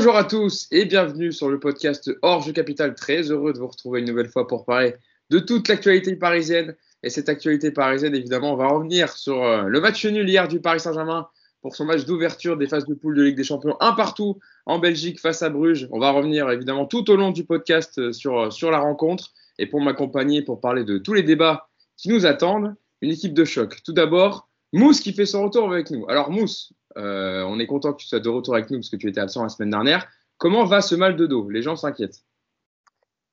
Bonjour à tous et bienvenue sur le podcast Hors Capital. Très heureux de vous retrouver une nouvelle fois pour parler de toute l'actualité parisienne. Et cette actualité parisienne, évidemment, on va revenir sur euh, le match nul hier du Paris Saint-Germain pour son match d'ouverture des phases de poule de Ligue des Champions, un partout en Belgique face à Bruges. On va revenir évidemment tout au long du podcast euh, sur, euh, sur la rencontre. Et pour m'accompagner, pour parler de tous les débats qui nous attendent, une équipe de choc. Tout d'abord, Mousse qui fait son retour avec nous. Alors Mousse, euh, on est content que tu sois de retour avec nous parce que tu étais absent la semaine dernière. Comment va ce mal de dos? Les gens s'inquiètent.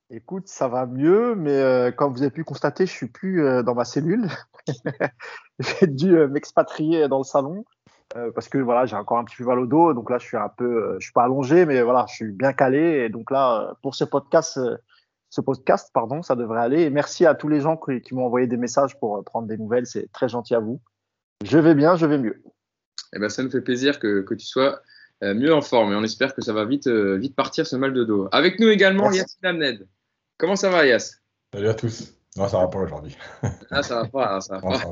Écoute, ça va mieux, mais euh, comme vous avez pu constater, je suis plus euh, dans ma cellule. j'ai dû m'expatrier dans le salon parce que voilà, j'ai encore un petit peu mal au dos. Donc là, je suis un peu, je suis pas allongé, mais voilà, je suis bien calé. Et donc là, pour ce podcast, ce podcast, pardon, ça devrait aller. Merci à tous les gens qui m'ont envoyé des messages pour prendre des nouvelles. C'est très gentil à vous. Je vais bien, je vais mieux eh ben, ça nous fait plaisir que, que tu sois euh, mieux en forme et on espère que ça va vite, euh, vite partir ce mal de dos. Avec nous également Yassine Amned. Comment ça va Yass Salut à tous. Non, ça va pas aujourd'hui. ah, ça va pas, hein, ça va pas.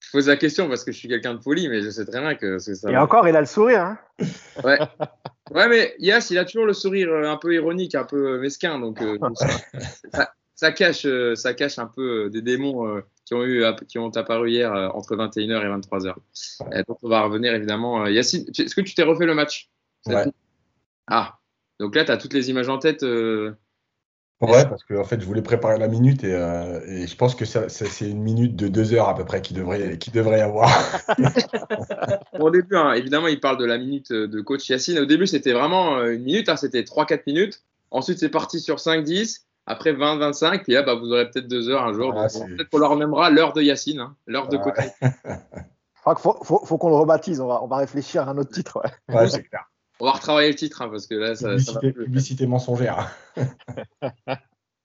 Je pose la question parce que je suis quelqu'un de poli, mais je sais très bien que, ça. Et encore, il a le sourire. Hein ouais. ouais, mais Yass, il a toujours le sourire euh, un peu ironique, un peu mesquin. Donc, ça, ça, cache, ça cache un peu des démons qui ont, eu, qui ont apparu hier euh, entre 21h et 23h. Euh, donc on va revenir évidemment. Euh, Yacine, est-ce que tu t'es refait le match? Ouais. Ah, donc là, tu as toutes les images en tête Ouais, parce que en fait, je voulais préparer la minute et, et je pense que c'est une minute de deux heures à peu près qui devrait, qui devrait y avoir. Au début, hein, évidemment, il parle de la minute de coach Yacine. Au début, c'était vraiment une minute, hein, c'était 3-4 minutes. Ensuite, c'est parti sur 5-10 après 20-25, puis là, bah, vous aurez peut-être deux heures un jour. Ah, peut-être qu'on leur nommera l'heure de Yacine, hein, l'heure de côté. Il faut, faut, qu'on le rebaptise, on va, on va, réfléchir à un autre titre. Ouais, c'est clair. On va retravailler le titre, hein, parce que là, ça, publicité, ça va publicité mensongère.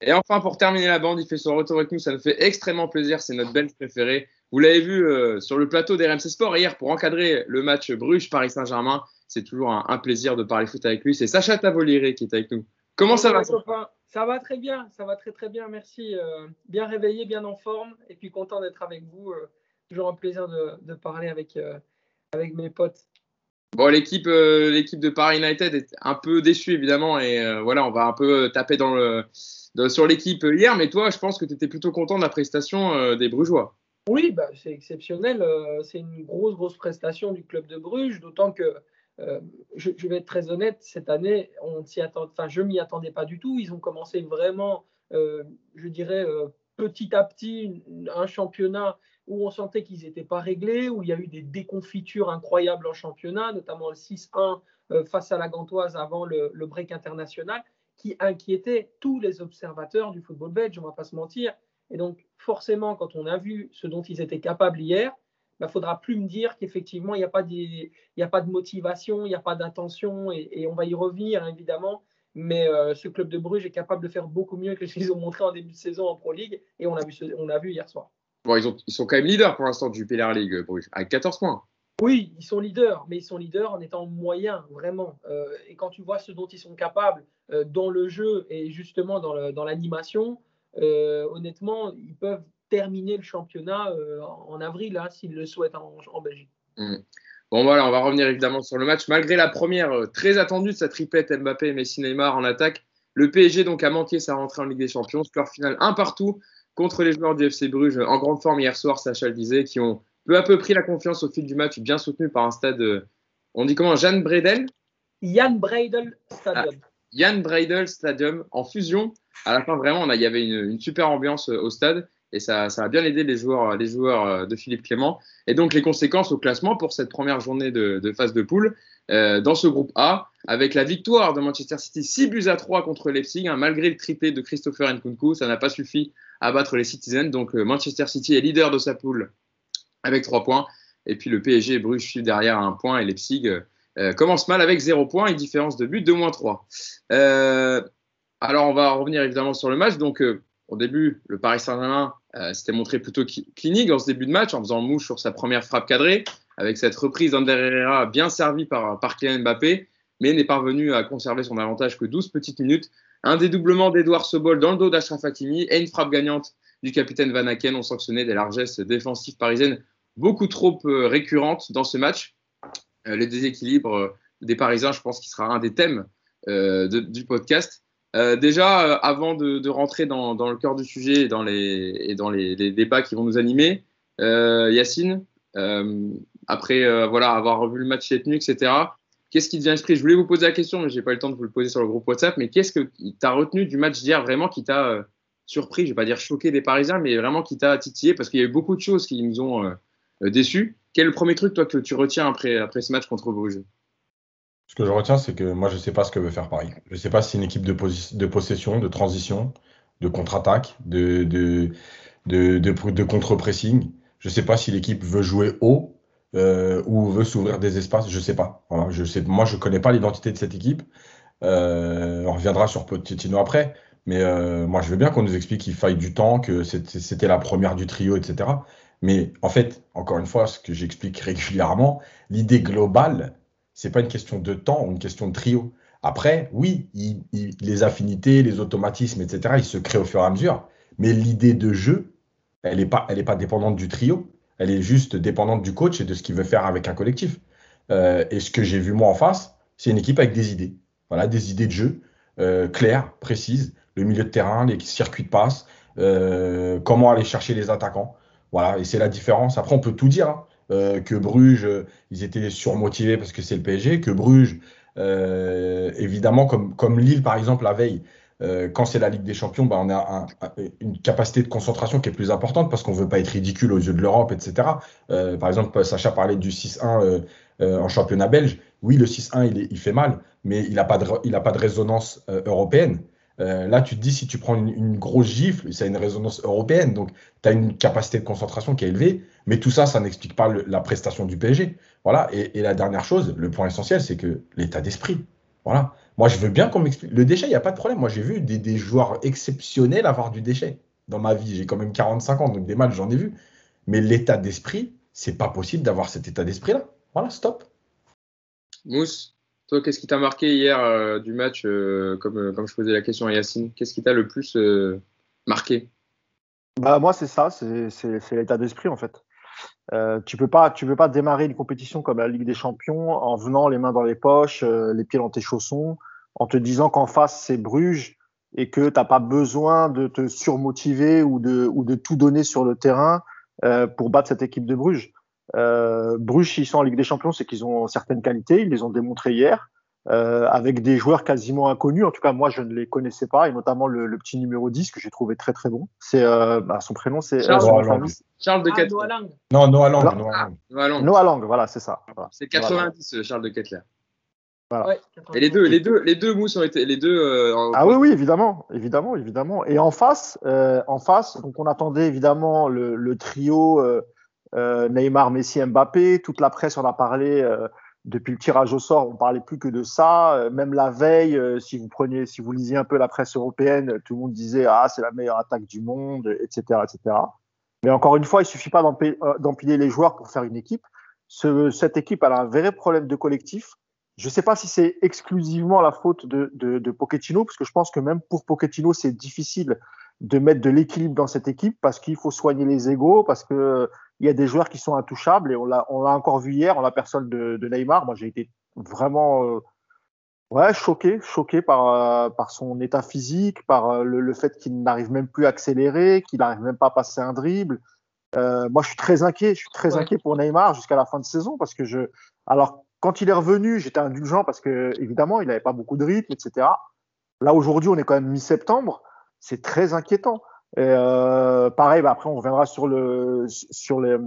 Et enfin, pour terminer la bande, il fait son retour avec nous. Ça nous fait extrêmement plaisir. C'est notre belge préféré. Vous l'avez vu euh, sur le plateau des RMC Sport hier pour encadrer le match Bruges-Paris Saint-Germain. C'est toujours un, un, plaisir de parler foot avec lui. C'est Sacha Tavoliré qui est avec nous. Comment ça va ça va très bien, ça va très très bien, merci. Euh, bien réveillé, bien en forme, et puis content d'être avec vous. Euh, toujours un plaisir de, parler avec, euh, avec mes potes. Bon, l'équipe l'équipe de Paris United est un peu déçue évidemment, et voilà, on va un peu taper dans le, sur l'équipe hier, mais toi, je pense que tu étais plutôt content de la prestation des Brugeois. Oui, bah, c'est exceptionnel. c'est une grosse, grosse prestation du club de Bruges, d'autant que euh, je, vais être très honnête, cette année, on s'y attend, enfin, je m'y attendais pas du tout. Ils ont commencé vraiment, euh, je dirais, euh, petit à petit, un championnat où on sentait qu'ils n'étaient pas réglés, où il y a eu des déconfitures incroyables en championnat, notamment le 6-1 face à la Gantoise avant le, le, break international, qui inquiétait tous les observateurs du football belge, on ne va pas se mentir. Et donc, forcément, quand on a vu ce dont ils étaient capables hier, il bah, ne faudra plus me dire qu'effectivement, il n'y a, pas a pas de motivation, il n'y a pas d'intention, et, on va y revenir évidemment. Mais euh, ce club de Bruges est capable de faire beaucoup mieux que ce qu'ils ont montré en début de saison en Pro League, et on l'a vu, on vu hier soir. Bon, ils, ont, ils, sont quand même leaders pour l'instant du Jupiler League, Bruges, avec 14 points. Oui, ils sont leaders, mais ils sont leaders en étant moyens, vraiment. Euh, et quand tu vois ce dont ils sont capables euh, dans le jeu et justement dans l'animation, honnêtement, ils peuvent terminer le championnat euh, en avril, hein, s'ils le souhaitent en, Belgique. Mm. Bon voilà, on va revenir évidemment sur le match. Malgré la première euh, très attendue de sa triplette Mbappé et Messi Neymar en attaque, le PSG donc a manqué sa rentrée en Ligue des Champions. Score final un partout contre les joueurs du FC Bruges en grande forme hier soir, Sacha le disait, qui ont peu à peu pris la confiance au fil du match, bien soutenu par un stade, euh, on dit comment, Jan Bredel Jan Breidel Stadium. Ah, Jan Breidel Stadium en fusion. À la fin, vraiment, il y avait une, une super ambiance au stade et ça, a bien aidé les joueurs, les joueurs euh, de Philippe Clément. Et donc les conséquences au classement pour cette première journée de, phase de poule euh, dans ce groupe A, avec la victoire de Manchester City 6 buts à 3 contre Leipzig, hein, malgré le triplé de Christopher Nkunku, ça n'a pas suffi à battre les Citizens. Donc euh, Manchester City est leader de sa poule avec 3 points. Et puis le PSG Bruges suit derrière un point et Leipzig commence mal avec 0 points et différence de but de moins 3. alors on va revenir évidemment sur le match. Donc au début, le Paris Saint-Germain euh, s'était montré plutôt clinique dans ce début de match en faisant mouche sur sa première frappe cadrée, avec cette reprise d'Ander Herrera bien servie par, par Mbappé, mais n'est parvenu à conserver son avantage que 12 petites minutes. Un dédoublement d'Edouard Sobol dans le dos d'Ashraf Hakimi et une frappe gagnante du capitaine Van Aken ont sanctionné des largesses défensives parisiennes beaucoup trop euh, récurrentes dans ce match. Euh, les déséquilibres des Parisiens, je pense qu'il sera un des thèmes du podcast. Déjà, avant de, rentrer dans, le cœur du sujet et dans les, débats qui vont nous animer, Yacine, après voilà, avoir revu le match cette nuit, etc., qu'est-ce qui te vient à l'esprit? Je voulais vous poser la question, mais je n'ai pas eu le temps de vous le poser sur le groupe WhatsApp, mais qu'est-ce que tu as retenu du match d'hier vraiment qui t'a surpris, je ne vais pas dire choqué des Parisiens, mais vraiment qui t'a titillé parce qu'il y a eu beaucoup de choses qui nous ont euh, euh, déçus. Quel est le premier truc, toi, que tu retiens après, après ce match contre Bruges Ce que je retiens, c'est que moi, je ne sais pas ce que veut faire Paris. Je ne sais pas si une équipe de, possession, de transition, de contre-attaque, de, de, de, contre-pressing. Je ne sais pas si l'équipe veut jouer haut euh, ou veut s'ouvrir des espaces. Je ne sais pas. je sais, moi, je ne connais pas l'identité de cette équipe. on reviendra sur Pochettino après. Mais euh, moi, je veux bien qu'on nous explique qu'il faille du temps, que c'était la première du trio, etc. Mais en fait, encore une fois, ce que j'explique régulièrement, l'idée globale, c'est pas une question de temps ou une question de trio. Après, oui, les affinités, les automatismes, etc., ils se créent au fur et à mesure. Mais l'idée de jeu, elle n'est pas, elle pas dépendante du trio. Elle est juste dépendante du coach et de ce qu'il veut faire avec un collectif. Euh, et ce que j'ai vu moi en face, c'est une équipe avec des idées. Voilà, des idées de jeu euh, claires, précises, le milieu de terrain, les circuits de passe, euh, comment aller chercher les attaquants. Voilà, et c'est la différence. Après, on peut tout dire. Hein. Euh, que Bruges, ils étaient surmotivés parce que c'est le PSG. Que Bruges, euh, évidemment, comme, Lille, par exemple, la veille, quand c'est la Ligue des Champions, bah, on a une capacité de concentration qui est plus importante parce qu'on ne veut pas être ridicule aux yeux de l'Europe, etc. par exemple, Sacha parlait du 6-1 en championnat belge. Oui, le 6-1, il, fait mal, mais il n'a pas de résonance européenne. Euh, là, tu te dis, si tu prends une, grosse gifle, ça a une résonance européenne, donc tu as une capacité de concentration qui est élevée, mais tout ça, ça n'explique pas la prestation du PSG. Voilà. Et, la dernière chose, le point essentiel, c'est que l'état d'esprit. Voilà. Moi, je veux bien qu'on m'explique. Le déchet, il n'y a pas de problème. Moi, j'ai vu des, joueurs exceptionnels avoir du déchet dans ma vie. J'ai quand même 45 ans, donc des matchs, j'en ai vu. Mais l'état d'esprit, c'est pas possible d'avoir cet état d'esprit-là. Voilà, stop. Mousse qu'est-ce qui t'a marqué hier euh, du match, euh, comme, euh, comme je posais la question à Yacine Qu'est-ce qui t'a le plus marqué? Bah, Moi, c'est ça, c'est l'état d'esprit en fait. tu peux peux pas démarrer une compétition comme la Ligue des Champions en venant les mains dans les poches, les pieds dans tes chaussons, en te disant qu'en face c'est Bruges et que tu n'as pas besoin de te surmotiver ou de tout donner sur le terrain pour battre cette équipe de Bruges. Euh, Bruges, ils sont en Ligue des Champions, c'est qu'ils ont certaines qualités, ils les ont démontrées hier, euh, avec des joueurs quasiment inconnus. En tout cas, moi, je ne les connaissais pas, et notamment le, petit numéro 10 que j'ai trouvé très très bon. C'est euh, bah, son prénom, c'est Charles, Charles, de ah, Kettler. Non, Noah Lang. Noah Lang. Noah Lang, voilà, c'est ça. C'est 90, Charles de Kettler. Voilà. et les deux, les deux, les deux mousses ont été, les deux. ah oui, oui, évidemment, évidemment, évidemment. Et en face, en face, donc on attendait évidemment le, le trio euh, Neymar, Messi, Mbappé. Toute la presse en a parlé euh, depuis le tirage au sort. On parlait plus que de ça. Euh, même la veille, si vous preniez, si vous lisiez un peu la presse européenne, tout le monde disait ah c'est la meilleure attaque du monde, etc., etc. Mais encore une fois, il suffit pas d'empiler les joueurs pour faire une équipe. cette équipe elle a un vrai problème de collectif. Je ne sais pas si c'est exclusivement la faute de, de, de, Pochettino, parce que je pense que même pour Pochettino, c'est difficile de mettre de l'équilibre dans cette équipe parce qu'il faut soigner les égaux, parce que il y a des joueurs qui sont intouchables et on l'a, encore vu hier en la personne de, de Neymar. Moi, j'ai été vraiment euh, ouais, choqué, choqué par, euh, par son état physique, par euh, le, fait qu'il n'arrive même plus à accélérer, qu'il n'arrive même pas à passer un dribble. moi, je suis très inquiet. Je suis très inquiet pour Neymar jusqu'à la fin de saison parce que je. Alors, quand il est revenu, j'étais indulgent parce que évidemment, il n'avait pas beaucoup de rythme, etc. Là, aujourd'hui, on est quand même mi-septembre. C'est très inquiétant. Et euh, pareil, bah après on reviendra sur le sur la,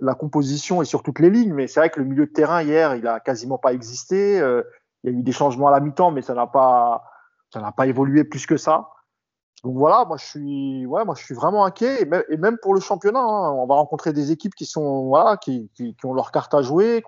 la, composition et sur toutes les lignes, mais c'est vrai que le milieu de terrain hier, il a quasiment pas existé. Euh, il y a eu des changements à la mi-temps, mais ça n'a pas ça n'a pas évolué plus que ça. Donc voilà, moi je suis ouais, moi je suis vraiment inquiet et même, et même pour le championnat, hein, on va rencontrer des équipes qui sont voilà qui, qui, qui ont leur carte à jouer.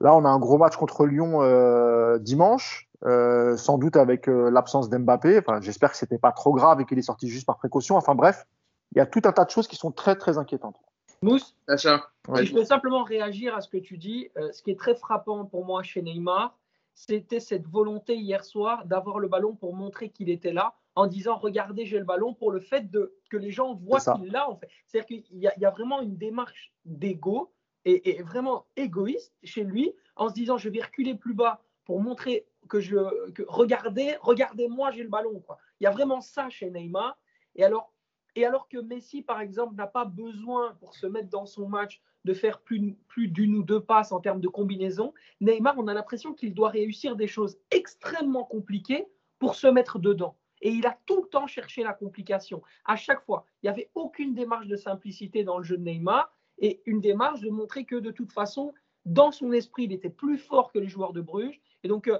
Là, on a un gros match contre Lyon euh, dimanche. Euh, sans doute avec euh, l'absence d'Mbappé. Enfin, j'espère que c'était pas trop grave et qu'il est sorti juste par précaution. Enfin bref, il y a tout un tas de choses qui sont très très inquiétantes. Mousse, je peux simplement réagir à ce que tu dis. Euh, ce qui est très frappant pour moi chez Neymar, c'était cette volonté hier soir d'avoir le ballon pour montrer qu'il était là, en disant regardez j'ai le ballon pour le fait de que les gens voient qu'il l'a en fait. C'est-à-dire qu'il y, y, a vraiment une démarche d'ego et, et, vraiment égoïste chez lui en se disant je vais reculer plus bas pour montrer que je que, regardez, regardez-moi, j'ai le ballon. Il y a vraiment ça chez Neymar. Et alors, et alors que Messi, par exemple, n'a pas besoin pour se mettre dans son match de faire plus, plus d'une ou deux passes en termes de combinaison, Neymar, on a l'impression qu'il doit réussir des choses extrêmement compliquées pour se mettre dedans. Et il a tout le temps cherché la complication. À chaque fois, il n'y avait aucune démarche de simplicité dans le jeu de Neymar et une démarche de montrer que de toute façon, dans son esprit, il était plus fort que les joueurs de Bruges. Et donc, euh,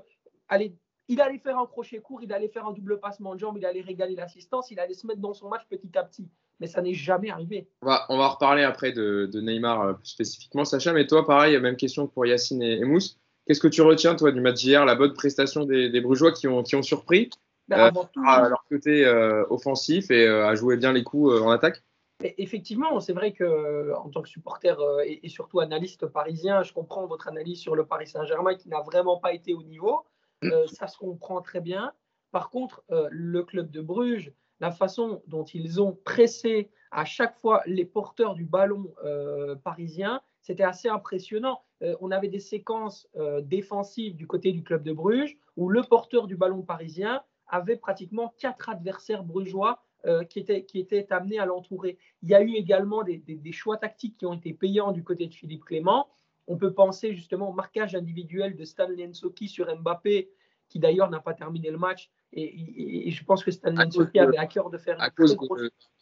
il allait faire un crochet court, il allait faire un double passement de jambes, il allait régaler l'assistance, il allait se mettre dans son match petit à petit. Mais ça n'est jamais arrivé. On va, on va reparler après de, Neymar euh, plus spécifiquement, Sacha. Mais toi, pareil, même question pour Yacine et, Mousse. Qu'est-ce que tu retiens, toi, du match d'hier, la bonne prestation des, Brugeois qui ont, qui ont surpris ben, euh, à leur côté euh, offensif et à jouer bien les coups en attaque? Effectivement, c'est vrai que en tant que supporter et, surtout analyste parisien, je comprends votre analyse sur le Paris Saint-Germain qui n'a vraiment pas été au niveau. Euh, ça se comprend très bien. Par contre, euh, le club de Bruges, la façon dont ils ont pressé à chaque fois les porteurs du ballon euh, parisien, c'était assez impressionnant. on avait des séquences défensives du côté du club de Bruges où le porteur du ballon parisien avait pratiquement quatre adversaires brugeois qui, étaient, qui étaient amenés à l'entourer. Il y a eu également des, des, choix tactiques qui ont été payants du côté de Philippe Clément. On peut penser justement au marquage individuel de Stanley Nsoki sur Mbappé, qui d'ailleurs n'a pas terminé le match. Et, je pense que Stanley Nsoki avait à cœur de faire. À cause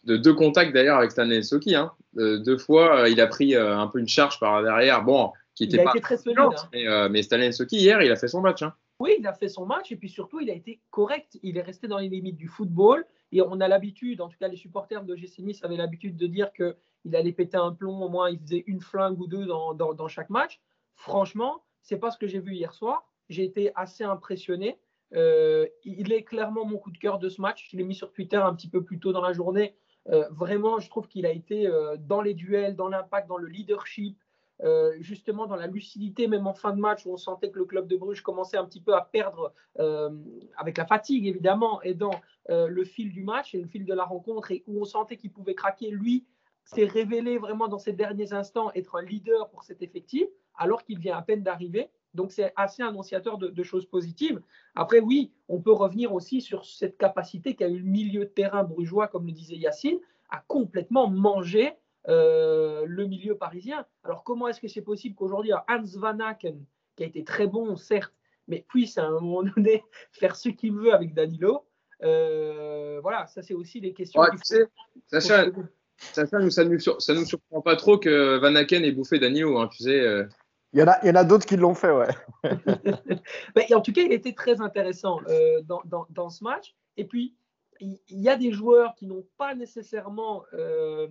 de, deux contacts d'ailleurs avec Stanley Nsoki. Hein. deux fois, euh, il a pris euh, un peu une charge par derrière. Bon, qui était il a pas été très solide. Hein. Mais, euh, mais, hier, il a fait son match. Hein. Oui, il a fait son match et puis surtout, il a été correct. Il est resté dans les limites du football. Et on a l'habitude, en tout cas les supporters de GC Nice avaient l'habitude de dire qu'il allait péter un plomb, au moins il faisait une flingue ou deux dans, dans chaque match. Franchement, c'est pas ce que j'ai vu hier soir. J'ai été assez impressionné. Euh, il est clairement mon coup de cœur de ce match. Je l'ai mis sur Twitter un petit peu plus tôt dans la journée. Euh, vraiment, je trouve qu'il a été euh, dans les duels, dans l'impact, dans le leadership, justement dans la lucidité, même en fin de match où on sentait que le club de Bruges commençait un petit peu à perdre avec la fatigue évidemment et dans le fil du match et le fil de la rencontre et où on sentait qu'il pouvait craquer. Lui s'est révélé vraiment dans ces derniers instants être un leader pour cet effectif alors qu'il vient à peine d'arriver. Donc c'est assez annonciateur de, choses positives. Après, oui, on peut revenir aussi sur cette capacité qu'a eu le milieu de terrain brugeois, comme le disait Yacine, à complètement manger euh, le milieu parisien. Alors comment est-ce que c'est possible qu'aujourd'hui, Hans Van Aken, qui a été très bon, certes, mais puisse à un moment donné faire ce qu'il veut avec Danilo euh, Voilà, ça c'est aussi des questions. tu sais, Sacha, ça, ça, nous, ça, nous, nous surprend pas trop que Van Aken ait bouffé Danilo. Hein, tu sais, euh, il y en a, a d'autres qui l'ont fait, ouais. en tout cas, il était très intéressant euh, dans, ce match. Et puis, il y, a des joueurs qui n'ont pas nécessairement, euh,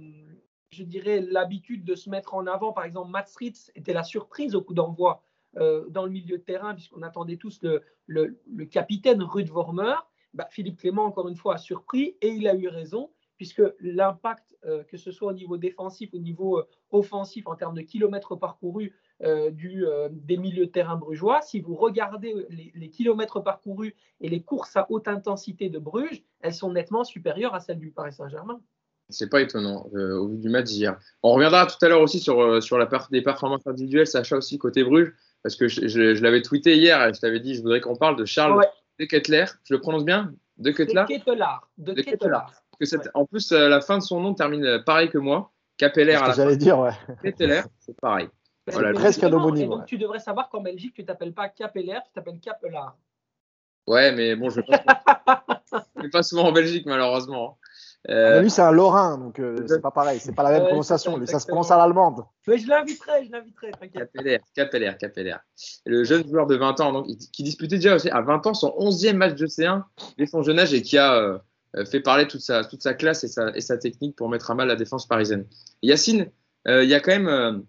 je dirais, l'habitude de se mettre en avant. Par exemple, Matt Ritz était la surprise au coup d'envoi euh, dans le milieu de terrain, puisqu'on attendait tous le, capitaine Ruud Vormer. Bah, Philippe Clément, encore une fois, a surpris et il a eu raison puisque l'impact, que ce soit au niveau défensif, au niveau offensif, en termes de kilomètres parcourus, euh, euh, des milieux de terrain brugeois. Si vous regardez les, kilomètres parcourus et les courses à haute intensité de Bruges, elles sont nettement supérieures à celles du Paris Saint-Germain. C'est pas étonnant euh, au vu du match d'hier. On reviendra tout à l'heure aussi sur, sur la part des performances individuelles, Sacha aussi côté Bruges, parce que je, l'avais tweeté hier et je t'avais dit, je voudrais qu'on parle de Charles de Kettler. Je le prononce bien? De Kettler? De Kettler. En plus, la fin de son nom termine pareil que moi. Capeller à la J'allais dire, ouais. Kettler, c'est pareil. Voilà, presque un homonyme. donc, tu devrais savoir qu'en Belgique, tu t'appelles pas Capeller, tu t'appelles Capelard. Ouais, mais bon, je ne vais pas souvent en Belgique, malheureusement. Euh... Lui, c'est un Lorrain, donc euh, c'est pas pareil, c'est pas la même prononciation. Lui, ça se prononce à l'allemande. Mais je l'inviterai, je l'inviterai, Capeller, Capeller, Capeller. Le jeune joueur de 20 ans, donc, qui disputait déjà aussi à 20 ans son 11e match de C1 dès son jeune âge et qui a euh, fait parler toute sa, toute sa classe et sa, et sa technique pour mettre à mal la défense parisienne. Yacine, euh, il y a quand même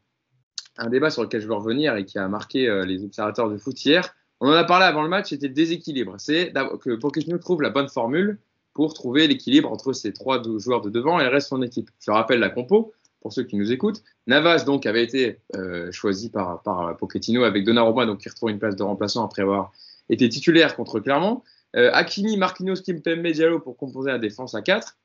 un débat sur lequel je veux revenir et qui a marqué euh, les observateurs de foot hier. On en a parlé avant le match, c'était le déséquilibre. C'est que Pochettino trouve la bonne formule pour trouver l'équilibre entre ces trois joueurs de devant et le reste de son équipe. Je rappelle la compo pour ceux qui nous écoutent. Navas donc avait été euh, choisi par, par Pochettino avec Donnarumma donc qui retrouve une place de remplaçant après avoir été titulaire contre Clermont. Euh, Hakimi, Marquinhos, Kimpembe, Diallo pour composer la défense à 4.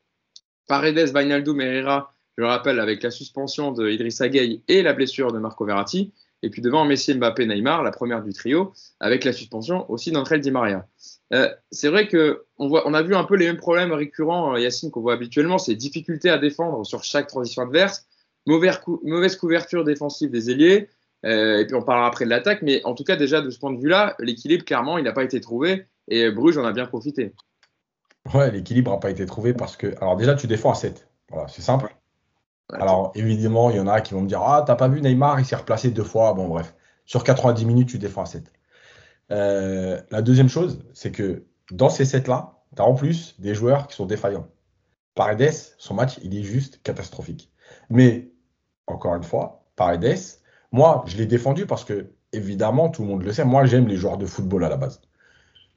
Paredes, Vainaldo, Herrera je le rappelle, avec la suspension de Idrissa et la blessure de Marco Verratti. Et puis devant Messi, Mbappé, Neymar, la première du trio, avec la suspension aussi d'André Di Maria. Euh, c'est vrai que on, a vu un peu les mêmes problèmes récurrents, euh, Yacine, qu'on voit habituellement, c'est difficulté à défendre sur chaque transition adverse, mauvaise, mauvaise couverture défensive des ailiers, euh, et puis on parlera après de l'attaque, mais en tout cas déjà de ce point de vue-là, l'équilibre clairement il n'a pas été trouvé, et Bruges en a bien profité. Ouais, l'équilibre n'a pas été trouvé parce que, alors déjà tu défends à 7, voilà, c'est simple. Alors, évidemment, il y en a qui vont me dire Ah, t'as pas vu Neymar, il s'est replacé deux fois. Bon, bref. Sur 90 minutes, tu défends à 7. Euh, la deuxième chose, c'est que dans ces 7-là, tu as en plus des joueurs qui sont défaillants. Paredes, son match, il est juste catastrophique. Mais, encore une fois, Paredes, moi, je l'ai défendu parce que, évidemment, tout le monde le sait, moi, j'aime les joueurs de football à la base.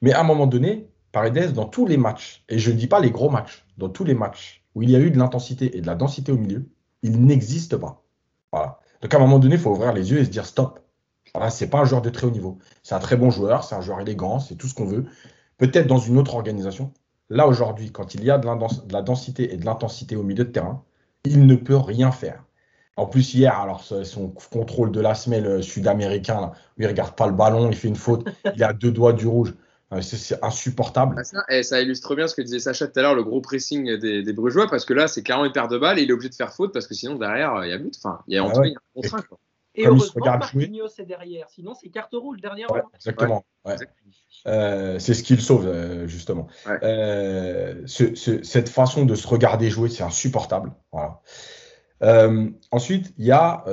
Mais à un moment donné, Paredes, dans tous les matchs, et je ne dis pas les gros matchs, dans tous les matchs où il y a eu de l'intensité et de la densité au milieu, il n'existe pas. Donc à un moment donné, il faut ouvrir les yeux et se dire stop. Voilà, c'est pas un joueur de très haut niveau. C'est un très bon joueur, c'est un joueur élégant, c'est tout ce qu'on veut. Peut-être dans une autre organisation. Là aujourd'hui, quand il y a de, la densité et de l'intensité au milieu de terrain, il ne peut rien faire. En plus, hier, alors son contrôle de la semelle sud-américain, où il regarde pas le ballon, il fait une faute, il a deux doigts du rouge. Euh, c'est insupportable. Bah, ça, et ça illustre bien ce que disait Sacha tout à l'heure, le gros pressing des, des, Brugeois, parce que là, c'est clairement une paire de balles et il est obligé de faire faute parce que sinon, derrière, il y a but. Enfin, il y a, ah il y a un contraint. Quoi. Et Comme heureusement, Marquinhos est derrière. Sinon, c'est carte rouge derrière. exactement. Euh, c'est ce qui le sauve, euh, justement. Euh, ce, ce, cette façon de se regarder jouer, c'est insupportable. Voilà. ensuite, il y a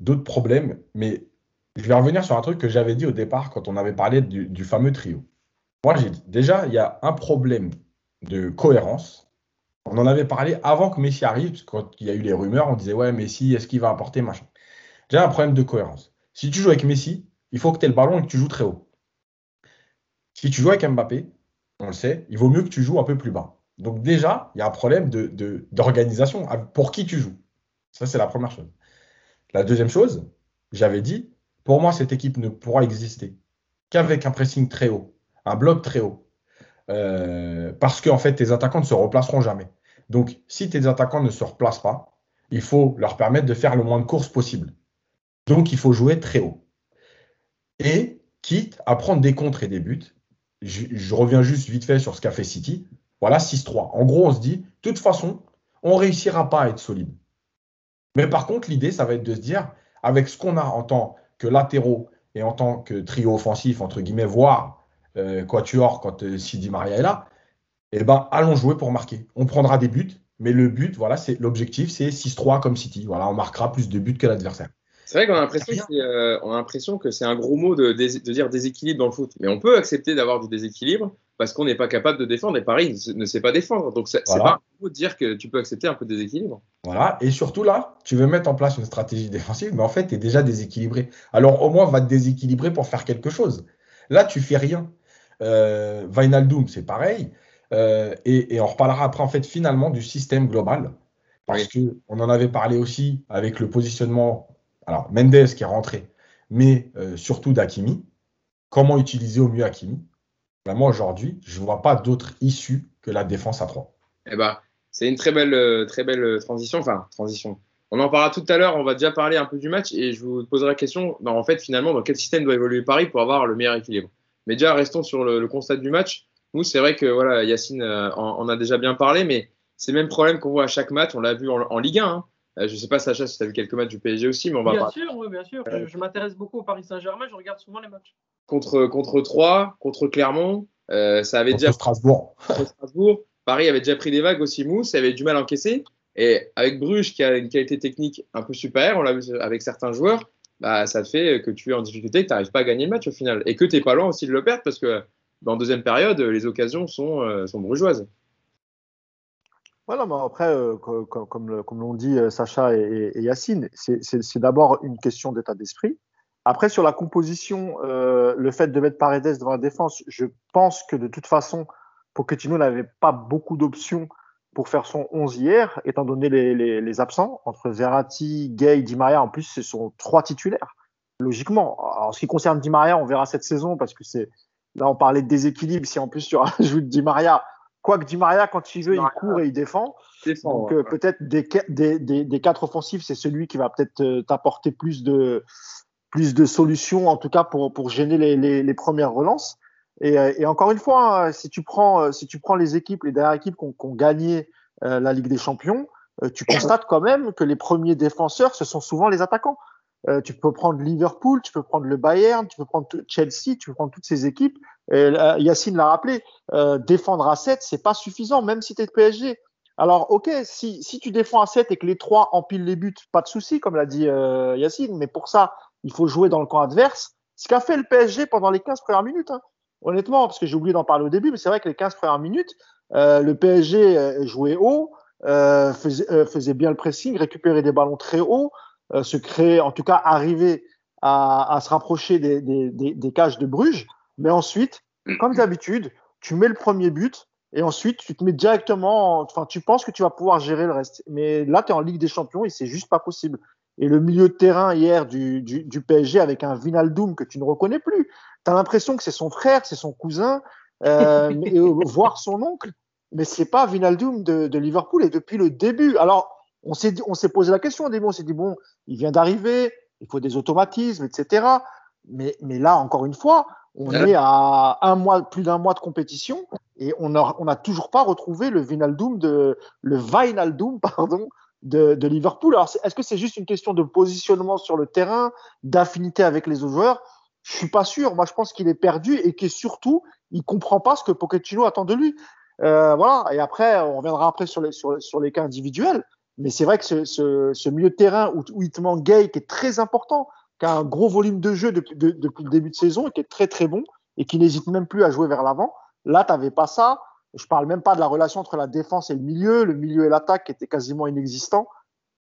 d'autres problèmes, mais je vais revenir sur un truc que j'avais dit au départ quand on avait parlé du, du fameux trio. Moi, j'ai dit, déjà, il y a un problème de cohérence. On en avait parlé avant que Messi arrive, parce que quand il y a eu les rumeurs, on disait, ouais, Messi, est-ce qu'il va apporter machin? Déjà, un problème de cohérence. Si tu joues avec Messi, il faut que tu aies le ballon et que tu joues très haut. Si tu joues avec Mbappé, on le sait, il vaut mieux que tu joues un peu plus bas. Donc déjà, il y a un problème d'organisation. Pour qui tu joues Ça, c'est la première chose. La deuxième chose, j'avais dit, pour moi, cette équipe ne pourra exister qu'avec un pressing très haut un bloc très haut. Euh, parce qu'en fait, tes attaquants ne se replaceront jamais. Donc, si tes attaquants ne se replacent pas, il faut leur permettre de faire le moins de courses possible. Donc, il faut jouer très haut. Et quitte à prendre des contres et des buts, je, reviens juste vite fait sur ce qu'a fait City. Voilà, 6-3. En gros, on se dit, de toute façon, on ne réussira pas à être solide. Mais par contre, l'idée, ça va être de se dire, avec ce qu'on a en tant que latéraux et en tant que trio offensif, entre guillemets, voire euh, quatuor quand euh, Sidi Maria est là, eh ben, allons jouer pour marquer. On prendra des buts, mais le but, voilà, c'est l'objectif, c'est 6-3 comme City. Voilà, on marquera plus de buts que l'adversaire. C'est vrai qu'on a l'impression que c'est, euh, on a l'impression que c'est un gros mot de, de, dire déséquilibre dans le foot, mais on peut accepter d'avoir du déséquilibre parce qu'on n'est pas capable de défendre et Paris ne sait pas défendre. Donc c'est pas un mot de dire que tu peux accepter un peu de déséquilibre. Voilà, et surtout là, tu veux mettre en place une stratégie défensive, mais en fait, tu es déjà déséquilibré. Alors au moins, va te déséquilibrer pour faire quelque chose. Là, tu fais rien. Euh, Vinaldoom, c'est pareil. Euh, et, on reparlera après, en fait, finalement, du système global. Parce qu'on en avait parlé aussi avec le positionnement, alors Mendes qui est rentré, mais euh, surtout d'Akimi. Comment utiliser au mieux Akimi Moi, aujourd'hui, je ne vois pas d'autre issue que la défense à 3. Eh ben, c'est une très belle, très belle transition. Enfin, transition. On en parlera tout à l'heure. On va déjà parler un peu du match et je vous poserai la question. Ben, en fait, finalement, dans quel système doit évoluer Paris pour avoir le meilleur équilibre? Mais déjà, restons sur le, constat du match. Nous, c'est vrai que voilà, Yacine euh, en, a déjà bien parlé, mais c'est le même problème qu'on voit à chaque match. On l'a vu en, Ligue 1. Hein. Euh, je ne sais pas, Sacha, si tu as vu quelques matchs du PSG aussi, mais on va Bien sûr, oui, bien sûr. Je, m'intéresse beaucoup au Paris Saint-Germain, je regarde souvent les matchs. Contre, contre 3, contre Clermont, euh, ça avait déjà. Strasbourg. Contre Strasbourg. Paris avait déjà pris des vagues aussi mou, ça avait du mal à encaisser. Et avec Bruges, qui a une qualité technique un peu supérieure, on l'a vu avec certains joueurs, bah, ça fait que tu es en difficulté, que tu n'arrives pas à gagner le match au final. Et que tu n'es pas loin aussi de le perdre parce que dans deuxième période, les occasions sont, euh, sont brugeoises. Voilà, mais après, euh, comme, comme l'ont dit euh, Sacha et, Yacine, c'est d'abord une question d'état d'esprit. Après, sur la composition, le fait de mettre Paredes devant la défense, je pense que de toute façon, Pochettino n'avait pas beaucoup d'options pour faire son 11 hier, étant donné les, les, les, absents. Entre Verratti, Gay, Di Maria, en plus, ce sont trois titulaires, logiquement. en ce qui concerne Di Maria, on verra cette saison, parce que c'est Là, on parlait de déséquilibre. Si en plus tu rajoutes Di Maria, quoique Di Maria, quand il veut, il court et il défend. Donc euh, peut-être des, des, des, quatre offensifs, c'est celui qui va peut-être euh, t'apporter plus de, plus de solutions, en tout cas pour, pour gêner les, les, les premières relances. Et, et, encore une fois, hein, si tu prends, si tu prends les équipes, les dernières équipes qui ont, gagné la Ligue des Champions, tu constates quand même que les premiers défenseurs, ce sont souvent les attaquants. Euh, tu peux prendre Liverpool, tu peux prendre le Bayern, tu peux prendre Chelsea, tu peux prendre toutes ces équipes. Et, Yacine l'a rappelé, euh, défendre à 7, c'est pas suffisant, même si tu es de PSG. Alors, ok, si, si tu défends à 7 et que les trois empilent les buts, pas de souci, comme l'a dit euh, Yacine, mais pour ça, il faut jouer dans le camp adverse. Ce qu'a fait le PSG pendant les 15 premières minutes, hein. Honnêtement, parce que j'ai oublié d'en parler au début, mais c'est vrai que les 15 premières minutes, euh, le PSG jouait haut, faisait, faisait bien le pressing, récupérait des ballons très hauts, euh, se créer, en tout cas arriver à, se rapprocher des, cages de Bruges. Mais ensuite, comme d'habitude, tu mets le premier but et ensuite tu te mets directement, enfin tu penses que tu vas pouvoir gérer le reste. Mais là, tu es en Ligue des Champions et c'est juste pas possible. Et le milieu de terrain hier du, du, du PSG avec un Vinaldoom que tu ne reconnais plus, tu as l'impression que c'est son frère, c'est son cousin, euh, mais, euh, voire son oncle, mais c'est pas Vinaldoom de, de Liverpool et depuis le début. Alors, on s'est on s'est posé la question au début, on s'est dit bon, il vient d'arriver, il faut des automatismes, etc. Mais, mais là, encore une fois, on est à un mois, plus d'un mois de compétition et on n'a on a toujours pas retrouvé le Vinaldoom de le pardon de, de Liverpool. Alors est-ce que c'est juste une question de positionnement sur le terrain, d'affinité avec les autres joueurs? Je suis pas sûr. Moi, je pense qu'il est perdu et que surtout, il comprend pas ce que Pochettino attend de lui. Euh, voilà. Et après, on reviendra après sur les sur, les cas individuels. Mais c'est vrai que ce, ce, milieu de terrain où, où il te manque Gay, qui est très important, qui a un gros volume de jeu depuis, de, depuis le début de saison et qui est très très bon et qui n'hésite même plus à jouer vers l'avant. Là, tu n'avais pas ça. Je parle même pas de la relation entre la défense et le milieu, le milieu et l'attaque qui était quasiment inexistant.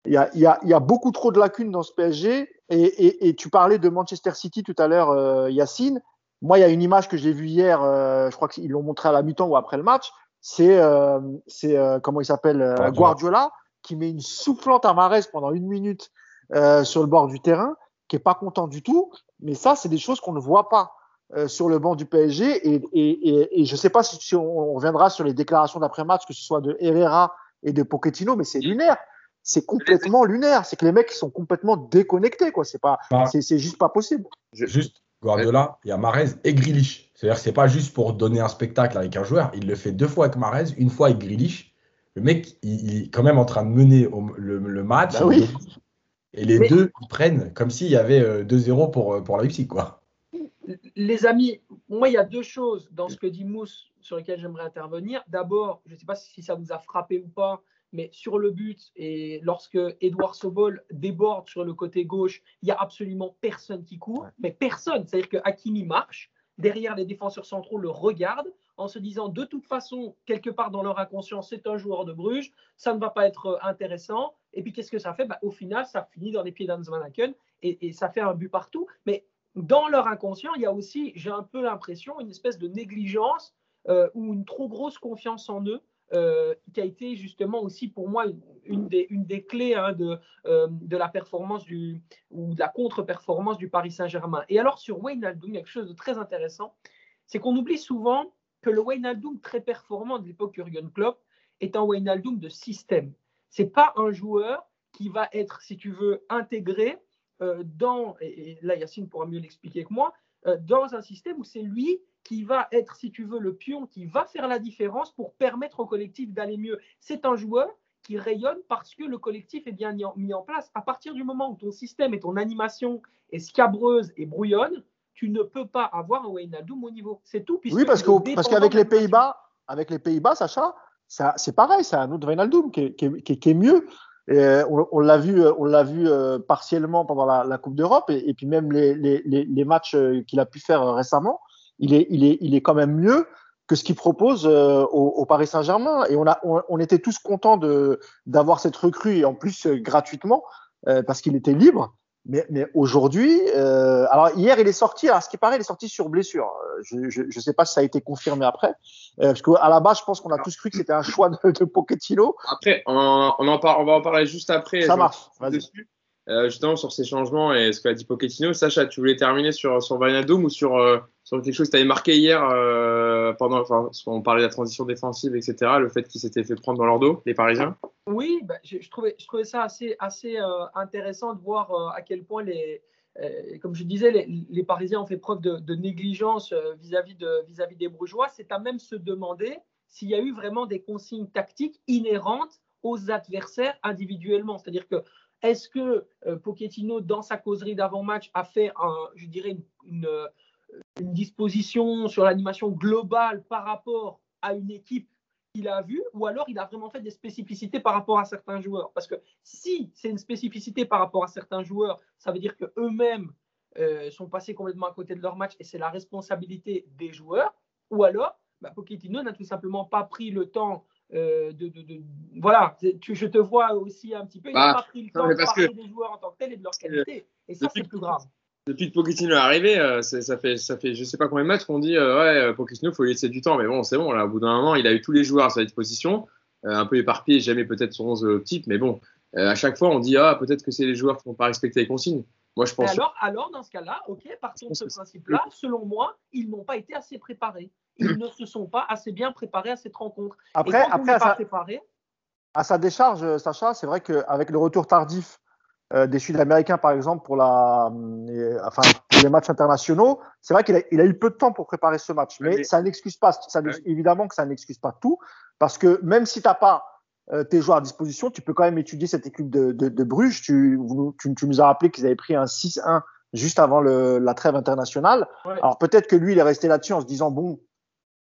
Il y, a, il, y a, il y a beaucoup trop de lacunes dans ce PSG. Et, et, et tu parlais de Manchester City tout à l'heure, euh, Yacine. Moi, il y a une image que j'ai vue hier, euh, je crois qu'ils l'ont montré à la mi-temps ou après le match. C'est, euh, c'est euh, comment il s'appelle, euh, Guardiola qui met une soufflante à Marès pendant une minute euh, sur le bord du terrain, qui est pas content du tout. Mais ça, c'est des choses qu'on ne voit pas euh, sur le banc du PSG. Et, et, et, et je ne sais pas si, si on, on, reviendra sur les déclarations d'après-match, que ce soit de Herrera et de Pochettino, mais c'est lunaire. C'est complètement lunaire. C'est que les mecs sont complètement déconnectés. quoi. C'est pas, bah, c'est juste pas possible. Juste, Guardiola, il y a Marez et Grilich. C'est-à-dire que c'est pas juste pour donner un spectacle avec un joueur. Il le fait deux fois avec Marez, une fois avec Grilich le mec, il, il, est quand même en train de mener au, le, le, match. Bah oui. Et les Mais... deux ils prennent comme s'il y avait 2-0 pour, pour la Leipzig, quoi. Les amis, moi, il y a deux choses dans ce que dit Mousse sur lesquelles j'aimerais intervenir. D'abord, je ne sais pas si ça vous a frappé ou pas, mais sur le but, et lorsque Edouard Sobol déborde sur le côté gauche, il n'y a absolument personne qui court, mais personne. C'est-à-dire que Hakimi marche, derrière les défenseurs centraux le regardent, en se disant de toute façon, quelque part dans leur inconscient, c'est un joueur de Bruges, ça ne va pas être intéressant. Et puis qu'est-ce que ça fait? Bah, Au final, ça finit dans les pieds d'Hans Van Aken et, et, ça fait un but partout. Mais dans leur inconscient, il y a aussi, j'ai un peu l'impression, une espèce de négligence euh, ou une trop grosse confiance en eux. Euh, qui a été justement aussi pour moi une des, clés hein, de, euh, de la performance ou de la contre-performance du Paris Saint-Germain. Et alors sur Wayne Aldoum, quelque chose de très intéressant, c'est qu'on oublie souvent que le Wijnaldum très performant de l'époque Jurgen Klopp est un Wijnaldum de système. C'est pas un joueur qui va être, si tu veux, intégré euh, dans, et, là Yacine pourra mieux l'expliquer que moi, dans un système où c'est lui qui va être, si tu veux, le pion qui va faire la différence pour permettre au collectif d'aller mieux. C'est un joueur qui rayonne parce que le collectif est bien mis en place. À partir du moment où ton système et ton animation est scabreuse et brouillonne, tu ne peux pas avoir un Wijnaldum au niveau. C'est tout. Oui, parce qu'avec les Pays-Bas, avec les Pays-Bas, Sacha, c'est pareil, c'est un autre Wijnaldum qui, qui, qui, qui est mieux. Et on, on l'a vu, on l'a vu euh, partiellement pendant la, la Coupe d'Europe et, et, puis même les, les, les matchs euh, qu'il a pu faire euh, récemment, il est, il est, il est quand même mieux que ce qu'il propose au, au, Paris Saint-Germain. Et on, a, on, on, était tous contents d'avoir cette recrue et en plus gratuitement parce qu'il était libre. Mais, mais aujourd'hui, euh, alors hier il est sorti, à ce qui paraît, il est sorti sur blessure. Je ne sais pas si ça a été confirmé après, euh, parce qu'à la base, je pense qu'on a tous cru que c'était un choix de, de Pochettino. Après, on, on, en par, on va en parler juste après. Ça marche. Dessus. Euh, justement sur ces changements et ce qu'a dit Pochettino. Sacha, tu voulais terminer sur, sur ou sur, euh, sur quelque chose que tu marqué hier euh, pendant, enfin, on parlait de la transition défensive, etc. Le fait qu'il s'était fait prendre dans leur dos, les Parisiens? Oui, bah, je, trouvais, je trouvais ça assez, assez intéressant de voir à quel point les, comme je disais, les, Parisiens ont fait preuve de, négligence vis-à-vis de, -vis des Brugeois. C'est à même se demander s'il y a eu vraiment des consignes tactiques inhérentes aux adversaires individuellement. C'est-à-dire que est-ce que euh, Pochettino, dans sa causerie d'avant-match, a fait, je dirais, une, une disposition sur l'animation globale par rapport à une équipe qu'il a vue, ou alors il a vraiment fait des spécificités par rapport à certains joueurs? Parce que si c'est une spécificité par rapport à certains joueurs, ça veut dire qu'eux-mêmes euh, sont passés complètement à côté de leur match et c'est la responsabilité des joueurs, ou alors bah, Pochettino n'a tout simplement pas pris le temps euh, de, Voilà, je te vois aussi un petit peu, il n'a bah, pas pris le temps de parler des joueurs en tant que tel et de leur qualité. Et ça, c'est plus grave. Depuis que Pochettino est arrivé, euh, ça fait, ça fait je sais pas combien de matchs qu'on dit euh, ouais, Pochettino, il faut lui laisser du temps. Mais bon, c'est bon, là, au bout d'un moment, il a eu tous les joueurs à sa disposition, un peu éparpillés, jamais peut-être son 11 type, mais bon, à chaque fois, on dit ah, peut-être que c'est les joueurs qui n'ont pas respecté les consignes. Moi, je pense. Alors, alors, dans ce cas-là, ok, partons de ce principe-là. Selon moi, ils n'ont pas été assez préparés ils ne se sont pas assez bien préparés à cette rencontre. Après, après à, sa, décharge, Sacha, c'est vrai qu'avec le retour tardif euh, des Sud-Américains, par exemple, pour, la, euh, enfin, les matchs internationaux, c'est vrai qu'il a, il a, eu peu de temps pour préparer ce match. Mais, ça n'excuse pas, ça, évidemment que ça n'excuse pas tout, parce que même si tu n'as pas euh, tes joueurs à disposition, tu peux quand même étudier cette équipe de, de, Bruges. Tu, tu, tu, nous as rappelé qu'ils avaient pris un 6-1 juste avant le, la trêve internationale. Alors peut-être que lui, il est resté là-dessus en se disant, bon,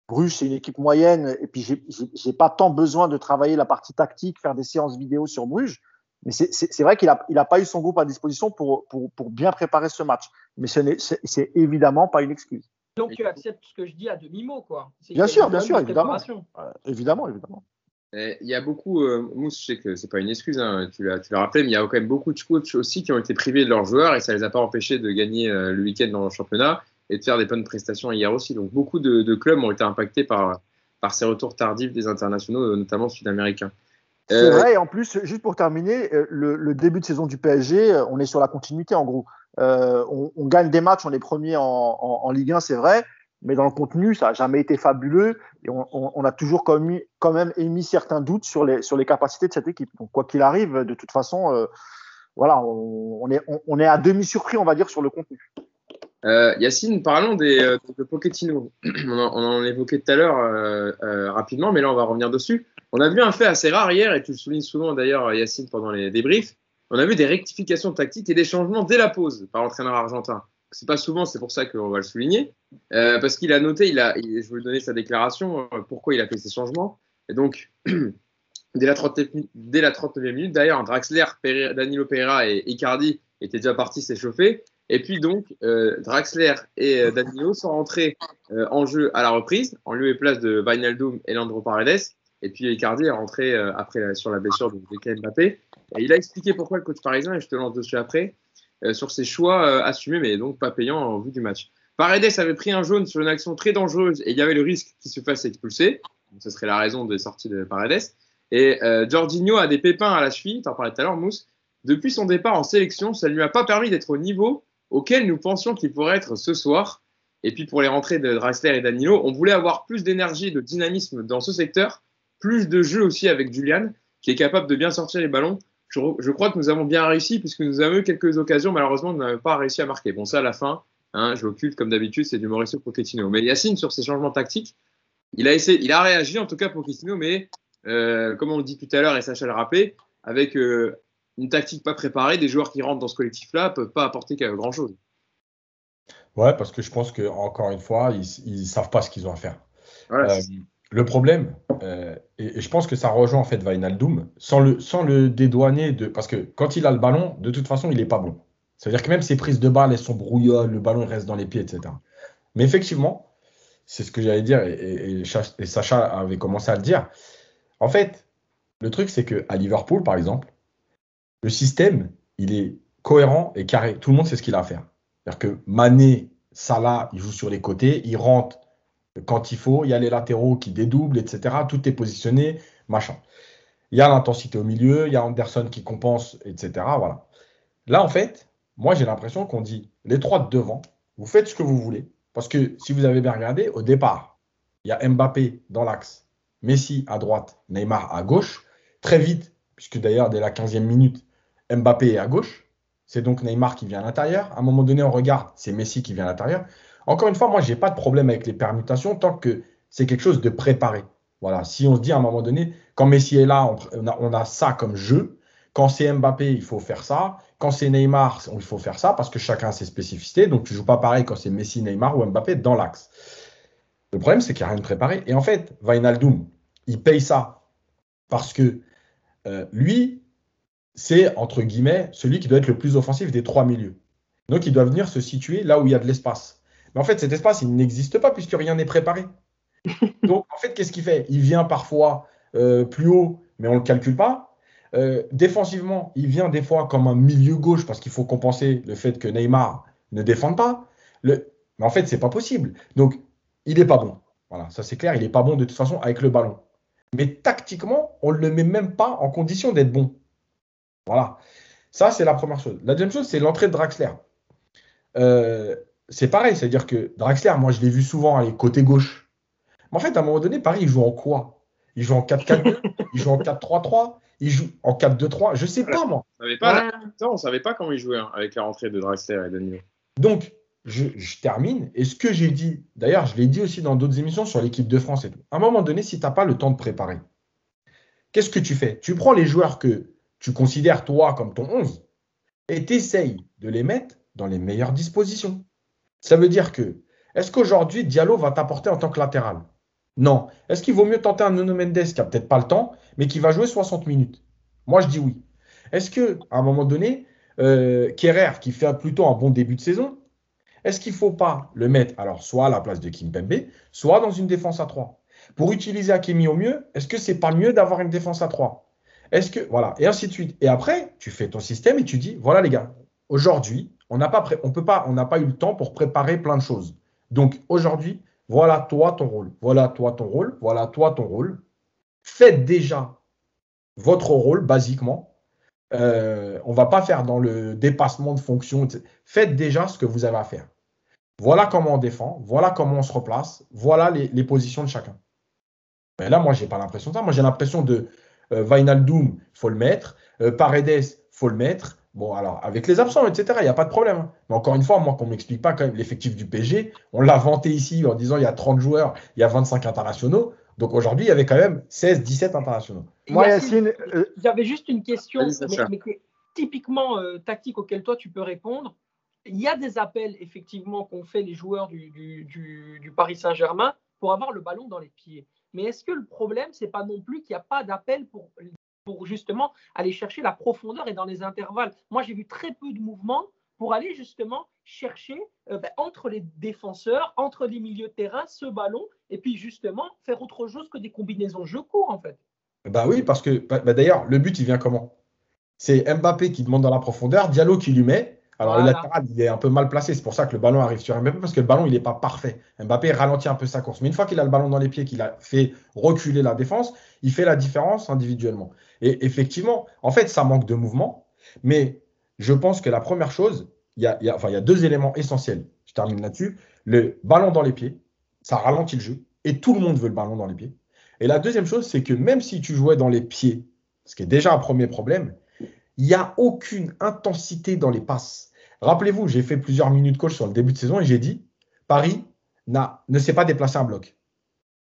Bruges, c'est une équipe moyenne, et puis j'ai pas tant besoin de travailler la partie tactique, faire des séances vidéo sur Bruges. Mais c'est vrai qu'il n'a il a pas eu son groupe à disposition pour, pour, pour bien préparer ce match. Mais ce c'est évidemment pas une excuse. Donc tu acceptes ce que je dis à demi-mot, quoi. Bien sûr, bien sûr, évidemment. évidemment, évidemment. Il y a beaucoup, euh, Mousse, je sais que c'est pas une excuse, hein, tu l'as rappelé, mais il y a quand même beaucoup de coachs aussi qui ont été privés de leurs joueurs et ça les a pas empêchés de gagner euh, le week-end dans le championnat et de faire des bonnes prestations hier aussi. Donc beaucoup de, clubs ont été impactés par, par ces retours tardifs des internationaux, notamment sud-américains. C'est euh, vrai, et en plus, juste pour terminer, euh, le, début de saison du PSG, euh, on est sur la continuité en gros. on, gagne des matchs, on est premier en, Ligue 1, c'est vrai, mais dans le contenu, ça n'a jamais été fabuleux et on, a toujours quand même, quand même, émis certains doutes sur les, sur les capacités de cette équipe. Donc, quoi qu'il arrive, de toute façon, voilà, on, est, on, est à demi surpris, on va dire, sur le contenu. Euh, Yacine, parlons des, euh, de Pochettino. on, en, on en évoquait tout à l'heure euh, euh, rapidement, mais là on va revenir dessus. On a vu un fait assez rare hier, et tu le soulignes souvent d'ailleurs, Yacine, pendant les débriefs. On a vu des rectifications tactiques et des changements dès la pause par l'entraîneur argentin. C'est pas souvent, c'est pour ça qu'on va le souligner, parce qu'il a noté, il a, je vais vous donner sa déclaration, pourquoi il a fait ces changements. Et donc, dès la 39e, dès la 39 minute, d'ailleurs, Draxler, Danilo Pereira et Icardi étaient déjà partis s'échauffer. Et puis donc, euh, Draxler et euh, Danilo sont rentrés euh, en jeu à la reprise, en lieu et place de Wijnaldum et Landro Paredes. Et puis Icardi est rentré après sur la blessure de Kylian Mbappé. Et il a expliqué pourquoi le coach parisien, et je te lance dessus après, sur ses choix assumés, mais donc pas payants en vue du match. Paredes avait pris un jaune sur une action très dangereuse et il y avait le risque qu'il se fasse expulser. Ce serait la raison des sorties de Paredes. Et Jorginho a des pépins à la cheville, en parlais tout à l'heure, Mousse. Depuis son départ en sélection, ça ne lui a pas permis d'être au niveau auquel nous pensions qu'il pourrait être ce soir. Et puis pour les rentrées de Drexler et Danilo, on voulait avoir plus d'énergie de dynamisme dans ce secteur, plus de jeu aussi avec Julian, qui est capable de bien sortir les ballons. Je, crois que nous avons bien réussi, puisque nous avons eu quelques occasions, malheureusement, nous n'avons pas réussi à marquer. Bon, ça, à la fin, hein, je occulte comme d'habitude, c'est du Mauricio Pochettino. Mais Yacine, sur ces changements tactiques, il a, essayé, il a réagi, en tout cas, Pochettino, mais euh, comme on le dit tout à l'heure, et Sacha le rappelé, avec euh, une tactique pas préparée, des joueurs qui rentrent dans ce collectif-là peuvent pas apporter grand-chose. Ouais, parce que je pense que encore une fois, ils, ne savent pas ce qu'ils ont à faire. Euh, le problème, euh, et, je pense que ça rejoint en fait Vainaldoum, sans le, sans le dédouaner de, parce que quand il a le ballon, de toute façon, il est pas bon. C'est-à-dire que même ses prises de balles, elles sont brouillonnes, le ballon reste dans les pieds, etc. Mais effectivement, c'est ce que j'allais dire, et, et, Sacha avait commencé à le dire. En fait, le truc, c'est que à Liverpool, par exemple, le système, il est cohérent et carré. Tout le monde sait ce qu'il a à faire. C'est-à-dire que Mané, Salah, il joue sur les côtés, il rentre quand il faut, il y a les latéraux qui dédoublent, etc. Tout est positionné, machin. Il y a l'intensité au milieu, il y a Anderson qui compense, etc. Voilà. Là, en fait, moi, j'ai l'impression qu'on dit les trois de devant, vous faites ce que vous voulez. Parce que si vous avez bien regardé, au départ, il y a Mbappé dans l'axe, Messi à droite, Neymar à gauche. Très vite, puisque d'ailleurs, dès la 15e minute, Mbappé est à gauche. c'est donc Neymar qui vient à l'intérieur. À un moment donné, on regarde, c'est Messi qui vient à l'intérieur. Encore une fois, moi, je n'ai pas de problème avec les permutations tant que c'est quelque chose de préparé. Voilà, si on se dit à un moment donné, quand Messi est là, on a, ça comme jeu. Quand c'est Mbappé, il faut faire ça. Quand c'est Neymar, il faut faire ça parce que chacun a ses spécificités. Donc, tu ne joues pas pareil quand c'est Messi, Neymar ou Mbappé dans l'axe. Le problème, c'est qu'il n'y a rien de préparé. Et en fait, Wijnaldum, il paye ça parce que euh, lui, c'est, entre guillemets, celui qui doit être le plus offensif des trois milieux. Donc, il doit venir se situer là où il y a de l'espace. Mais en fait, cet espace, il n'existe pas puisque rien n'est préparé. Donc, en fait, qu'est-ce qu'il fait? Il vient parfois euh, plus haut, mais on ne le calcule pas. Euh, défensivement, il vient des fois comme un milieu gauche parce qu'il faut compenser le fait que Neymar ne défende pas. Le... Mais en fait, c'est pas possible. Donc, il n'est pas bon. Voilà, ça c'est clair, il n'est pas bon de toute façon avec le ballon. Mais tactiquement, on ne le met même pas en condition d'être bon. Voilà. Ça, c'est la première chose. La deuxième chose, c'est l'entrée de Draxler. Euh, c'est pareil, c'est-à-dire que Draxler, moi, je l'ai vu souvent aller côté gauche. Mais en fait, à un moment donné, Paris, il joue en quoi? Il joue en 4-4-2, il joue en 4-3-3, il joue en 4-2-3, je sais pas, moi. On ne savait pas comment il jouait hein, avec la rentrée de Draxler et Danilo. Donc, je, termine. Et ce que j'ai dit, d'ailleurs, je l'ai dit aussi dans d'autres émissions sur l'équipe de France et tout. À un moment donné, si tu n'as pas le temps de préparer, qu'est-ce que tu fais? Tu prends les joueurs que tu considères, toi, comme ton 11, et tu essayes de les mettre dans les meilleures dispositions. Ça veut dire que, est-ce qu'aujourd'hui, Diallo va t'apporter en tant que latéral? Non. Est-ce qu'il vaut mieux tenter un Nuno Mendes qui n'a peut-être pas le temps, mais qui va jouer 60 minutes? Moi, je dis oui. Est-ce qu'à un moment donné, euh, qui fait plutôt un bon début de saison, est-ce qu'il ne faut pas le mettre, alors soit à la place de Kim Kimpembe, soit dans une défense à 3 Pour utiliser Akemi au mieux, est-ce que c'est pas mieux d'avoir une défense à 3 Est-ce que voilà et ainsi de suite. Et après, tu fais ton système et tu dis voilà les gars, aujourd'hui, on n'a pas, on on eu le temps pour préparer plein de choses. Donc aujourd'hui, voilà toi ton rôle, voilà toi ton rôle, voilà toi ton rôle. Faites déjà votre rôle basiquement. Euh, on va pas faire dans le dépassement de fonction. Faites déjà ce que vous avez à faire. Voilà comment on défend, voilà comment on se replace, voilà les, positions de chacun. Mais là, moi, je n'ai pas l'impression de ça. Moi, j'ai l'impression de euh, il faut le mettre. Euh, Paredes, faut le mettre. Bon, alors, avec les absents, etc., il n'y a pas de problème. Hein. Mais encore une fois, moi, qu'on ne m'explique pas quand même l'effectif du PG, on l'a vanté ici en disant il y a 30 joueurs, il y a 25 internationaux. Donc aujourd'hui, il y avait quand même 16, 17 internationaux. Moi, Yacine, euh, j'avais juste une question, mais, typiquement euh, tactique auquel toi tu peux répondre. Il y a des appels, effectivement, qu'ont fait les joueurs du, du Paris Saint-Germain pour avoir le ballon dans les pieds. Mais est-ce que le problème, c'est pas non plus qu'il n'y a pas d'appel pour justement aller chercher la profondeur et dans les intervalles? Moi, j'ai vu très peu de mouvements pour aller justement chercher euh, ben, entre les défenseurs, entre les milieux de terrain, ce ballon, et puis justement faire autre chose que des combinaisons jeu court, en fait. Bah oui, parce que bah, bah, d'ailleurs, le but, il vient comment? C'est Mbappé qui demande dans la profondeur, Diallo qui lui met, alors le latéral, il est un peu mal placé. C'est pour ça que le ballon arrive sur Mbappé, parce que le ballon, il n'est pas parfait. Mbappé ralentit un peu sa course. Mais une fois qu'il a le ballon dans les pieds, qu'il a fait reculer la défense, il fait la différence individuellement. Et effectivement, en fait, ça manque de mouvement. Mais je pense que la première chose, il y a, enfin, il y a deux éléments essentiels. Je termine là-dessus. Le ballon dans les pieds, ça ralentit le jeu. Et tout le monde veut le ballon dans les pieds. Et la deuxième chose, c'est que même si tu jouais dans les pieds, ce qui est déjà un premier problème, il n'y a aucune intensité dans les passes. Rappelez-vous, j'ai fait plusieurs minutes coach sur le début de saison et j'ai dit Paris ne s'est pas déplacé un bloc.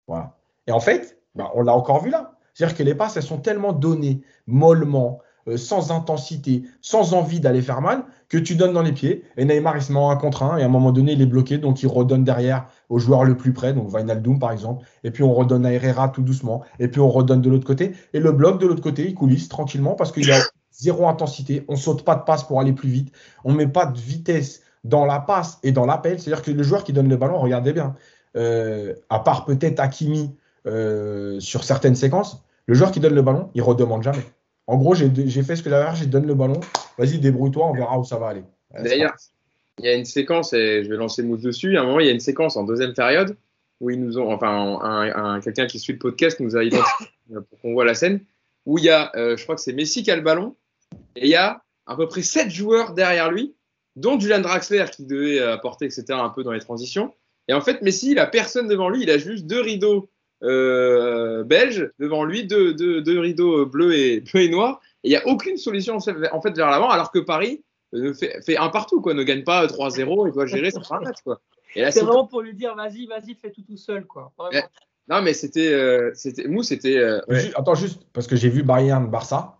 Voilà. Et en fait, bah, on l'a encore vu là. C'est-à-dire que les passes, elles sont tellement données mollement, euh, sans intensité, sans envie d'aller faire mal, que tu donnes dans les pieds. Et Neymar, il se met en un contre un, et à un moment donné, il est bloqué, donc il redonne derrière au joueur le plus près, donc Wijnaldum par exemple. Et puis on redonne à Herrera tout doucement, et puis on redonne de l'autre côté. Et le bloc de l'autre côté, il coulisse tranquillement parce qu'il a zéro intensité, on saute pas de passe pour aller plus vite, on met pas de vitesse dans la passe et dans l'appel. C'est-à-dire que le joueur qui donne le ballon, regardez bien, euh, à part peut-être Hakimi euh, sur certaines séquences, le joueur qui donne le ballon, il redemande jamais. En gros, j'ai fait ce que j'avais à faire, j'ai donné le ballon, vas-y, débrouille-toi, on verra où ça va aller. D'ailleurs, il y a une séquence, et je vais lancer mousse dessus, à un moment, il y a une séquence en deuxième période où ils nous ont, enfin, un, quelqu'un qui suit le podcast nous a identifié pour qu'on voit la scène, où il y a, euh, je crois que c'est Messi qui a le ballon, et il y a à peu près 7 joueurs derrière lui, dont Julian Draxler qui devait apporter, etc., un peu dans les transitions. Et en fait, Messi, il a personne devant lui, il a juste deux rideaux euh, belges devant lui, deux, deux, rideaux bleus et, bleu et noirs. Et il n'y a aucune solution en fait vers l'avant, alors que Paris, fait, un partout, quoi. Ne gagne pas 3-0 et doit gérer son match, quoi. C'est vraiment pour lui dire, vas-y, vas-y, fais tout tout seul, quoi. Non, mais c'était. Euh, c'était Mou, c'était. Euh, attends, juste, parce que j'ai vu Bayern Barça.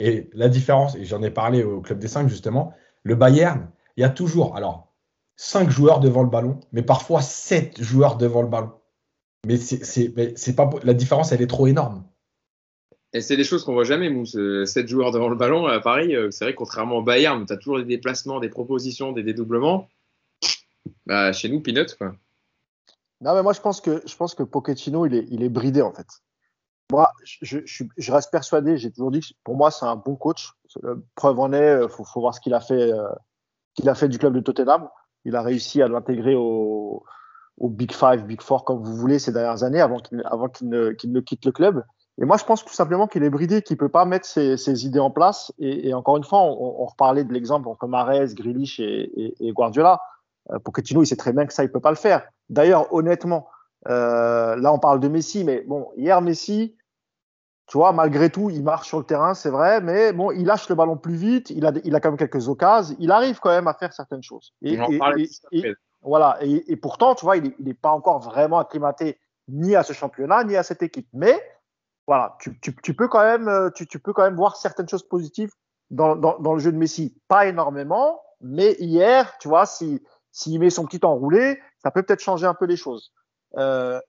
Et la différence, et j'en ai parlé au Club des 5 justement, le Bayern, il y a toujours, alors, 5 joueurs devant le ballon, mais parfois 7 joueurs devant le ballon. Mais c'est pas la différence, elle est trop énorme. Et c'est des choses qu'on voit jamais, Mou. 7 joueurs devant le ballon à Paris, euh, c'est vrai, contrairement au Bayern, tu as toujours des déplacements, des propositions, des dédoublements. Bah, chez nous, peanuts, quoi. Non, mais moi, je pense que, je pense que Pochettino, il est, il est bridé, en fait. Moi, je, je, je reste persuadé, j'ai toujours dit que pour moi, c'est un bon coach. Preuve en est, il euh, faut, faut, voir ce qu'il a fait, euh, qu'il a fait du club de Tottenham. Il a réussi à l'intégrer au, au Big Five, Big Four, comme vous voulez, ces dernières années, avant qu'il avant qu'il ne, qu'il ne quitte le club. Et moi, je pense tout simplement qu'il est bridé, qu'il peut pas mettre ses, ses idées en place. Et, encore une fois, on, on reparlait de l'exemple entre Mares, Grealish et, et, et Guardiola. Euh, Pochettino, il sait très bien que ça, il peut pas le faire. D'ailleurs, honnêtement, euh, là, on parle de Messi, mais bon, hier, Messi, tu vois, malgré tout, il marche sur le terrain, c'est vrai, mais bon, il lâche le ballon plus vite, il a, il a quand même quelques occasions, il arrive quand même à faire certaines choses. Et, voilà, et, pourtant, tu vois, il n'est pas encore vraiment acclimaté ni à ce championnat, ni à cette équipe. Mais voilà, tu, tu, tu peux, quand même, tu, tu, peux quand même voir certaines choses positives dans, dans, dans, le jeu de Messi. Pas énormément, mais hier, tu vois, si, s'il met son petit enroulé, ça peut peut-être changer un peu les choses. Euh,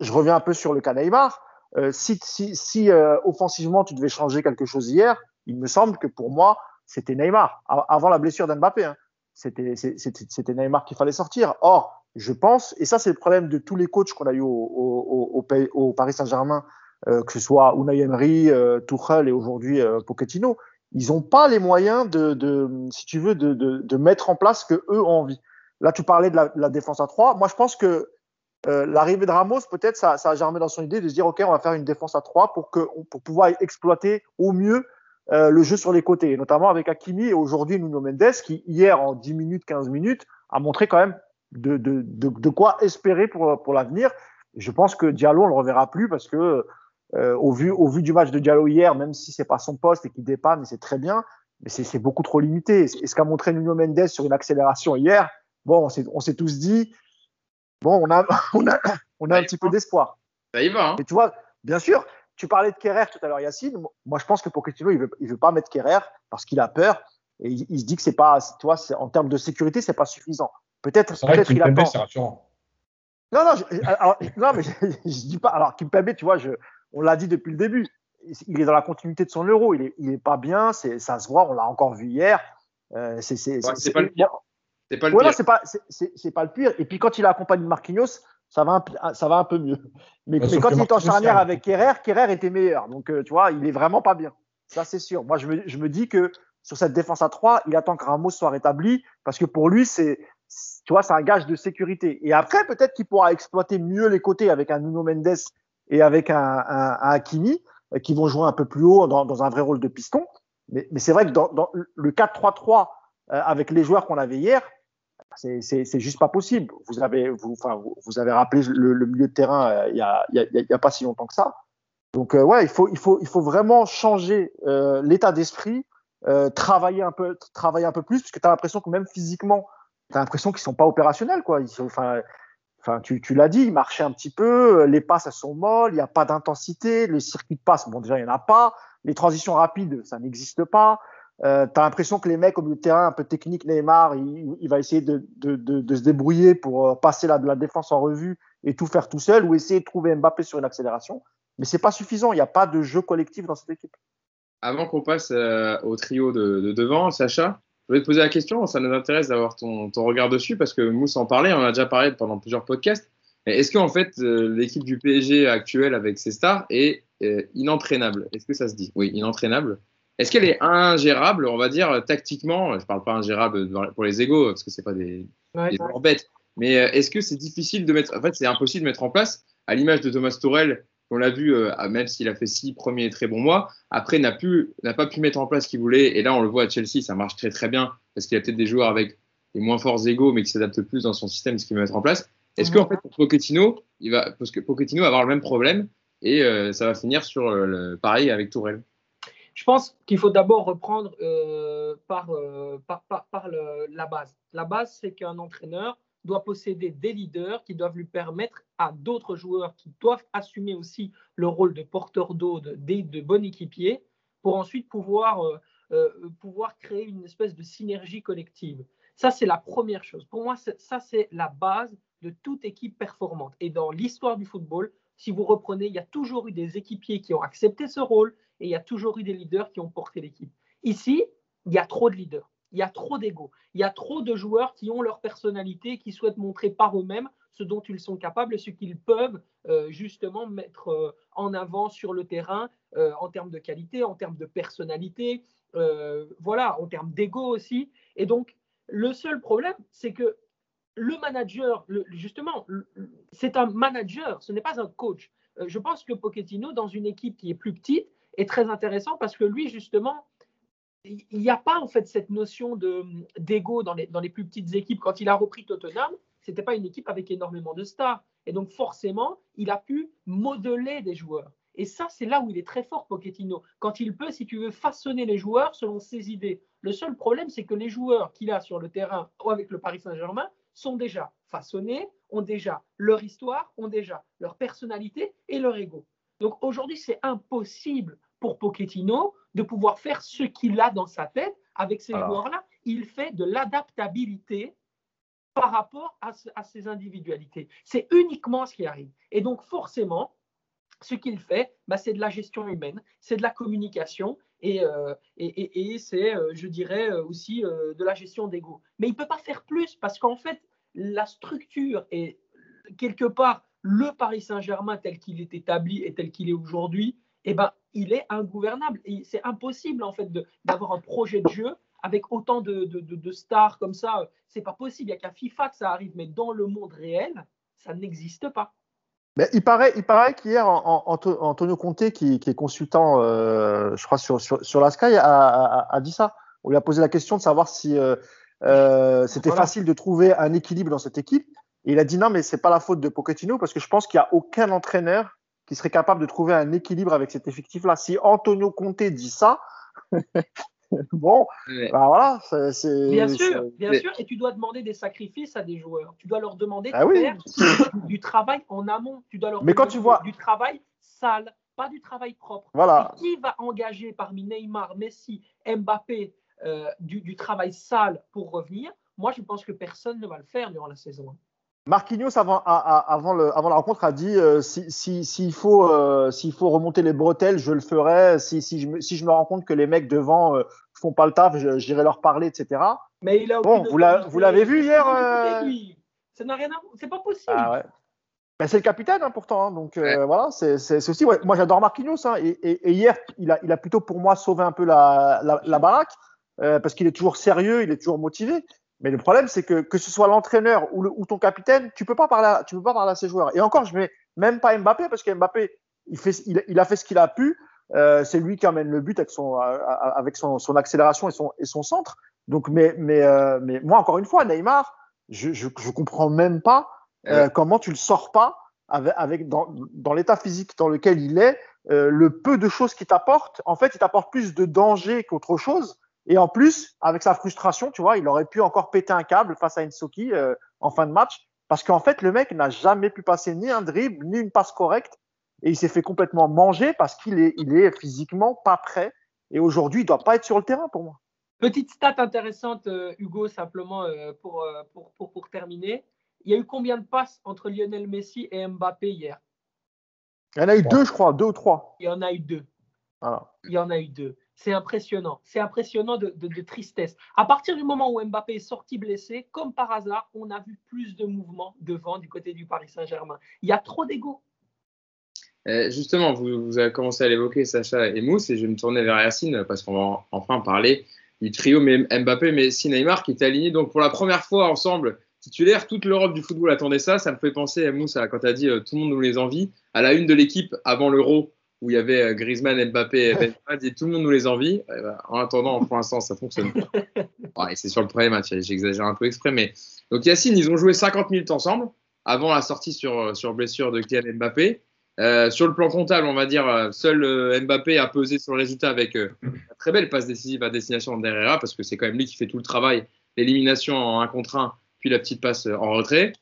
je reviens un peu sur le cas Neymar. Euh, si si, si euh, offensivement tu devais changer quelque chose hier, il me semble que pour moi c'était Neymar avant la blessure d'Mbappé. Hein. C'était Neymar qu'il fallait sortir. Or, je pense, et ça c'est le problème de tous les coachs qu'on a eu au, au, au, Paris Saint-Germain, euh, que ce soit Unai Emery, euh, Tuchel et aujourd'hui euh, Pochettino, ils n'ont pas les moyens de, de, si tu veux, de, de, de mettre en place ce que eux ont envie. Là, tu parlais de la, défense à 3. Moi, je pense que euh, l'arrivée de Ramos, peut-être, ça, a germé dans son idée de se dire, OK, on va faire une défense à 3 pour, pouvoir exploiter au mieux euh, le jeu sur les côtés, notamment avec Hakimi et aujourd'hui Nuno Mendes, qui hier, en 10 minutes, 15 minutes, a montré quand même de, quoi espérer pour, l'avenir. Je pense que Diallo, on le reverra plus parce que euh, au, vu, au vu du match de Diallo hier, même si c'est pas son poste et qu'il dépanne, c'est très bien, mais c'est beaucoup trop limité. Et ce qu'a montré Nuno Mendes sur une accélération hier, bon, on s'est tous dit, bon, on a, on a, on a un petit peu d'espoir. Ça y va. Hein. Et tu vois, bien sûr, tu parlais de Kerrer tout à l'heure, Yacine. Moi, je pense que Pochettino, il veut, il veut pas mettre Kerrer parce qu'il a peur et il, se dit que c'est pas, tu vois, en termes de sécurité, c'est pas suffisant. Peut-être, peut-être il attend. Non, non, je, non, mais je, je, dis pas. Alors, Kimpembe, tu vois, je, on l'a dit depuis le début. Il est dans la continuité de son euro. Il est, il est pas bien. C'est, ça se voit. On l'a encore vu hier. Euh, c'est, c'est, c'est, pas le pire. C'est pas le pire. c'est pas, c'est, pas le pire. Et puis quand il a accompagné Marquinhos, ça va un, ça va un peu mieux. Mais, mais quand il est en charnière avec Kerrer, Kerrer était meilleur. Donc, euh, tu vois, il est vraiment pas bien. Ça, c'est sûr. Moi, je me, je me dis que sur cette défense à 3, il attend que Ramos soit rétabli parce que pour lui, c'est, tu vois, c'est un gage de sécurité. Et après, peut-être qu'il pourra exploiter mieux les côtés avec un Nuno Mendes et avec un, un, un Hakimi euh, qui vont jouer un peu plus haut dans, dans un vrai rôle de piston. Mais, mais c'est vrai que dans, dans le 4-3-3 euh, avec les joueurs qu'on avait hier, c'est juste pas possible. Vous avez, vous, avez rappelé le, milieu de terrain euh, il y, a, y, a, pas si longtemps que ça. Donc euh, ouais, il faut, il faut, il faut vraiment changer euh, l'état d'esprit, euh, travailler un peu, travailler un peu plus, parce que tu as l'impression que même physiquement, tu as l'impression qu'ils sont pas opérationnels quoi. Enfin, enfin, tu, l'as dit, ils marchaient un petit peu, les passes elles sont molles, il n'y a pas d'intensité, les circuits de passe, bon déjà il y en a pas, les transitions rapides ça n'existe pas. Euh, tu as l'impression que les mecs au milieu de terrain, un peu technique, Neymar, il, va essayer de, se débrouiller pour euh, passer la, la défense en revue et tout faire tout seul ou essayer de trouver Mbappé sur une accélération. Mais c'est pas suffisant, il n'y a pas de jeu collectif dans cette équipe. Avant qu'on passe euh, au trio de, de, devant, Sacha, je voulais te poser la question, ça nous intéresse d'avoir ton, regard dessus parce que Mousse en parlait, on a déjà parlé pendant plusieurs podcasts. Est-ce qu'en fait, euh, l'équipe du PSG actuelle avec ses stars est inentraînable? Est-ce que ça se dit? Oui, inentraînable. Est-ce qu'elle est ingérable, on va dire, tactiquement? Je parle pas ingérable pour les égaux, parce que c'est pas des, ouais, des bêtes. Mais euh, est-ce que c'est difficile de mettre. En fait, c'est impossible de mettre en place, à l'image de Thomas Tourel, qu'on l'a vu, euh, même s'il a fait six premiers très bons mois, après n'a n'a pas pu mettre en place ce qu'il voulait. Et là, on le voit à Chelsea, ça marche très très bien, parce qu'il y a peut-être des joueurs avec des moins forts égaux, mais qui s'adaptent plus dans son système, ce qu'il veut mettre en place. Est-ce qu'en fait, pour Pochettino, il va, parce que Pochettino va avoir le même problème, et euh, ça va finir sur le, pareil avec Tourelle? Je pense qu'il faut d'abord reprendre euh, par, par, la base. La base, c'est qu'un entraîneur doit posséder des leaders qui doivent lui permettre à d'autres joueurs qui doivent assumer aussi le rôle de porteur d'eau, de, de, bon équipier, pour ensuite pouvoir, euh, euh, pouvoir créer une espèce de synergie collective. Ça, c'est la première chose. Pour moi, ça, c'est la base de toute équipe performante. Et dans l'histoire du football, si vous reprenez, il y a toujours eu des équipiers qui ont accepté ce rôle et il y a toujours eu des leaders qui ont porté l'équipe. Ici, il y a trop de leaders il y a trop d'ego. Il y a trop de joueurs qui ont leur personnalité, qui souhaitent montrer par eux-mêmes ce dont ils sont capables ce qu'ils peuvent euh, justement mettre euh, en avant sur le terrain euh, en termes de qualité, en termes de personnalité, voilà, en termes d'ego aussi. Et donc, le seul problème, c'est que le manager, justement, c'est un manager, ce n'est pas un coach. je pense que Pochettino, dans une équipe qui est plus petite, est très intéressant parce que lui, justement, il n'y a pas en fait cette notion d'ego dans les, dans les plus petites équipes. Quand il a repris Tottenham, ce n'était pas une équipe avec énormément de stars. Et donc forcément, il a pu modeler des joueurs. Et ça, c'est là où il est très fort, Pochettino. Quand il peut, si tu veux, façonner les joueurs selon ses idées. Le seul problème, c'est que les joueurs qu'il a sur le terrain ou avec le Paris Saint-Germain sont déjà façonnés, ont déjà leur histoire, ont déjà leur personnalité et leur ego. Donc aujourd'hui, c'est impossible pour Pochettino de pouvoir faire ce qu'il a dans sa tête avec ces joueurs-là. Il fait de l'adaptabilité par rapport à, à ces individualités. C'est uniquement ce qui arrive. Et donc forcément, ce qu'il fait, bah, c'est de la gestion humaine, c'est de la communication et, euh, et, et, c'est, euh, je dirais, euh, aussi de la gestion d'ego. Mais il ne peut pas faire plus parce qu'en fait, la structure est quelque part le Paris Saint-Germain tel qu'il est établi et tel qu'il est aujourd'hui, eh ben, il est ingouvernable. Et c'est impossible, en fait, d'avoir un projet de jeu avec autant de, de, stars comme ça. C'est pas possible. Il n'y a qu'à FIFA que ça arrive. Mais dans le monde réel, ça n'existe pas. Mais il paraît, il paraît qu'hier, Antonio Conte, qui, est consultant, euh, je crois, sur, sur, la Sky, a, dit ça. On lui a posé la question de savoir si euh, euh, c'était facile de trouver un équilibre dans cette équipe. Et il a dit non, mais c'est pas la faute de Pochettino parce que je pense qu'il n'y a aucun entraîneur qui serait capable de trouver un équilibre avec cet effectif-là. Si Antonio Conte dit ça, bon, bah voilà, c'est. Bien sûr, bien sûr, et tu dois demander des sacrifices à des joueurs. Tu dois leur demander ah de faire du travail en amont. Tu dois leur Mais quand tu vois du travail sale, pas du travail propre. Voilà. qui va engager parmi Neymar, Messi, Mbappé euh, du, du travail sale pour revenir? Moi, je pense que personne ne va le faire durant la saison. Marquinhos, avant, avant, le, avant, la rencontre, a dit euh, s'il si, si, faut, euh, faut remonter les bretelles, je le ferai. Si, si, je, me, si je me rends compte que les mecs devant euh, font pas le taf, j'irai leur parler, etc. Mais il a bon, vous l'avez vu hier euh... Ça n'a rien à C'est pas possible. Ah ouais. ben, c'est le capitaine, hein, pourtant. Hein, donc voilà, c'est aussi. Ouais, moi, j'adore Marquinhos. Hein, et, et, et, hier, il a, il a plutôt pour moi sauvé un peu la, la, la baraque parce qu'il est toujours sérieux, il est toujours motivé. Mais le problème, c'est que que ce soit l'entraîneur ou, ou, ton capitaine, tu peux pas parler, à, tu peux pas parler à ces joueurs. Et encore, je mets même pas Mbappé parce que Mbappé, il fait, il, il a fait ce qu'il a pu. Euh, c'est lui qui amène le but avec son, avec son, son accélération et son, et son centre. Donc, mais, mais, euh, mais moi, encore une fois, Neymar, je, je, je comprends même pas euh, comment tu le sors pas avec, avec dans, dans l'état physique dans lequel il est, euh, le peu de choses qu'il t'apporte. En fait, il t'apporte plus de danger qu'autre chose. Et en plus, avec sa frustration, tu vois, il aurait pu encore péter un câble face à Insoki euh, en fin de match. Parce qu'en fait, le mec n'a jamais pu passer ni un dribble, ni une passe correcte. Et il s'est fait complètement manger parce qu'il est, il est physiquement pas prêt. Et aujourd'hui, il doit pas être sur le terrain pour moi. Petite stat intéressante, euh, Hugo, simplement euh, pour, pour, pour, pour, terminer. Il y a eu combien de passes entre Lionel Messi et Mbappé hier? Il y en a eu deux, je crois, deux ou trois. Il y en a eu deux. Il y en a eu deux. C'est impressionnant. C'est impressionnant de, tristesse. À partir du moment où Mbappé est sorti blessé, comme par hasard, on a vu plus de mouvements devant du côté du Paris Saint-Germain. Il y a trop d'ego. Euh, justement, vous, avez commencé à l'évoquer, Sacha et Mousse, et je vais me tourner vers Yacine parce qu'on va enfin parler du trio Mbappé, Messi, Neymar qui est aligné donc pour la première fois ensemble titulaire. Toute l'Europe du football attendait ça. Ça me fait penser, Mousse, quand tu as dit euh, tout le monde nous les envie, à la une de l'équipe avant l'Euro où il y avait euh, Griezmann, Mbappé et Benzema, et tout le monde nous les envie. Eh ben, en attendant, pour l'instant, ça fonctionne pas. c'est sur le premier match, j'exagère un peu exprès. Mais... Donc Yacine, ils ont joué 50 minutes ensemble avant la sortie sur, euh, sur blessure de Kylian Mbappé. Euh, sur le plan comptable, on va dire, seul euh, Mbappé a pesé sur le résultat avec euh, une très belle passe décisive à destination d'Herrera, parce que c'est quand même lui qui fait tout le travail, l'élimination en 1 contre 1, puis la petite passe en retrait.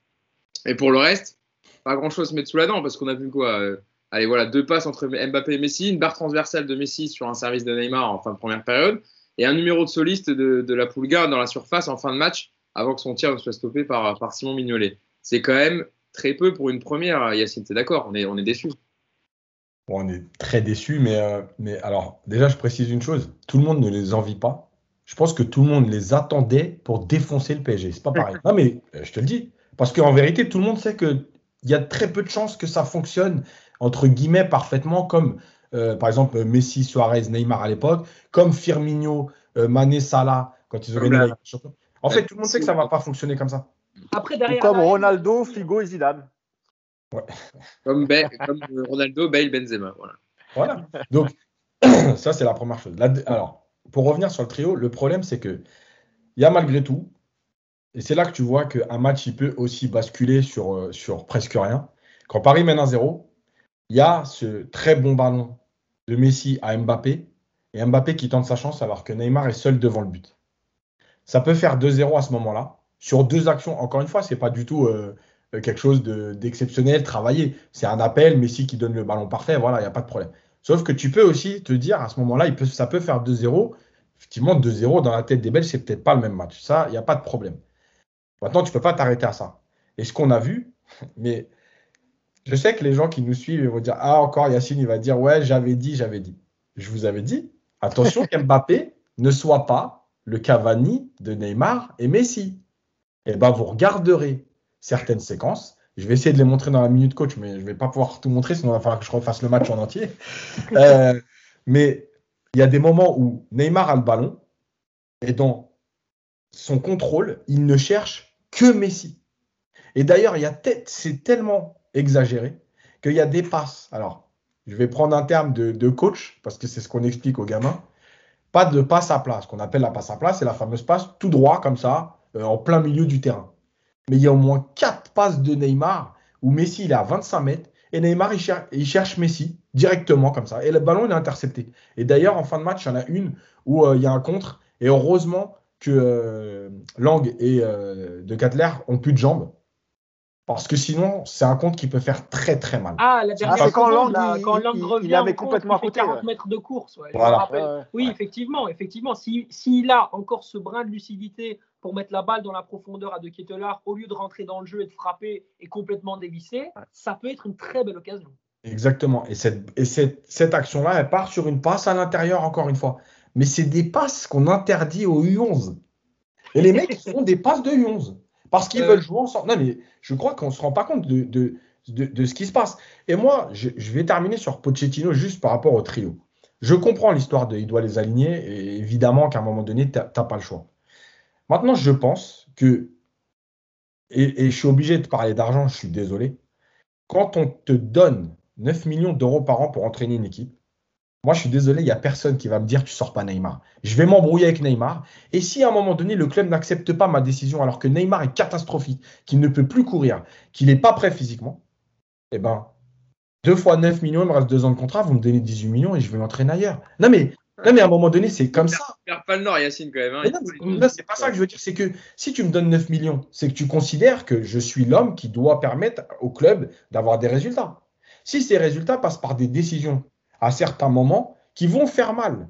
Et pour le reste, pas grand-chose mettre sous la dent, parce qu'on a vu quoi Allez, voilà, deux passes entre Mbappé et Messi, une barre transversale de Messi sur un service de Neymar en fin de première période, et un numéro de soliste de, de la Pulga dans la surface en fin de match, avant que son tir ne soit stoppé par, par Simon Mignolet. C'est quand même très peu pour une première, Yacine, t'es d'accord? On est, on est déçu. Bon, on est très déçus, mais, euh, mais alors, déjà, je précise une chose tout le monde ne les envie pas. Je pense que tout le monde les attendait pour défoncer le PSG. C'est pas pareil. Non, mais euh, je te le dis. Parce qu'en vérité, tout le monde sait qu'il y a très peu de chances que ça fonctionne, entre guillemets, parfaitement, comme euh, par exemple Messi, Suarez, Neymar à l'époque, comme Firmino, euh, Mané, Salah, quand ils ont gagné la-. En fait, tout le monde sait que ça va pas fonctionner comme ça. Après, derrière. comme Ronaldo, Figo et Zidane. Comme, Ronaldo, Bale, Benzema. Voilà. Voilà. Donc, ça, c'est la première chose. La- alors, pour revenir sur le trio, le problème, c'est que il y a malgré tout, et c'est là que tu vois qu'un match, il peut aussi basculer sur, euh, sur presque rien. Quand Paris mène 1-0, il y a ce très bon ballon de Messi à Mbappé, et Mbappé qui tente sa chance alors que Neymar est seul devant le but. Ça peut faire 2-0 à ce moment-là. Sur deux actions, encore une fois, c'est pas du tout euh, quelque chose de- d'exceptionnel, travaillé. C'est un appel, Messi qui donne le ballon parfait, voilà, il n'y a pas de problème. Sauf que tu peux aussi te dire, à ce moment-là, ça peut faire 2-0. Effectivement, 2-0 dans la tête des Belges, c'est peut-être pas le même match. Ça, il n'y a pas de problème. Maintenant, tu peux pas t'arrêter à ça. Et ce qu'on a vu, mais je sais que les gens qui nous suivent ils vont dire Ah, encore Yacine, il va dire Ouais, j'avais dit, j'avais dit. Je vous avais dit, attention qu'Mbappé ne soit pas le Cavani de Neymar et Messi. Et ben, vous regarderez certaines séquences. Je vais essayer de les montrer dans la minute coach, mais je ne vais pas pouvoir tout montrer, sinon il va falloir que je refasse le match en entier. Euh, mais il y a des moments où Neymar a le ballon et dans son contrôle, il ne cherche que Messi. Et d'ailleurs, il y a c'est tellement exagéré qu'il y a des passes. Alors, je vais prendre un terme de, coach parce que c'est ce qu'on explique aux gamins. Pas de passe à plat. Ce qu'on appelle la passe à plat, c'est la fameuse passe tout droit comme ça, euh, en plein milieu du terrain. Mais il y a au moins quatre passes de Neymar où Messi il est à 25 mètres et Neymar il, cher- il cherche Messi directement comme ça. Et le ballon il est intercepté. Et d'ailleurs, en fin de match, il y en a une où euh, il y a un contre. Et heureusement que euh, Lang et De Catler ont plus de jambes. Parce que sinon, c'est un compte qui peut faire très très mal. Ah, la Ah, dernière quand Lang, là, il- quand il- Lang il revient, la met au compte, complètement il fait à côté, 40 ouais. mètres de course. ouais, Voilà. ouais. Oui, effectivement, effectivement. S'il s'il a encore ce brin de lucidité pour mettre la balle dans la profondeur à De Ketelaar, au lieu de rentrer dans le jeu et de frapper et complètement dévisser, ça peut être une très belle occasion. Exactement. Et cette, et cette, cette action-là, elle part sur une passe à l'intérieur, encore une fois. Mais c'est des passes qu'on interdit aux U11. Et les mecs font des passes de U11. Parce qu'ils Euh. veulent jouer ensemble. Non, mais je crois qu'on ne se rend pas compte de, de, de, de ce qui se passe. Et moi, je, je vais terminer sur Pochettino juste par rapport au trio. Je comprends l'histoire de il doit les aligner. Et évidemment qu'à un moment donné, tu n'as pas le choix. Maintenant, je pense que, et, et je suis obligé de parler d'argent, je suis désolé, quand on te donne 9 millions d'euros par an pour entraîner une équipe, moi je suis désolé, il n'y a personne qui va me dire tu sors pas Neymar. Je vais m'embrouiller avec Neymar. Et si à un moment donné le club n'accepte pas ma décision alors que Neymar est catastrophique, qu'il ne peut plus courir, qu'il n'est pas prêt physiquement, eh ben, deux fois 9 millions, il me reste deux ans de contrat, vous me donnez 18 millions et je vais m'entraîner ailleurs. Non mais, non mais à un moment donné, c'est comme ça. Perd pas le nord, Yacine, quand même. hein. Non, non, c'est pas ça que je veux dire. C'est que si tu me donnes 9 millions, c'est que tu considères que je suis l'homme qui doit permettre au club d'avoir des résultats. Si ces résultats passent par des décisions à certains moments qui vont faire mal,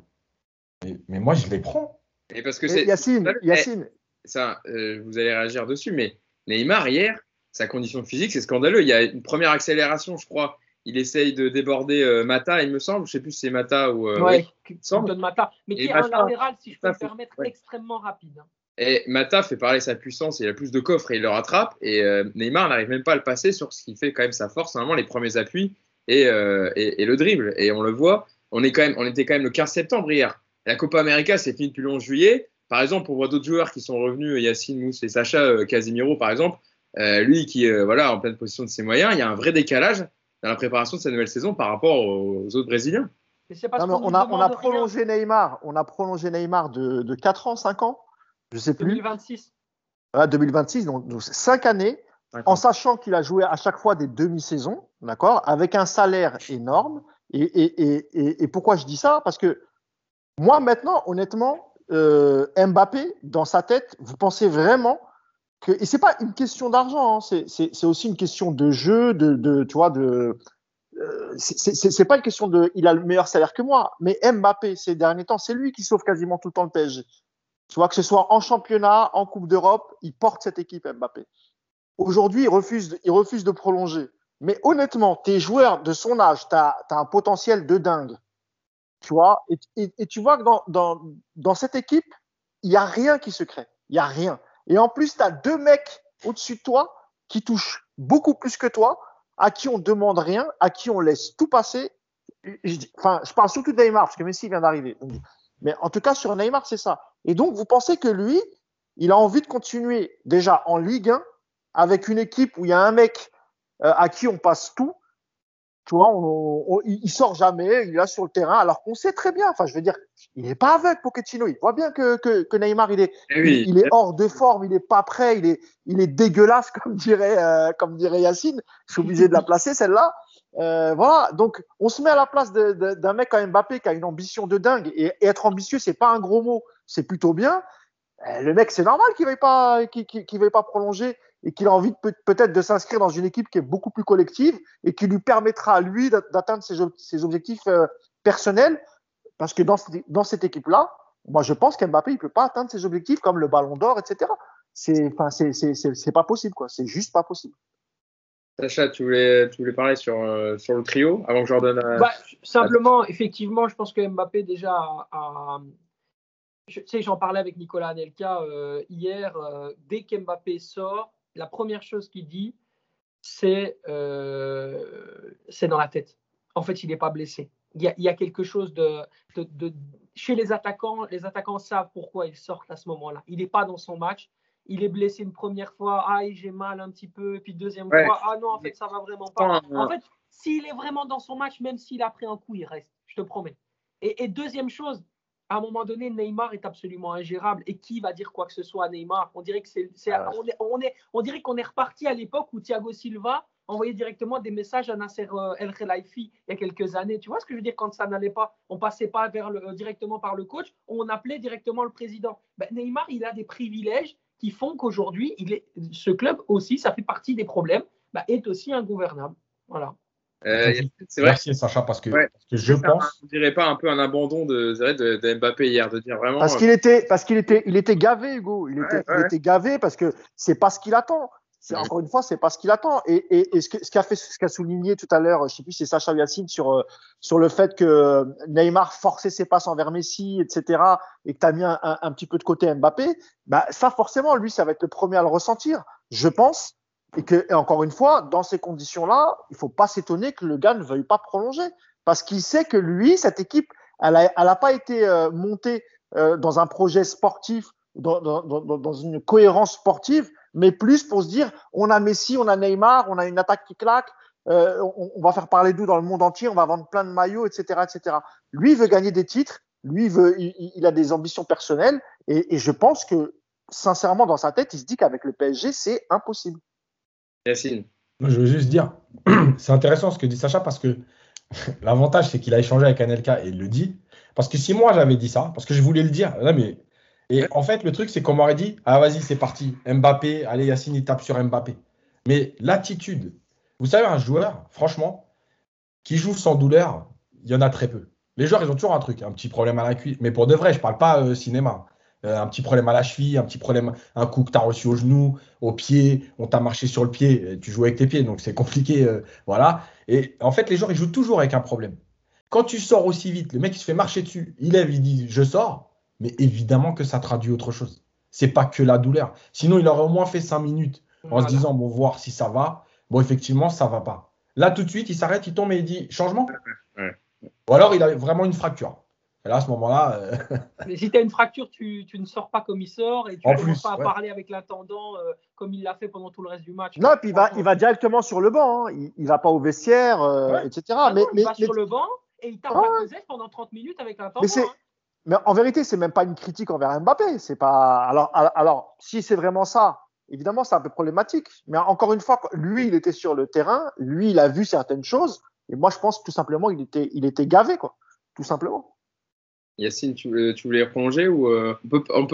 mais, mais moi je les prends. Et parce que c'est. Yacine, Eh, Yacine, ça, euh, vous allez réagir dessus, mais Neymar, hier, sa condition physique, c'est scandaleux. Il y a une première accélération, je crois. Il essaye de déborder euh, Mata, il me semble. Je sais plus si c'est Mata ou. euh, ouais, oui. semble. donne Mata, mais qui est un latéral, si je peux me permettre, ouais. extrêmement rapide. hein. Et Mata fait parler sa puissance, il a plus de coffre et il le rattrape. Et euh, Neymar n'arrive même pas à le passer sur ce qui fait quand même sa force, normalement les premiers appuis et, euh, et, et le dribble. Et on le voit, on, est quand même, on était quand même le 15 septembre hier. La Copa América, c'est fini depuis le 11 juillet. Par exemple, on voit d'autres joueurs qui sont revenus, Yacine, Mousse et Sacha euh, Casimiro, par exemple. Euh, lui qui est euh, voilà, en pleine possession de ses moyens, il y a un vrai décalage dans la préparation de sa nouvelle saison par rapport aux, aux autres Brésiliens. Parce non, on a, on a demande rien. prolongé Neymar, on a prolongé Neymar de, de 4 ans, 5 ans, je sais plus, 2026. à 2026, donc, donc 5 années, en sachant qu'il a joué à chaque fois des demi-saisons, d'accord, avec un salaire énorme. Et, pourquoi je dis ça? Parce que moi, maintenant, honnêtement, euh, Mbappé, dans sa tête, vous pensez vraiment que. Et c'est pas une question d'argent, hein, c'est aussi une question de jeu, de, de tu vois, de. Euh, c'est pas une question de. Il a le meilleur salaire que moi, mais Mbappé, ces derniers temps, c'est lui qui sauve quasiment tout le temps le PSG. Tu vois, que ce soit en championnat, en Coupe d'Europe, il porte cette équipe Mbappé. Aujourd'hui, il refuse, il refuse de prolonger. Mais honnêtement, tes joueurs de son âge, tu as, un potentiel de dingue. Tu vois, et, tu vois que dans, dans, dans cette équipe, il n'y a rien qui se crée. Il n'y a rien. Et en plus, tu as deux mecs au-dessus de toi qui touchent beaucoup plus que toi, à qui on demande rien, à qui on laisse tout passer. Enfin, je parle surtout de Neymar, parce que Messi vient d'arriver. Mais en tout cas, sur Neymar, c'est ça. Et donc, vous pensez que lui, il a envie de continuer déjà en Ligue 1 avec une équipe où il y a un mec à qui on passe tout. Tu vois, on, il sort jamais, il est là sur le terrain, alors qu'on sait très bien. Enfin, je veux dire, il n'est pas aveugle, Pochettino. Il voit bien que, que, que Neymar, il est, eh il, est hors de forme, il n'est pas prêt, il est, il est dégueulasse, comme dirait, euh, comme dirait Yacine. Je suis obligé de la placer, celle-là. Euh, voilà, donc on se met à la place d'un mec comme Mbappé qui a une ambition de dingue. Et, être ambitieux, c'est pas un gros mot, c'est plutôt bien. Euh, le mec, c'est normal qu'il ne veuille pas, qu'il veuille pas prolonger et qu'il a envie peut-être de s'inscrire dans une équipe qui est beaucoup plus collective et qui lui permettra à lui d'atteindre ses, objectifs euh, personnels. Parce que dans, dans cette équipe-là, moi je pense qu'Mbappé il peut pas atteindre ses objectifs comme le Ballon d'Or, etc. C'est, enfin, c'est pas possible quoi. C'est juste pas possible. Sacha, tu voulais, tu voulais parler sur, euh, sur le trio avant que je redonne. Bah, simplement, effectivement, je pense que Mbappé déjà a, je sais, j'en parlais avec Nicolas Anelka euh, hier. dès qu'Mbappé sort, la première chose qu'il dit, c'est euh, c'est dans la tête. En fait, il n'est pas blessé. Il y, a, quelque chose de, Chez les attaquants, les attaquants savent pourquoi ils sortent à ce moment-là. Il n'est pas dans son match. Il est blessé une première fois. Ah, j'ai mal un petit peu. Et puis deuxième fois. Ah non, en fait, ça va vraiment pas. En fait, s'il est vraiment dans son match, même s'il a pris un coup, il reste. Je te promets. et deuxième chose, à un moment donné, Neymar est absolument ingérable. Et qui va dire quoi que ce soit à Neymar? On dirait que c'est, ah on, est, on, dirait qu'on est reparti à l'époque où Thiago Silva envoyait directement des messages à Nasser euh, El Khelaifi il y a quelques années. Tu vois ce que je veux dire? Quand ça n'allait pas On passait pas vers le, euh, directement par le coach, on appelait directement le président. Ben, Neymar, il a des privilèges qui font qu'aujourd'hui, il est, ce club aussi, ça fait partie des problèmes, ben, est aussi ingouvernable. Voilà. Euh, c'est vrai. Merci Sacha parce que, je pense. On dirait pas un peu un abandon de, de, Mbappé hier de dire vraiment. Parce qu'il était, parce qu'il était, il était gavé, Hugo. Il était, il était gavé parce que c'est pas ce qu'il attend. Encore une fois, c'est pas ce qu'il attend. Et, et, et ce qu'a fait, ce qu'a souligné tout à l'heure, je sais plus, c'est Sacha Yacine sur euh, sur le fait que Neymar forçait ses passes envers Messi, etc. Et que tu as mis un, un, petit peu de côté Mbappé. Bah ça, forcément, lui, ça va être le premier à le ressentir, je pense. Et que, encore une fois, dans ces conditions-là, il faut pas s'étonner que le gars ne veuille pas prolonger. Parce qu'il sait que lui, cette équipe, elle n'a pas été euh, montée euh, dans un projet sportif, dans, une cohérence sportive, mais plus pour se dire, on a Messi, on a Neymar, on a une attaque qui claque, euh, on, va faire parler d'où dans le monde entier, on va vendre plein de maillots, etc., etc. Lui veut gagner des titres, lui veut, il, a des ambitions personnelles, et, et je pense que sincèrement dans sa tête, il se dit qu'avec le PSG, c'est impossible. Yacine. je veux juste dire, c'est intéressant ce que dit Sacha parce que l'avantage, c'est qu'il a échangé avec Anelka et il le dit. Parce que si moi j'avais dit ça, parce que je voulais le dire, mais. Et en fait, le truc, c'est qu'on m'aurait dit Ah, vas-y, c'est parti. Mbappé, allez, Yacine, il tape sur Mbappé. Mais l'attitude, vous savez, un joueur, franchement, qui joue sans douleur, il y en a très peu. Les joueurs, ils ont toujours un truc, un petit problème à la cuisse. Mais pour de vrai, je ne parle pas euh, cinéma. Euh, un petit problème à la cheville, un petit problème, un coup que tu as reçu au genou, au pied, on t'a marché sur le pied, tu joues avec tes pieds, donc c'est compliqué. Euh, voilà. Et en fait, les joueurs, ils jouent toujours avec un problème. Quand tu sors aussi vite, le mec, il se fait marcher dessus, il lève, il dit je sors, mais évidemment que ça traduit autre chose. C'est pas que la douleur. Sinon, il aurait au moins fait cinq minutes en se disant bon, voir si ça va. Bon, effectivement, ça va pas. Là, tout de suite, il s'arrête, il tombe et il dit changement? Ou alors, il a vraiment une fracture. Et là, à ce moment-là. Euh, Mais si tu as une fracture, tu, tu, ne sors pas comme il sort et tu ne commences pas à parler avec l'intendant euh, comme il l'a fait pendant tout le reste du match. Non, puis il va, il va directement sur le banc. Hein. Il ne va pas au vestiaire, euh, etc. Ah mais, il va sur le banc et il tape la pendant 30 minutes avec l'intendant. Mais, hein. mais, en vérité, c'est même pas une critique envers Mbappé. C'est pas. Alors, alors, si c'est vraiment ça, évidemment, c'est un peu problématique. Mais encore une fois, lui, il était sur le terrain, lui, il a vu certaines choses. Et moi, je pense que tout simplement, il était, il était gavé, quoi. Tout simplement. Yacine, tu, voulais, prolonger ou euh,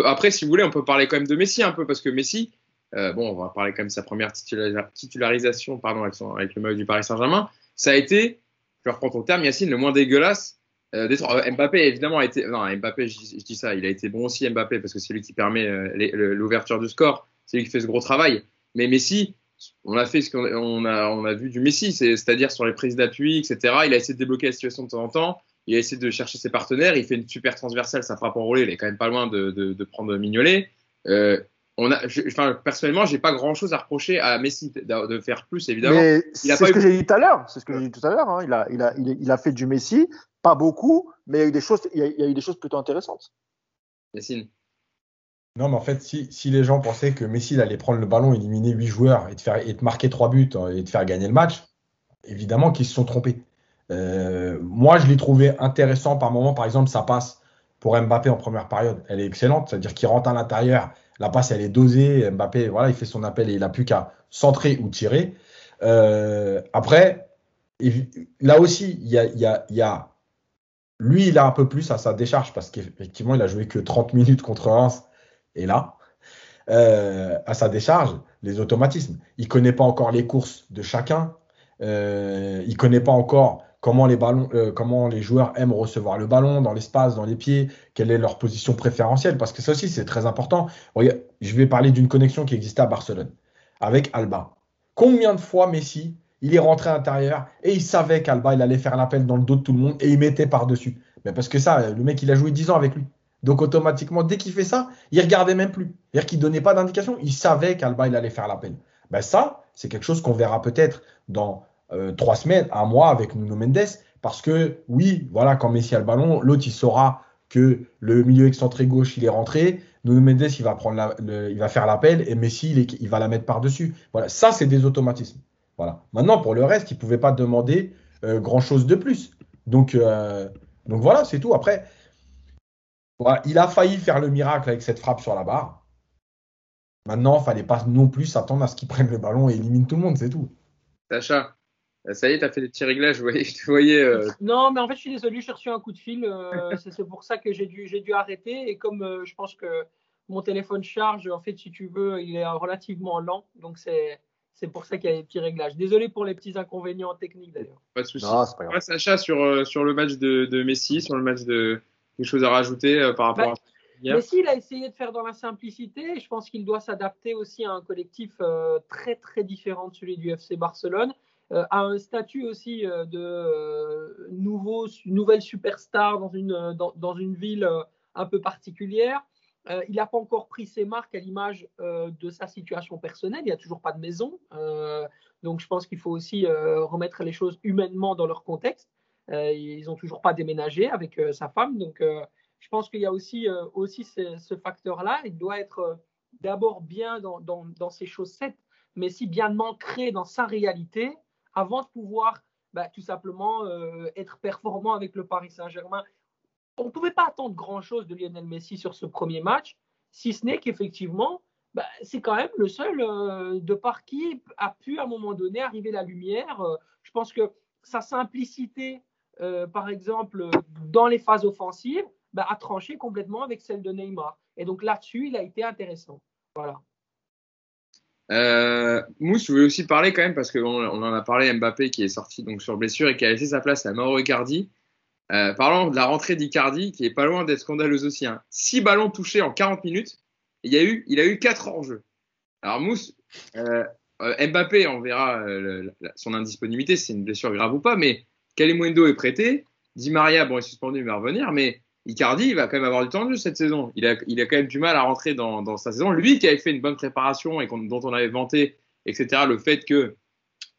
Après, si vous voulez, on peut parler quand même de Messi un peu, parce que Messi, euh, bon, on va parler quand même de sa première titularisation pardon, avec, le maillot du Paris Saint-Germain. Ça a été, je reprends ton terme, Yacine, le moins dégueulasse euh, euh, Mbappé, évidemment, a été. Non, Mbappé, je, dis ça, il a été bon aussi, Mbappé, parce que c'est lui qui permet euh, l'ouverture du score. C'est lui qui fait ce gros travail. Mais Messi, on a fait ce qu'on on a, on a vu du Messi, c'est-à-dire sur les prises d'appui, etc. Il a essayé de débloquer la situation de temps en temps. Il a essayé de chercher ses partenaires. Il fait une super transversale, ça frappe enroulé. Il est quand même pas loin de, de, de prendre Mignolet. Euh, on a, je, enfin, personnellement, j'ai pas grand chose à reprocher à Messi de, de faire plus, évidemment. C'est ce que j'ai dit tout à l'heure. C'est ce que j'ai dit tout à l'heure. Hein. Il, a, il, a, il, a, fait du Messi, pas beaucoup, mais il y a eu des choses, il y a, il y a eu des choses plutôt intéressantes. Yacine. Non, mais en fait, si, si, les gens pensaient que Messi allait prendre le ballon, éliminer 8 joueurs et te, faire, et te marquer 3 buts hein, et te faire gagner le match, évidemment qu'ils se sont trompés. Euh, moi, je l'ai trouvé intéressant par moment. Par exemple, ça passe pour Mbappé en première période. Elle est excellente, c'est-à-dire qu'il rentre à l'intérieur. La passe, elle est dosée. Mbappé, voilà, il fait son appel et il n'a plus qu'à centrer ou tirer. Euh, après, là aussi, il y a, Lui, il a un peu plus à sa décharge parce qu'effectivement, il a joué que 30 minutes contre Reims. Et là, euh, à sa décharge, les automatismes. Il connaît pas encore les courses de chacun. Euh, il connaît pas encore comment les, ballons, euh, comment les joueurs aiment recevoir le ballon dans l'espace, dans les pieds, quelle est leur position préférentielle, parce que ça aussi c'est très important. je vais parler d'une connexion qui existait à Barcelone avec Alba. Combien de fois Messi, il est rentré à l'intérieur et il savait qu'Alba, il allait faire l'appel dans le dos de tout le monde et il mettait par-dessus. Mais parce que ça, le mec, il a joué 10 ans avec lui. Donc automatiquement, dès qu'il fait ça, il regardait même plus. C'est-à-dire qu'il donnait pas d'indication, il savait qu'Alba, il allait faire l'appel. Ben ça, c'est quelque chose qu'on verra peut-être dans euh, trois semaines, un mois avec Nuno Mendes, parce que oui, voilà, quand Messi a le ballon, l'autre il saura que le milieu excentré gauche il est rentré, Nuno Mendes il va prendre il va faire l'appel et Messi il, va la mettre par dessus. Voilà, ça c'est des automatismes. Voilà. Maintenant pour le reste, il pouvait pas demander euh, grand chose de plus. Donc euh, donc voilà, c'est tout. Après, voilà, il a failli faire le miracle avec cette frappe sur la barre. Maintenant, il fallait pas non plus s'attendre à ce qu'il prenne le ballon et élimine tout le monde, c'est tout. Sacha, ça y est, tu as fait des petits réglages, je voyais. Je voyais euh. Non, mais en fait, je suis désolé, j'ai reçu un coup de fil. Euh, c'est pour ça que j'ai dû, dû arrêter. Et comme je pense que mon téléphone charge, en fait, si tu veux, il est relativement lent. Donc, c'est pour ça qu'il y a des petits réglages. Désolé pour les petits inconvénients techniques d'ailleurs. Pas de souci. Ouais, Sacha, sur, sur le match de, de, Messi, sur le match de. Quelque chose à rajouter par rapport bah, à. Messi, il a essayé de faire dans la simplicité. Je pense qu'il doit s'adapter aussi à un collectif très, très différent de celui du FC Barcelone. Euh, a un statut aussi euh, de euh, nouveau, nouvelle superstar dans une, dans, dans une ville un peu particulière. il n'a pas encore pris ses marques à l'image de sa situation personnelle. Il n'y a toujours pas de maison. donc, je pense qu'il faut aussi remettre les choses humainement dans leur contexte. ils n'ont toujours pas déménagé avec sa femme. Donc, je pense qu'il y a aussi, aussi ce, ce facteur-là. Il doit être d'abord bien dans, dans, dans, ses chaussettes, mais si bien ancré dans sa réalité avant de pouvoir bah, tout simplement euh, être performant avec le Paris Saint-Germain. On ne pouvait pas attendre grand-chose de Lionel Messi sur ce premier match, si ce n'est qu'effectivement, bah, c'est quand même le seul euh, de par qui a pu à un moment donné arriver la lumière. Euh, je pense que sa simplicité, par exemple, dans les phases offensives, bah, a tranché complètement avec celle de Neymar. Et donc là-dessus, il a été intéressant. Voilà. Euh, Mousse, je voulais aussi parler quand même parce qu'on on en a parlé Mbappé qui est sorti donc sur blessure et qui a laissé sa place à Mauro Icardi. Euh, parlons de la rentrée d'Icardi qui est pas loin d'être scandaleuse aussi. Hein. Six ballons touchés en 40 minutes. Il, y a eu, il a quatre hors-jeu. Alors Mousse, euh, euh Mbappé, on verra son indisponibilité, c'est une blessure grave ou pas, mais Kalimundo est prêté. Di Maria, bon, est suspendu, il va revenir, mais Icardi, il va quand même avoir du temps de jeu cette saison. Il a, il a quand même du mal à rentrer dans, dans sa saison. Lui qui avait fait une bonne préparation et dont on avait vanté, etc., le fait que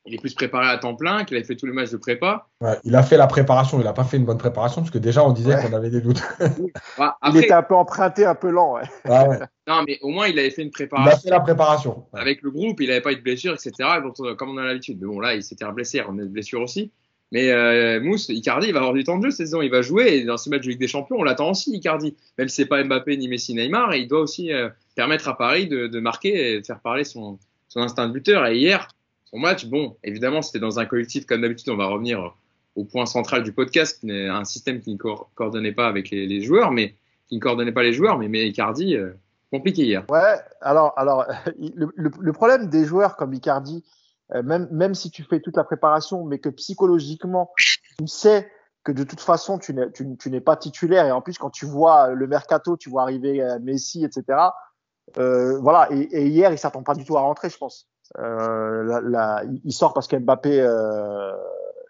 il est plus préparé à temps plein, qu'il avait fait tous les matchs de prépa. Ouais, il a fait la préparation, il n'a pas fait une bonne préparation parce que déjà on disait qu'on avait des doutes. il était un peu emprunté, un peu lent. Ouais. non, mais au moins il avait fait une préparation. Il a fait la préparation. Avec le groupe, il n'avait pas eu de blessure, etc. comme on a l'habitude. Mais bon, là, il s'était blessé, on a une blessure aussi. Mais euh, Mousse, Icardi, il va avoir du temps de jeu cette saison. Il va jouer. Et dans ce match de Ligue des Champions, on l'attend aussi, Icardi. Même si c'est pas Mbappé ni Messi, Neymar, il doit aussi euh, permettre à Paris de, de, marquer et de faire parler son, son instinct de buteur. Et hier, son match, bon, évidemment, c'était dans un collectif comme d'habitude. On va revenir au point central du podcast, un système qui ne coordonnait pas avec les, les, joueurs, mais qui ne coordonnait pas les joueurs. Mais, mais Icardi, euh, compliqué hier. Ouais. Alors, alors, le, le, le problème des joueurs comme Icardi même, même si tu fais toute la préparation, mais que psychologiquement, tu sais que de toute façon, tu n'es, pas titulaire. Et en plus, quand tu vois le mercato, tu vois arriver euh, Messi, etc. Euh, voilà. Et, hier, il s'attend pas du tout à rentrer, je pense. Euh, il sort parce qu'Mbappé euh,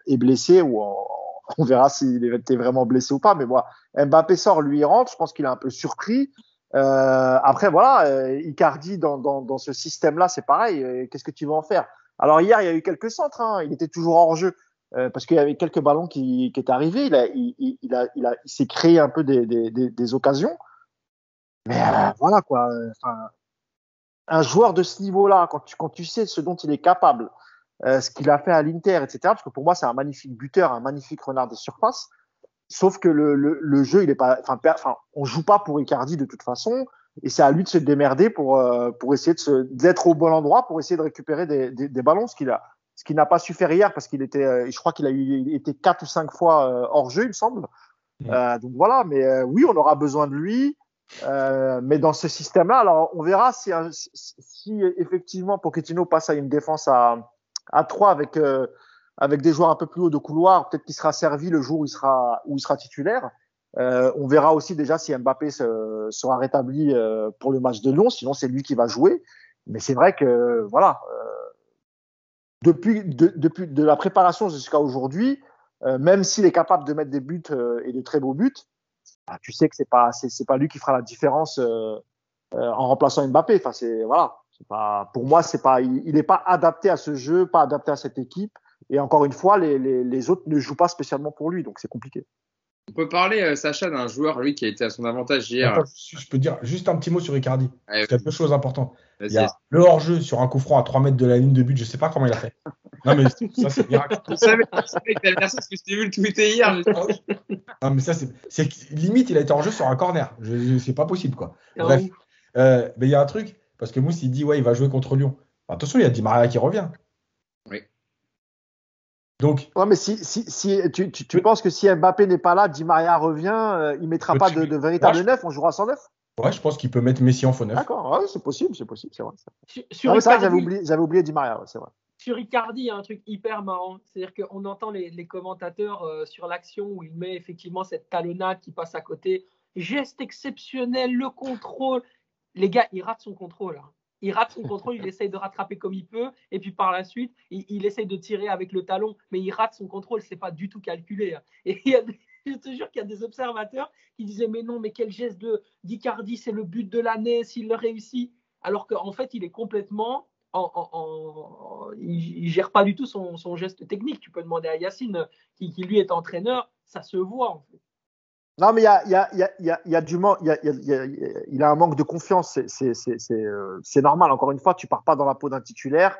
est blessé ou on, on verra s'il était vraiment blessé ou pas. Mais voilà, Mbappé sort, lui il rentre. Je pense qu'il est un peu surpris. Euh, après, voilà, Icardi dans, dans, dans ce système-là, c'est pareil. Qu'est-ce que tu vas en faire? Alors hier, il y a eu quelques centres. Hein. Il était toujours hors jeu euh, parce qu'il y avait quelques ballons qui, qui étaient arrivés. Il, a, il, il, a, il, a, il s'est créé un peu des, des, des, occasions. Mais euh, voilà quoi. Un joueur de ce niveau-là, quand tu, quand tu sais ce dont il est capable, euh, ce qu'il a fait à l'Inter, etc. Parce que pour moi, c'est un magnifique buteur, un magnifique renard des surfaces. Sauf que le, le, le jeu, il est pas. Enfin, on joue pas pour Icardi de toute façon et c'est à lui de se démerder pour euh, pour essayer de se d'être au bon endroit pour essayer de récupérer des, des, des ballons ce qu'il a ce qu'il n'a pas su faire hier parce qu'il était euh, je crois qu'il a eu était quatre ou cinq fois euh, hors jeu il me semble mmh. donc voilà mais oui on aura besoin de lui mais dans ce système là alors on verra si si effectivement Pochettino passe à une défense à à trois avec avec des joueurs un peu plus haut de couloir peut-être qu'il sera servi le jour où il sera où il sera titulaire euh, on verra aussi déjà si Mbappé se, sera rétabli euh, pour le match de Lyon, sinon c'est lui qui va jouer. Mais c'est vrai que voilà, euh, depuis de, depuis de la préparation jusqu'à aujourd'hui, euh, même s'il est capable de mettre des buts euh, et de très beaux buts, bah, tu sais que c'est pas c'est pas lui qui fera la différence en remplaçant Mbappé. Enfin c'est voilà, c'est pas pour moi c'est pas il n'est pas adapté à ce jeu, pas adapté à cette équipe. Et encore une fois, les, les, les autres ne jouent pas spécialement pour lui, donc c'est compliqué. On peut parler, euh, Sacha, d'un joueur, lui, qui a été à son avantage hier. Attends, je peux dire juste un petit mot sur Icardi. Ouais, quelque chose d'important. Il y a le hors-jeu sur un coup franc à 3 mètres de la ligne de but. Je sais pas comment il a fait. Non, mais ça, c'est miracle. Je savais, je savais que t'allais dire ça parce que je t'ai vu le tweeter hier. non, mais ça, c'est limite, il a été hors-jeu sur un corner. C'est pas possible, quoi. Bref. Euh, mais il y a un truc, parce que Mousse, il dit, ouais, il va jouer contre Lyon. Attention, il y a Di Maria qui revient. Oui. Donc, ouais, mais si, si, si tu, tu, tu penses que si Mbappé n'est pas là, Di Maria revient, euh, il mettra pas de, de véritable ouais, neuf, on jouera sans neuf? Ouais, je pense qu'il peut mettre Messi en faux neuf. D'accord, ouais, c'est possible, c'est possible, c'est vrai. Sur, sur non, ça, j'avais oublié, j'avais oublié Di Maria, ouais, c'est vrai. Sur Icardi, il y a un truc hyper marrant, c'est-à-dire qu'on entend les, les commentateurs euh, sur l'action où il met effectivement cette talonnade qui passe à côté, geste exceptionnel, le contrôle. Les gars, il rate son contrôle. Hein il rate son contrôle, il essaye de rattraper comme il peut, et puis par la suite, il, essaye de tirer avec le talon, mais il rate son contrôle, c'est pas du tout calculé. Hein. Et il y a je te jure qu'il y a des observateurs qui disaient mais non, mais quel geste de d'Icardi, c'est le but de l'année s'il le réussit, alors qu'en fait il est complètement en, en, gère pas du tout son, son, geste technique. Tu peux demander à Yacine, qui, qui lui est entraîneur, ça se voit en fait. Non, mais il y a, un manque de confiance. C'est euh, normal. Encore une fois, tu pars pas dans la peau d'un titulaire.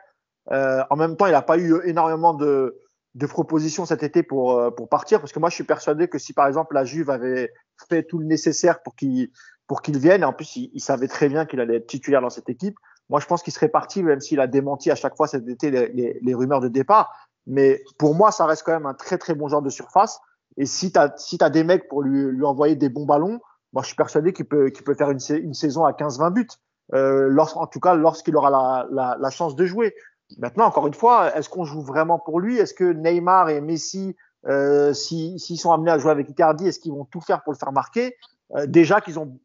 Euh, en même temps, il n'a pas eu énormément de, de propositions cet été pour, euh, pour partir. Parce que moi, je suis persuadé que si, par exemple, la Juve avait fait tout le nécessaire pour qu'il pour qu'il vienne, et en plus, il, il savait très bien qu'il allait être titulaire dans cette équipe, moi, je pense qu'il serait parti, même s'il a démenti à chaque fois cet été les, les, les rumeurs de départ. Mais pour moi, ça reste quand même un très, très bon genre de surface. Et si tu si des mecs pour lui, lui envoyer des bons ballons, moi je suis persuadé qu'il peut, qu'il peut faire une, saison à 15-20 buts. Euh, en tout cas, lorsqu'il aura la, chance de jouer. Maintenant, encore une fois, est-ce qu'on joue vraiment pour lui? Est-ce que Neymar et Messi, euh, s'ils si, sont amenés à jouer avec Icardi, est-ce qu'ils vont tout faire pour le faire marquer? Euh, Déjà qu'ils ont,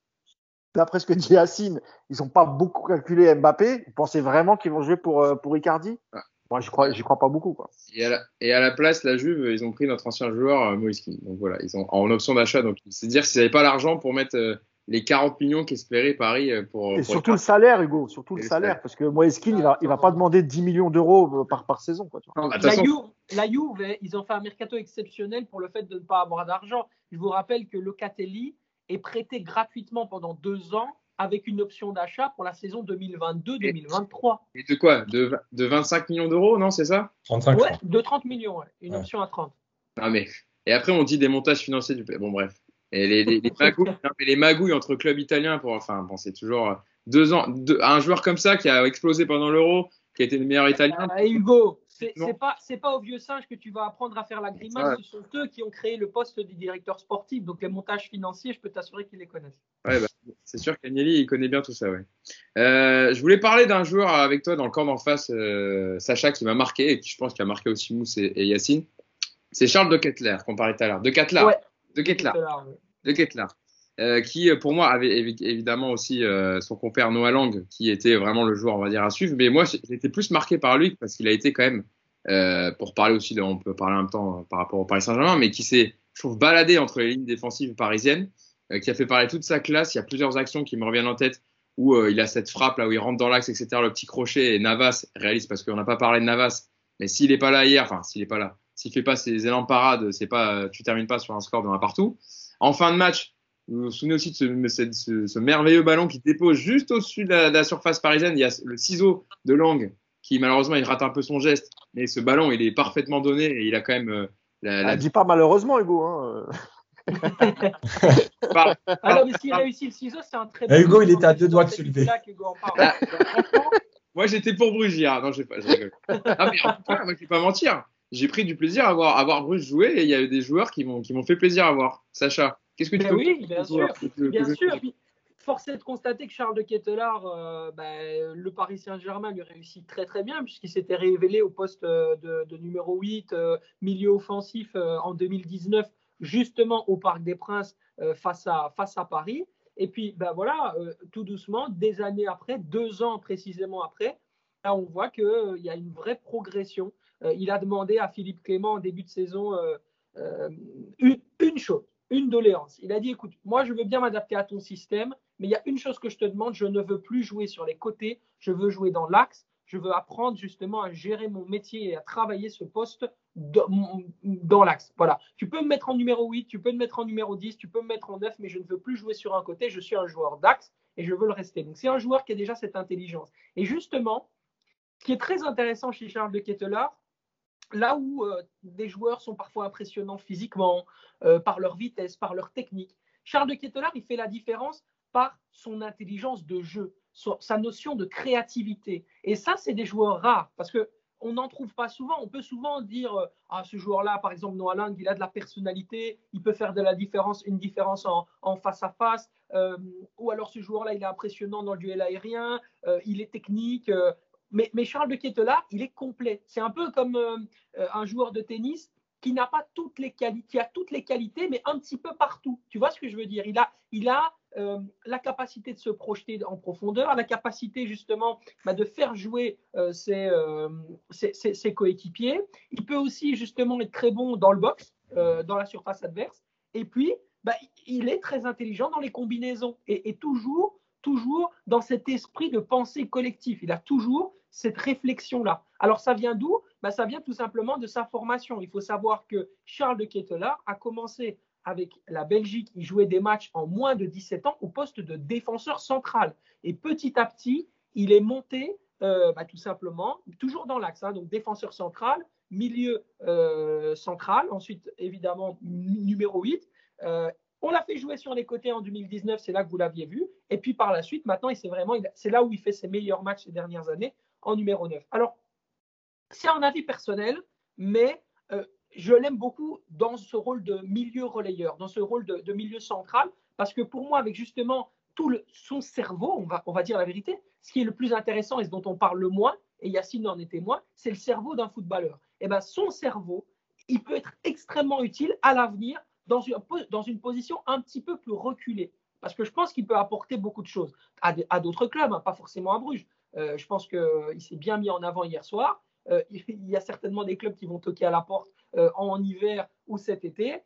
d'après ce que dit Yacine, ils n'ont pas beaucoup calculé Mbappé. Vous pensez vraiment qu'ils vont jouer pour, euh, pour Icardi? Moi, j'y crois, j'y crois pas beaucoup. Quoi. Et, à la, et à la place, la Juve, ils ont pris notre ancien joueur, euh, Moïse Donc voilà, ils ont en option d'achat. Donc c'est dire s'ils n'avaient pas l'argent pour mettre euh, les 40 millions qu'espérait Paris euh, pour. Et pour surtout le salaire, Hugo, surtout le salaire, salaire, parce que Moïse il va, il va pas demander 10 millions d'euros par, par saison. Quoi, tu vois. Non, bah, la, Juve, la Juve, ils ont fait un mercato exceptionnel pour le fait de ne pas avoir d'argent. Je vous rappelle que Locatelli est prêté gratuitement pendant deux ans avec une option d'achat pour la saison 2022-2023. Et de quoi? De, de 25 millions d'euros, non, c'est ça? 35 Ouais, de 30 millions, ouais. une ouais. option à 30. Non, mais. Et après, on dit des montages financiers du. Bon, bref. Et les, les, les, magouilles, non, mais les magouilles entre clubs italiens pour. Enfin, bon, c'est toujours. Deux ans. Deux, un joueur comme ça qui a explosé pendant l'Euro, qui a été le meilleur italien. Ah, Hugo, c'est pas, pas au vieux singe que tu vas apprendre à faire la grimace. Ouais. Ce sont eux qui ont créé le poste du directeur sportif. Donc, les montages financiers, je peux t'assurer qu'ils les connaissent. Ouais, bah, c'est sûr qu'Agnelli, il connaît bien tout ça, ouais. Euh, je voulais parler d'un joueur avec toi dans le camp d'en face, euh, Sacha, qui m'a marqué et qui, je pense, qui a marqué aussi Mousse et, et Yacine. C'est Charles de Kettler, qu'on parlait tout à l'heure. De Kettler. Ouais. De Kettler. De Kettler. Euh, qui, pour moi, avait évi- évidemment aussi euh, son compère Noah Lang, qui était vraiment le joueur, on va dire, à suivre. Mais moi, été plus marqué par lui parce qu'il a été quand même, euh, pour parler aussi, de, on peut parler en même temps euh, par rapport au Paris Saint-Germain, mais qui s'est, je trouve, baladé entre les lignes défensives parisiennes, euh, qui a fait parler toute sa classe. Il y a plusieurs actions qui me reviennent en tête où euh, il a cette frappe là où il rentre dans l'axe, etc. Le petit crochet et Navas réalise parce qu'on n'a pas parlé de Navas, mais s'il est pas là hier, enfin s'il est pas là, s'il fait pas ses élans de parade, c'est pas, tu termines pas sur un score 1 partout. En fin de match, vous vous souvenez aussi de ce, ce, ce, ce merveilleux ballon qui dépose juste au-dessus de, la, de la surface parisienne. Il y a le ciseau de Lang qui malheureusement il rate un peu son geste, mais ce ballon il est parfaitement donné et il a quand même euh, la, la... Ah, dis pas malheureusement, Hugo. Hein. Par- non, mais s'il réussit le ciseau, c'est un très Eh, Hugo, bon il était à deux doigts de se lever. Ah, moi j'étais pour Bruges hier. Non, je, sais pas, je rigole. Ah, mais en tout cas, moi je vais pas mentir. J'ai pris du plaisir à voir, à voir Bruges jouer et il y a eu des joueurs qui m'ont fait plaisir à voir. Sacha, qu'est-ce que tu Mais peux oui, bien sûr, que que bien sûr. Puis, force est de constater que Charles de Kettelard, euh, ben, le Paris Saint-Germain lui réussit très très bien puisqu'il s'était révélé au poste euh, de, de numéro 8, euh, milieu offensif euh, en 2019, justement au Parc des Princes face, à, face à Paris. Et puis, ben voilà, tout doucement, des années après, deux ans précisément après, là on voit qu'il il y a une vraie progression. Il a demandé à Philippe Clément en début de saison une, une chose, une doléance. Il a dit, écoute, moi je veux bien m'adapter à ton système, mais il y a une chose que je te demande, je ne veux plus jouer sur les côtés, je veux jouer dans l'axe, je veux apprendre justement à gérer mon métier et à travailler ce poste dans, l'axe. Voilà. Tu peux me mettre en numéro 8, tu peux me mettre en numéro 10, tu peux me mettre en 9, mais je ne veux plus jouer sur un côté, je suis un joueur d'axe et je veux le rester. Donc c'est un joueur qui a déjà cette intelligence. Et justement, ce qui est très intéressant chez Charles de Kettelard, là où euh, des joueurs sont parfois impressionnants physiquement, euh, par leur vitesse, par leur technique, Charles de Kettelard, il fait la différence par son intelligence de jeu, sa notion de créativité. Et ça, c'est des joueurs rares parce que on n'en trouve pas souvent. On peut souvent dire euh, ah ce joueur-là, par exemple Noah il a de la personnalité, il peut faire de la différence, une différence en, face à face. Ou alors ce joueur-là, il est impressionnant dans le duel aérien, il est technique. Mais, Charles de Kettelard, il est complet. C'est un peu comme euh, euh, un joueur de tennis qui n'a pas toutes les qualités, qui a toutes les qualités, mais un petit peu partout. Tu vois ce que je veux dire? Il a, il a euh, la capacité de se projeter en profondeur, la capacité justement bah, de faire jouer ses, coéquipiers. Il peut aussi justement être très bon dans le box, dans la surface adverse. Et puis, bah, il est très intelligent dans les combinaisons et, et toujours, toujours dans cet esprit de pensée collective. Il a toujours cette réflexion-là. Alors, ça vient d'où? Bah, Ça vient tout simplement de sa formation. Il faut savoir que Charles de Kettelard a commencé avec la Belgique. Il jouait des matchs en moins de 17 ans au poste de défenseur central. Et petit à petit, il est monté euh, bah, tout simplement, toujours dans l'axe, hein, donc défenseur central, milieu euh, central, ensuite évidemment numéro 8. Euh, on l'a fait jouer sur les côtés en 2019, c'est là que vous l'aviez vu. Et puis par la suite, maintenant, c'est là où il fait ses meilleurs matchs ces dernières années en numéro 9. Alors, c'est un avis personnel, mais euh, je l'aime beaucoup dans ce rôle de milieu relayeur, dans ce rôle de, milieu central, parce que pour moi, avec justement tout son cerveau, on va, dire la vérité, ce qui est le plus intéressant et ce dont on parle le moins, et Yacine en est témoin, c'est le cerveau d'un footballeur. Et ben son cerveau, il peut être extrêmement utile à l'avenir dans une, position un petit peu plus reculée. Parce que je pense qu'il peut apporter beaucoup de choses à d'autres clubs, hein, pas forcément à Bruges. Euh, je pense qu'il s'est bien mis en avant hier soir. Euh, il y a certainement des clubs qui vont toquer à la porte euh, en hiver ou cet été.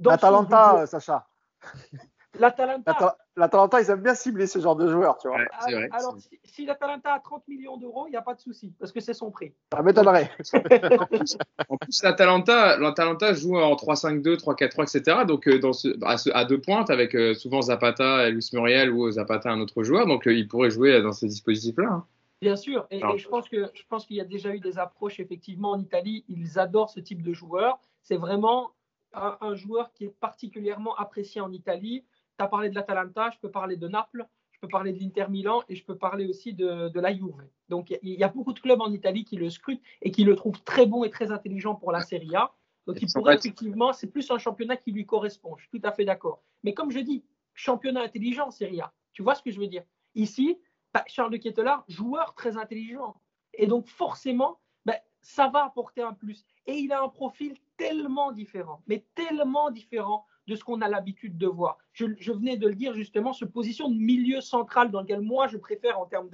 L'Atalanta, Sacha. L'Atalanta. L'Ata- L'Atalanta, ils aiment bien cibler ce genre de joueurs, tu vois. Ouais, c'est vrai. Alors, si, si l'Atalanta a 30 millions d'euros, il n'y a pas de souci, parce que c'est son prix. Ça m'étonnerait. En plus, l'Atalanta, joue en 3-5-2, 3-4-3, etc. Donc, euh, dans ce, à, ce- à deux pointes, avec euh, souvent Zapata, Luis Muriel ou Zapata, un autre joueur. Donc, euh, il pourrait jouer dans ce dispositif-là. hein. Bien sûr, et, je pense que je pense qu'il y a déjà eu des approches effectivement en Italie. Ils adorent ce type de joueur. C'est vraiment un, joueur qui est particulièrement apprécié en Italie. Tu as parlé de l'Atalanta, je peux parler de Naples, je peux parler de l'Inter Milan et je peux parler aussi de, de la Juve. Donc il y, a beaucoup de clubs en Italie qui le scrutent et qui le trouvent très bon et très intelligent pour la Serie A. Donc il pourrait effectivement, c'est plus un championnat qui lui correspond. Je suis tout à fait d'accord. Mais comme je dis, championnat intelligent, Serie A. Tu vois ce que je veux dire? Ici, Charles de Kettelard, joueur très intelligent. Et donc forcément, ben, ça va apporter un plus. Et il a un profil tellement différent, mais tellement différent de ce qu'on a l'habitude de voir. Je, venais de le dire justement, ce position de milieu central dans lequel moi je préfère en termes,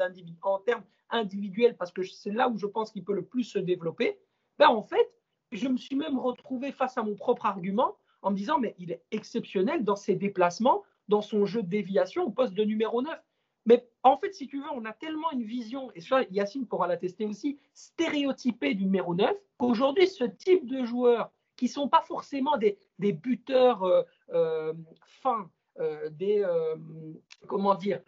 individuels, parce que c'est là où je pense qu'il peut le plus se développer, ben en fait, je me suis même retrouvé face à mon propre argument en me disant, mais il est exceptionnel dans ses déplacements, dans son jeu de déviation au poste de numéro 9. Mais en fait, si tu veux, on a tellement une vision, et ça, Yacine pourra l'attester aussi, stéréotypée du numéro 9, qu'aujourd'hui, ce type de joueurs qui ne sont pas forcément des, buteurs euh, euh, fins, euh, des, comment dire,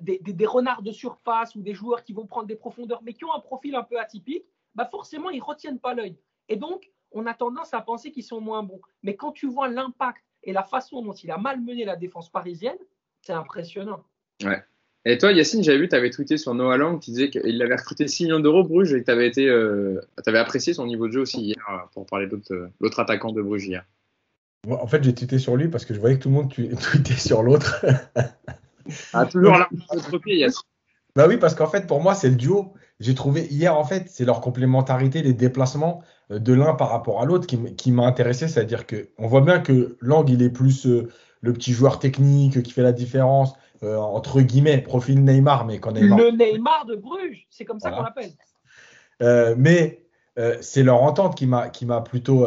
des, renards de surface ou des joueurs qui vont prendre des profondeurs, mais qui ont un profil un peu atypique, bah forcément, ils ne retiennent pas l'œil. Et donc, on a tendance à penser qu'ils sont moins bons. Mais quand tu vois l'impact et la façon dont il a malmené la défense parisienne, c'est impressionnant. Et toi, Yacine, j'avais vu, tu avais tweeté sur Noah Lang qui disait qu'il avait recruté 6 millions d'euros Bruges et que tu avais, été, euh, avais apprécié son niveau de jeu aussi hier euh, pour parler de euh, l'autre attaquant de Bruges hier. en fait, j'ai tweeté sur lui parce que je voyais que tout le monde tweetait sur l'autre. ah, toujours là, pied, Yacine. Bah oui, parce qu'en fait, pour moi, c'est le duo. J'ai trouvé hier, en fait, c'est leur complémentarité, les déplacements de l'un par rapport à l'autre qui, m'a intéressé. C'est-à-dire qu'on voit bien que Lang, il est plus le petit joueur technique qui fait la différence euh, entre guillemets, profil Neymar, mais quand Neymar. Le Neymar de Bruges, c'est comme ça qu'on l'appelle. Euh, mais euh, c'est leur entente qui m'a qui m'a plutôt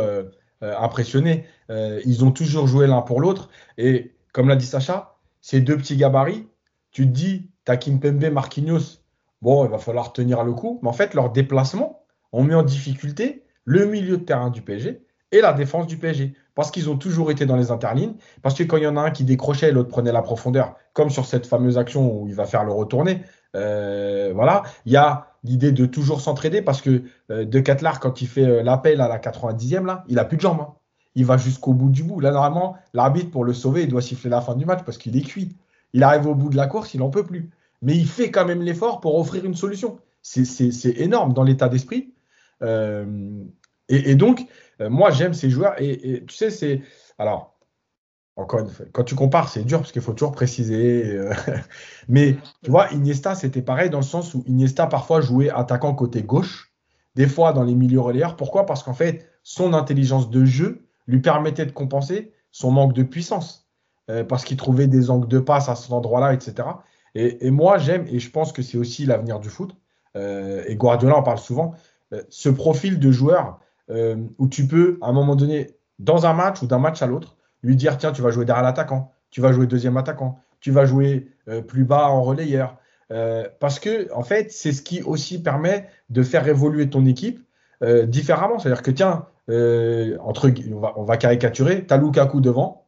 impressionné. ils ont toujours joué l'un pour l'autre et comme l'a dit Sacha, ces deux petits gabarits, tu te dis, t'as Kimpembe, Marquinhos, bon, il va falloir tenir le coup, mais en fait, leurs déplacements ont mis en difficulté le milieu de terrain du PSG et la défense du PSG parce qu'ils ont toujours été dans les interlignes, parce que quand il y en a un qui décrochait, l'autre prenait la profondeur, comme sur cette fameuse action où il va faire le retourner. Euh, voilà, il y a l'idée de toujours s'entraider parce que euh, De Catlar, quand il fait euh, l'appel à la 90e, là, il a plus de jambes. Hein. Il va jusqu'au bout du bout. Là, normalement, l'arbitre, pour le sauver, il doit siffler la fin du match parce qu'il est cuit. Il arrive au bout de la course, il n'en peut plus. Mais il fait quand même l'effort pour offrir une solution. C'est énorme dans l'état d'esprit. et, donc, euh, moi, j'aime ces joueurs. Et, tu sais, c'est. Alors, encore quand tu compares, c'est dur parce qu'il faut toujours préciser. Euh, mais tu vois, Iniesta, c'était pareil dans le sens où Iniesta parfois jouait attaquant côté gauche, des fois dans les milieux relayeurs. Pourquoi? Parce qu'en fait, son intelligence de jeu lui permettait de compenser son manque de puissance. Euh, parce qu'il trouvait des angles de passe à cet endroit-là, etc. Et, et moi, j'aime, et je pense que c'est aussi l'avenir du foot, et Guardiola en parle souvent, ce profil de joueur euh, où tu peux, à un moment donné, dans un match ou d'un match à l'autre, lui dire tiens, tu vas jouer derrière l'attaquant, tu vas jouer deuxième attaquant, tu vas jouer euh, plus bas en relayeur. Euh, parce que, en fait, c'est ce qui aussi permet de faire évoluer ton équipe différemment. C'est-à-dire que, tiens, entre, on, va, on va caricaturer, tu as Lukaku devant.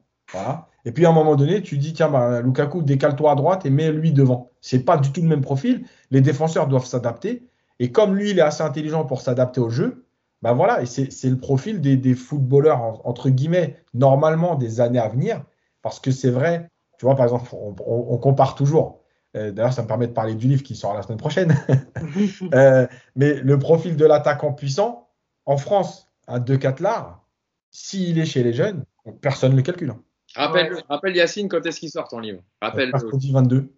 Et puis à un moment donné, tu dis tiens, bah, Lukaku, décale-toi à droite et mets lui devant. C'est pas du tout le même profil. Les défenseurs doivent s'adapter. Et comme lui, il est assez intelligent pour s'adapter au jeu, ben voilà, et c'est le profil des, footballeurs, entre guillemets, normalement des années à venir, parce que c'est vrai, tu vois, par exemple, on, compare toujours. Euh, d'ailleurs, ça me permet de parler du livre qui sort la semaine prochaine. Euh, mais le profil de l'attaquant puissant, en France, un De Catlar, s'il est chez les jeunes, personne ne le calcule. Hein. Rappelle, rappelle Yacine quand est-ce qu'il sort ton livre? Rappelle. Mercredi 22.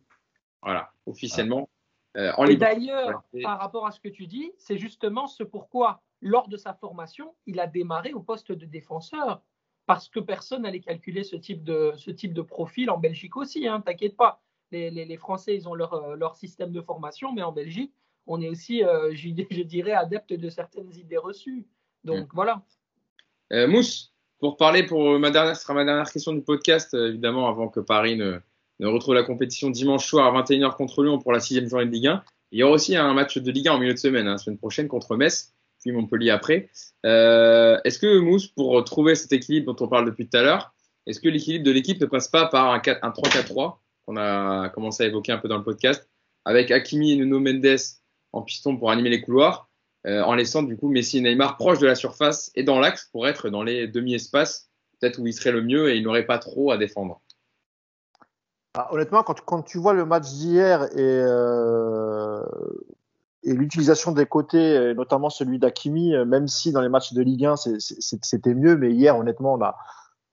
Voilà, officiellement. Euh, et d'ailleurs, par rapport à ce que tu dis, c'est justement ce pourquoi lors de sa formation, il a démarré au poste de défenseur parce que personne n'allait calculer ce type de, ce type de profil en Belgique aussi, hein, t'inquiète pas. Les, Français, ils ont leur, euh, leur, système de formation, mais en Belgique, on est aussi, euh, je, dirais, adepte de certaines idées reçues. Donc mm. voilà. Euh, Mousse, pour parler, pour ma dernière, ce sera ma dernière question du podcast, évidemment, avant que Paris ne, ne retrouve la compétition dimanche soir à 21h contre Lyon pour la sixième journée de Ligue 1. Il y aura aussi un match de Ligue 1 en milieu de semaine, hein, la semaine prochaine contre Metz puis Montpellier après. Euh, est-ce que Mousse, pour trouver cet équilibre dont on parle depuis tout à l'heure, est-ce que l'équilibre de l'équipe ne passe pas par un, un 3-4-3 qu'on a commencé à évoquer un peu dans le podcast, avec Hakimi et Nuno Mendes en piston pour animer les couloirs, euh, en laissant du coup Messi et Neymar proches de la surface et dans l'axe pour être dans les demi-espaces, peut-être où il serait le mieux et il n'aurait pas trop à défendre? Ah, honnêtement, quand, quand, tu vois le match d'hier et, euh, et l'utilisation des côtés, notamment celui d'Akimi, même si dans les matchs de Ligue 1 c'était mieux, mais hier honnêtement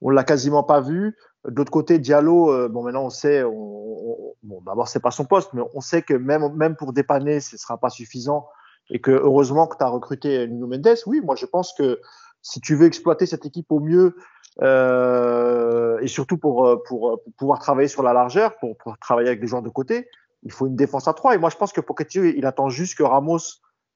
on l'a quasiment pas vu. D'autre côté, Diallo, euh, bon maintenant on sait, on, on, bon d'abord c'est pas son poste, mais on sait que même même pour dépanner, ce sera pas suffisant et que heureusement que tu as recruté Nuno Mendes. Oui, moi je pense que si tu veux exploiter cette équipe au mieux euh, et surtout pour, pour, pour pouvoir travailler sur la largeur, pour, pour travailler avec des joueurs de côté, il faut une défense à trois. Et moi je pense que Pochettino il attend juste que Ramos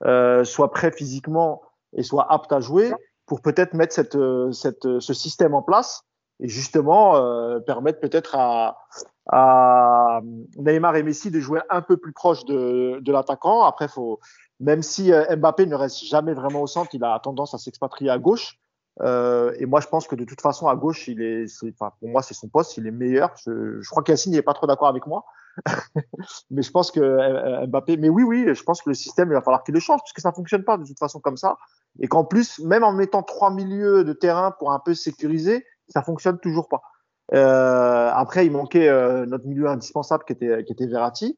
euh, soit prêt physiquement et soit apte à jouer pour peut-être mettre cette, cette, ce système en place et justement euh, permettre peut-être à, à, Neymar et Messi de jouer un peu plus proche de, de l'attaquant. Après, faut, même si euh, Mbappé ne reste jamais vraiment au centre, il a tendance à s'expatrier à gauche. Euh, et moi, je pense que de toute façon, à gauche, il est, enfin, pour moi, c'est son poste, il est meilleur. Je, je crois qu'Yassine n'est pas trop d'accord avec moi, mais je pense que euh, Mbappé, mais oui, oui, je pense que le système, il va falloir qu'il le change puisque ça fonctionne pas de toute façon comme ça, et qu'en plus, même en mettant trois milieux de terrain pour un peu sécuriser, ça fonctionne toujours pas. Euh, après, il manquait euh, notre milieu indispensable qui était, qui était Verratti.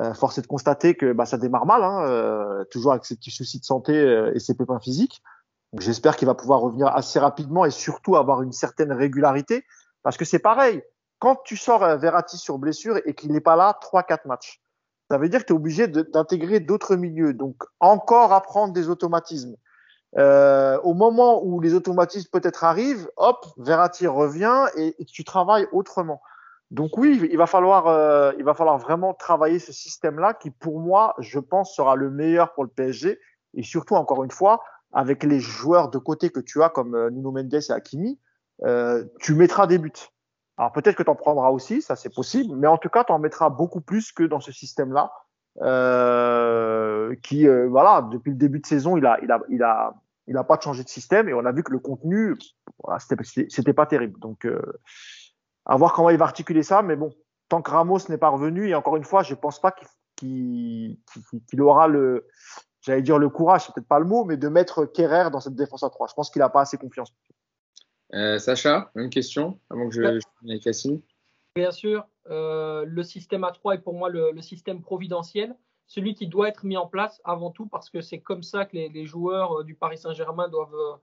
Euh, force est de constater que bah, ça démarre mal, hein, euh, toujours avec ses petits soucis de santé euh, et ses pépins physiques. J'espère qu'il va pouvoir revenir assez rapidement et surtout avoir une certaine régularité, parce que c'est pareil. Quand tu sors Verratti sur blessure et qu'il n'est pas là, 3-4 matchs, ça veut dire que tu es obligé d'intégrer d'autres milieux. Donc encore apprendre des automatismes. Euh, au moment où les automatismes peut-être arrivent, hop, Verratti revient et, tu travailles autrement. Donc oui, il va falloir, euh, il va falloir vraiment travailler ce système-là qui, pour moi, je pense, sera le meilleur pour le PSG et surtout, encore une fois, avec les joueurs de côté que tu as comme euh, Nuno Mendes et Hakimi, tu mettras des buts. Alors peut-être que tu en prendras aussi, ça c'est possible, mais en tout cas, tu en mettras beaucoup plus que dans ce système-là. Euh, qui euh, voilà depuis le début de saison il a il a il a il n'a pas changé de système et on a vu que le contenu, voilà, c'était pas terrible. Donc, euh, à voir comment il va articuler ça. Mais bon, tant que Ramos n'est pas revenu, et encore une fois, je pense pas qu'il qu aura le, j'allais dire le courage, c'est peut-être pas le mot, mais de mettre Kerrer dans cette défense à 3. Je pense qu'il n'a pas assez confiance. Euh, Sacha, même question avant que je, ouais. je Cassine. Bien sûr, euh, le système à 3 est pour moi le, le système providentiel celui qui doit être mis en place avant tout parce que c'est comme ça que les, les joueurs euh, du Paris Saint-Germain doivent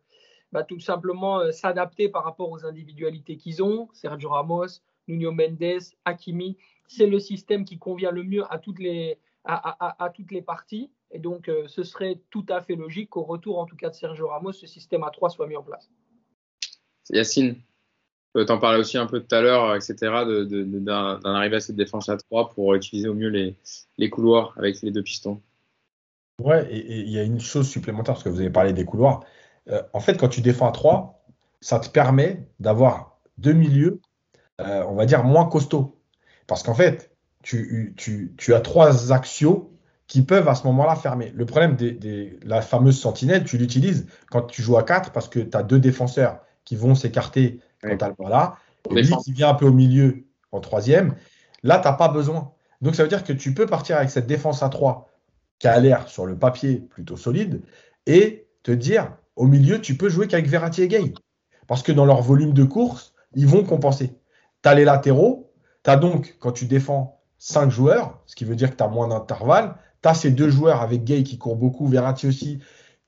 bah, tout simplement s'adapter par rapport aux individualités qu'ils ont. Sergio Ramos, Nuno Mendes, Hakimi, c'est le système qui convient le mieux à toutes les, à, à, à toutes les parties. Et donc, euh, ce serait tout à fait logique qu'au retour, en tout cas, de Sergio Ramos, ce système à 3 soit mis en place. Yacine, tu en parlais aussi un peu tout à l'heure, etc., d'en de, de, arriver à cette défense à 3 pour utiliser au mieux les, couloirs avec les deux pistons. Ouais, et il y a une chose supplémentaire, parce que vous avez parlé des couloirs. Euh, en fait, quand tu défends à 3, ça te permet d'avoir deux milieux, euh, on va dire, moins costauds. Parce qu'en fait, tu, as trois axiaux qui peuvent à ce moment-là fermer. Le problème de la fameuse sentinelle, tu l'utilises quand tu joues à 4 parce que tu as deux défenseurs qui vont s'écarter quand tu as le là. Et lui qui vient un peu au milieu en troisième, là, tu n'as pas besoin. Donc ça veut dire que tu peux partir avec cette défense à 3 qui a l'air sur le papier plutôt solide et te dire au milieu, tu peux jouer qu'avec Verratti et Gay. Parce que dans leur volume de course, ils vont compenser. Tu as les latéraux, tu as donc, quand tu défends 5 joueurs, ce qui veut dire que tu as moins d'intervalle, tu as ces deux joueurs avec Gay qui courent beaucoup, Verratti aussi.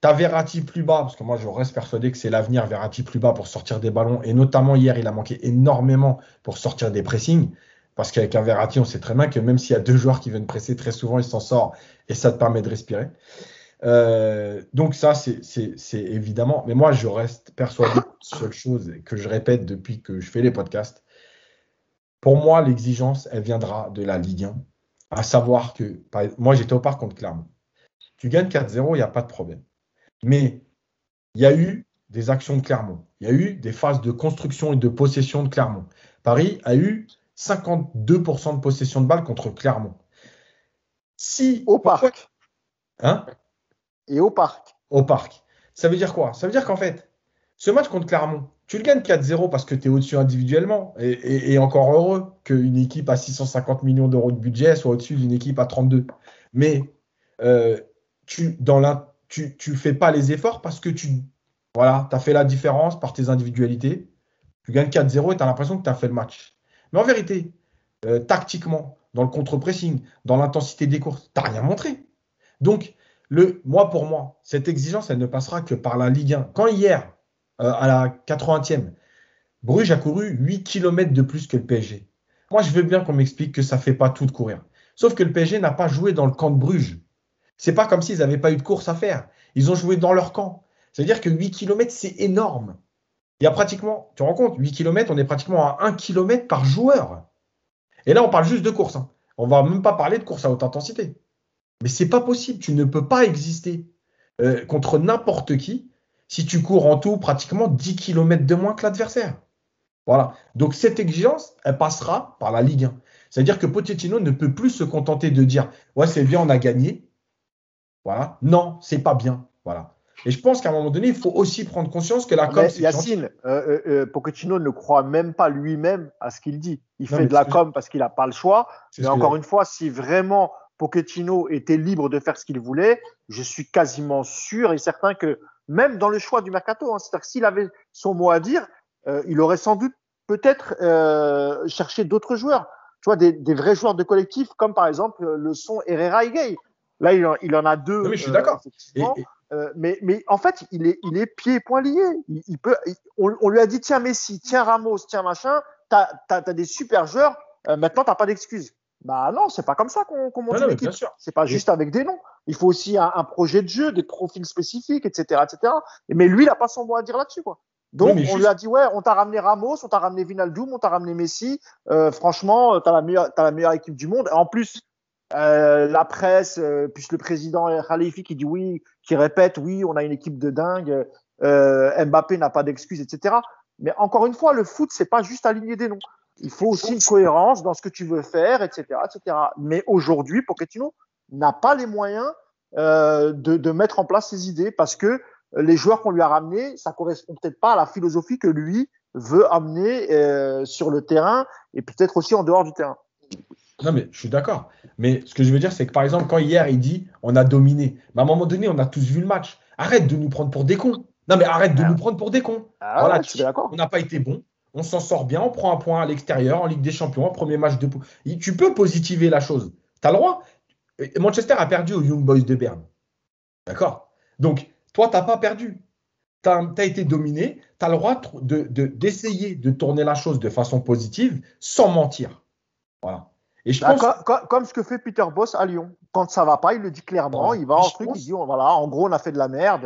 Tu as Verratti plus bas, parce que moi je reste persuadé que c'est l'avenir, Verratti plus bas pour sortir des ballons. Et notamment hier, il a manqué énormément pour sortir des pressings. Parce qu'avec un Verratti, on sait très bien que même s'il y a deux joueurs qui viennent presser très souvent, il s'en sort et ça te permet de respirer. Euh, donc ça, c'est évidemment. Mais moi, je reste persuadé de seule chose que je répète depuis que je fais les podcasts. Pour moi, l'exigence, elle viendra de la Ligue 1. À savoir que, moi, j'étais au parc contre Clermont. Tu gagnes 4-0, il n'y a pas de problème. Mais il y a eu des actions de Clermont. Il y a eu des phases de construction et de possession de Clermont. Paris a eu 52% de possession de balle contre Clermont. Si au parc. Hein? Et au parc. Au parc. Ça veut dire quoi? Ça veut dire qu'en fait, ce match contre Clermont, tu le gagnes 4-0 parce que tu es au-dessus individuellement. Et, et, et, encore heureux qu'une équipe à 650 millions d'euros de budget soit au-dessus d'une équipe à 32. Mais euh, tu dans la, tu, tu fais pas les efforts parce que tu voilà, as fait la différence par tes individualités. Tu gagnes 4-0 et tu as l'impression que tu as fait le match. Mais en vérité, euh, tactiquement, dans le contre-pressing, dans l'intensité des courses, tu n'as rien montré. Donc, le, moi, pour moi, cette exigence, elle ne passera que par la Ligue 1. Quand hier, euh, à la 80e, Bruges a couru 8 km de plus que le PSG. Moi, je veux bien qu'on m'explique que ça ne fait pas tout de courir. Sauf que le PSG n'a pas joué dans le camp de Bruges. C'est pas comme s'ils n'avaient pas eu de course à faire. Ils ont joué dans leur camp. C'est-à-dire que 8 km, c'est énorme. Il y a pratiquement, tu te rends compte, 8 km, on est pratiquement à 1 km par joueur. Et là, on parle juste de course. Hein. On va même pas parler de course à haute intensité. Mais c'est pas possible. Tu ne peux pas exister euh, contre n'importe qui si tu cours en tout pratiquement 10 km de moins que l'adversaire. Voilà. Donc cette exigence, elle passera par la Ligue 1. C'est-à-dire que Pochettino ne peut plus se contenter de dire ouais c'est bien, on a gagné. Voilà. Non, c'est pas bien. Voilà. Et je pense qu'à un moment donné, il faut aussi prendre conscience que la com. Yacine, euh, euh, euh, Pochettino ne croit même pas lui-même à ce qu'il dit. Il fait de la com parce qu'il n'a pas le choix. Mais encore une fois, si vraiment Pochettino était libre de faire ce qu'il voulait, je suis quasiment sûr et certain que même dans le choix du mercato, hein, c'est-à-dire s'il avait son mot à dire, euh, il aurait sans doute peut-être euh, cherché d'autres joueurs. Tu vois, des, des, vrais joueurs de collectif, comme par exemple le son Herrera et Gay. Là, il en, il en a deux. Oui, je suis d'accord. Euh, mais, mais, en fait, il est, il est pieds et poings liés. Il, peut, on, lui a dit tiens Messi, tiens Ramos, tiens machin. T'as as, as, des super joueurs. Euh, maintenant, t'as pas d'excuses. Bah non, c'est pas comme ça qu'on qu monte une équipe. C'est pas juste avec des noms. Il faut aussi un, un, projet de jeu, des profils spécifiques, etc., etc. Mais lui, il a pas son mot à dire là-dessus, quoi. Donc, on lui a dit, ouais, on t'a ramené Ramos, on t'a ramené Vinaldoom, on t'a ramené Messi. Euh, franchement, t'as la meilleure, as la meilleure équipe du monde. En plus, euh, la presse, euh, puis le président Khalifi qui dit oui, qui répète oui, on a une équipe de dingue, euh, Mbappé n'a pas d'excuses, etc. Mais encore une fois, le foot, c'est pas juste aligner des noms. Il faut aussi une cohérence dans ce que tu veux faire, etc., etc. Mais aujourd'hui, Pochettino n'a pas les moyens euh, de, de, mettre en place ses idées parce que les joueurs qu'on lui a ramenés, ça correspond peut-être pas à la philosophie que lui veut amener euh, sur le terrain et peut-être aussi en dehors du terrain. Non, mais je suis d'accord. Mais ce que je veux dire, c'est que par exemple, quand hier il dit on a dominé, mais à un moment donné, on a tous vu le match. Arrête de nous prendre pour des cons. Non, mais arrête de ah. nous prendre pour des cons. Ah, voilà, tu. On n'a pas été bon. On s'en sort bien. On prend un point à l'extérieur en Ligue des Champions, premier match de. Tu peux positiver la chose. Tu as le droit. Manchester a perdu aux Young Boys de Berne. D'accord Donc, toi, tu n'as pas perdu. Tu as, été dominé. Tu as le droit d'essayer de, de tourner la chose de façon positive sans mentir. Voilà. Et je bah, pense... comme, ce que fait Peter Boss à Lyon. Quand ça va pas, il le dit clairement. il va en truc, il dit voilà, en gros, on a fait de la merde.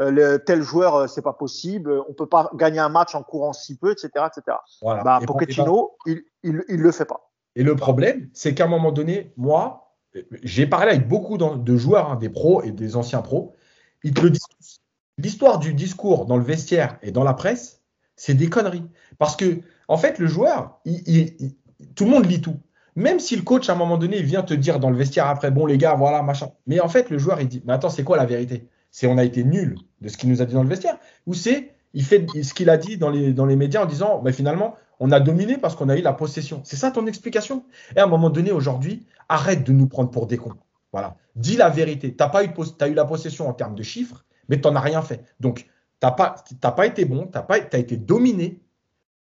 Euh, le, tel joueur, euh, c'est pas possible. On peut pas gagner un match en courant si peu, etc., etc. Voilà. Bah, Pochettino, il, il, il, le fait pas. Et le problème, c'est qu'à un moment donné, moi, j'ai parlé avec beaucoup de joueurs, hein, des pros et des anciens pros. Ils te le disent tous. L'histoire du discours dans le vestiaire et dans la presse, c'est des conneries. Parce que, en fait, le joueur, il, tout le monde lit tout. Même si le coach, à un moment donné, vient te dire dans le vestiaire après, bon, les gars, voilà, machin. Mais en fait, le joueur, il dit, mais attends, c'est quoi la vérité? C'est on a été nul de ce qu'il nous a dit dans le vestiaire? Ou c'est, il fait ce qu'il a dit dans les, dans les médias en disant, mais finalement, on a dominé parce qu'on a eu la possession. C'est ça ton explication? Et à un moment donné, aujourd'hui, arrête de nous prendre pour des cons. Voilà. Dis la vérité. Tu as, pas eu, as eu la possession en termes de chiffres, mais tu n'en as rien fait. Donc, tu n'as pas, pas été bon, tu as, as été dominé.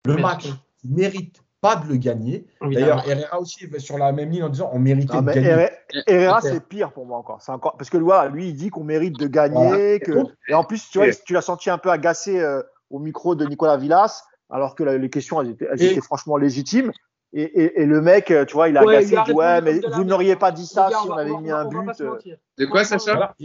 Le match mérite pas de le gagner. D'ailleurs, Herrera aussi est sur la même ligne en disant on méritait de gagner. Herrera, c'est pire pour moi encore. encore parce que voilà, lui, il dit qu'on mérite de gagner. Que... Et en plus, tu vois, tu l'as senti un peu agacé euh, au micro de Nicolas Villas, alors que les questions, elles étaient, elles étaient franchement légitimes. Et, et, et, le mec, tu vois, il a agacé, il dit ouais, mais vous n'auriez pas dit ça si on avait mis un but. Euh. De quoi, Sacha?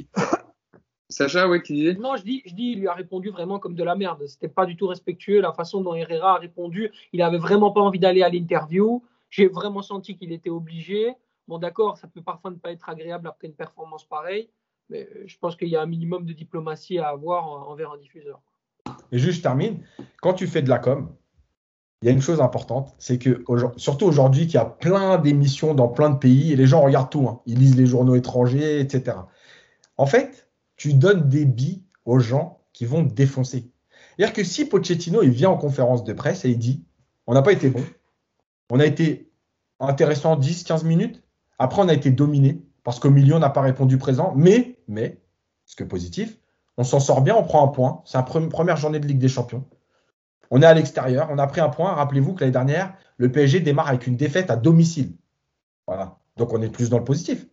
Sacha, ouais, qui disait Non, je dis, je dis, il lui a répondu vraiment comme de la merde. C'était pas du tout respectueux la façon dont Herrera a répondu. Il avait vraiment pas envie d'aller à l'interview. J'ai vraiment senti qu'il était obligé. Bon, d'accord, ça peut parfois ne pas être agréable après une performance pareille, mais je pense qu'il y a un minimum de diplomatie à avoir envers un diffuseur. Et juste, je termine. Quand tu fais de la com, il y a une chose importante, c'est que surtout aujourd'hui, qu'il y a plein d'émissions dans plein de pays et les gens regardent tout. Hein. Ils lisent les journaux étrangers, etc. En fait, tu donnes des billes aux gens qui vont te défoncer. C'est-à-dire que si Pochettino il vient en conférence de presse et il dit on n'a pas été bon, on a été intéressant 10-15 minutes, après on a été dominé, parce qu'au milieu, on n'a pas répondu présent. Mais, mais, ce que positif, on s'en sort bien, on prend un point. C'est la première journée de Ligue des Champions. On est à l'extérieur, on a pris un point. Rappelez-vous que l'année dernière, le PSG démarre avec une défaite à domicile. Voilà. Donc on est plus dans le positif.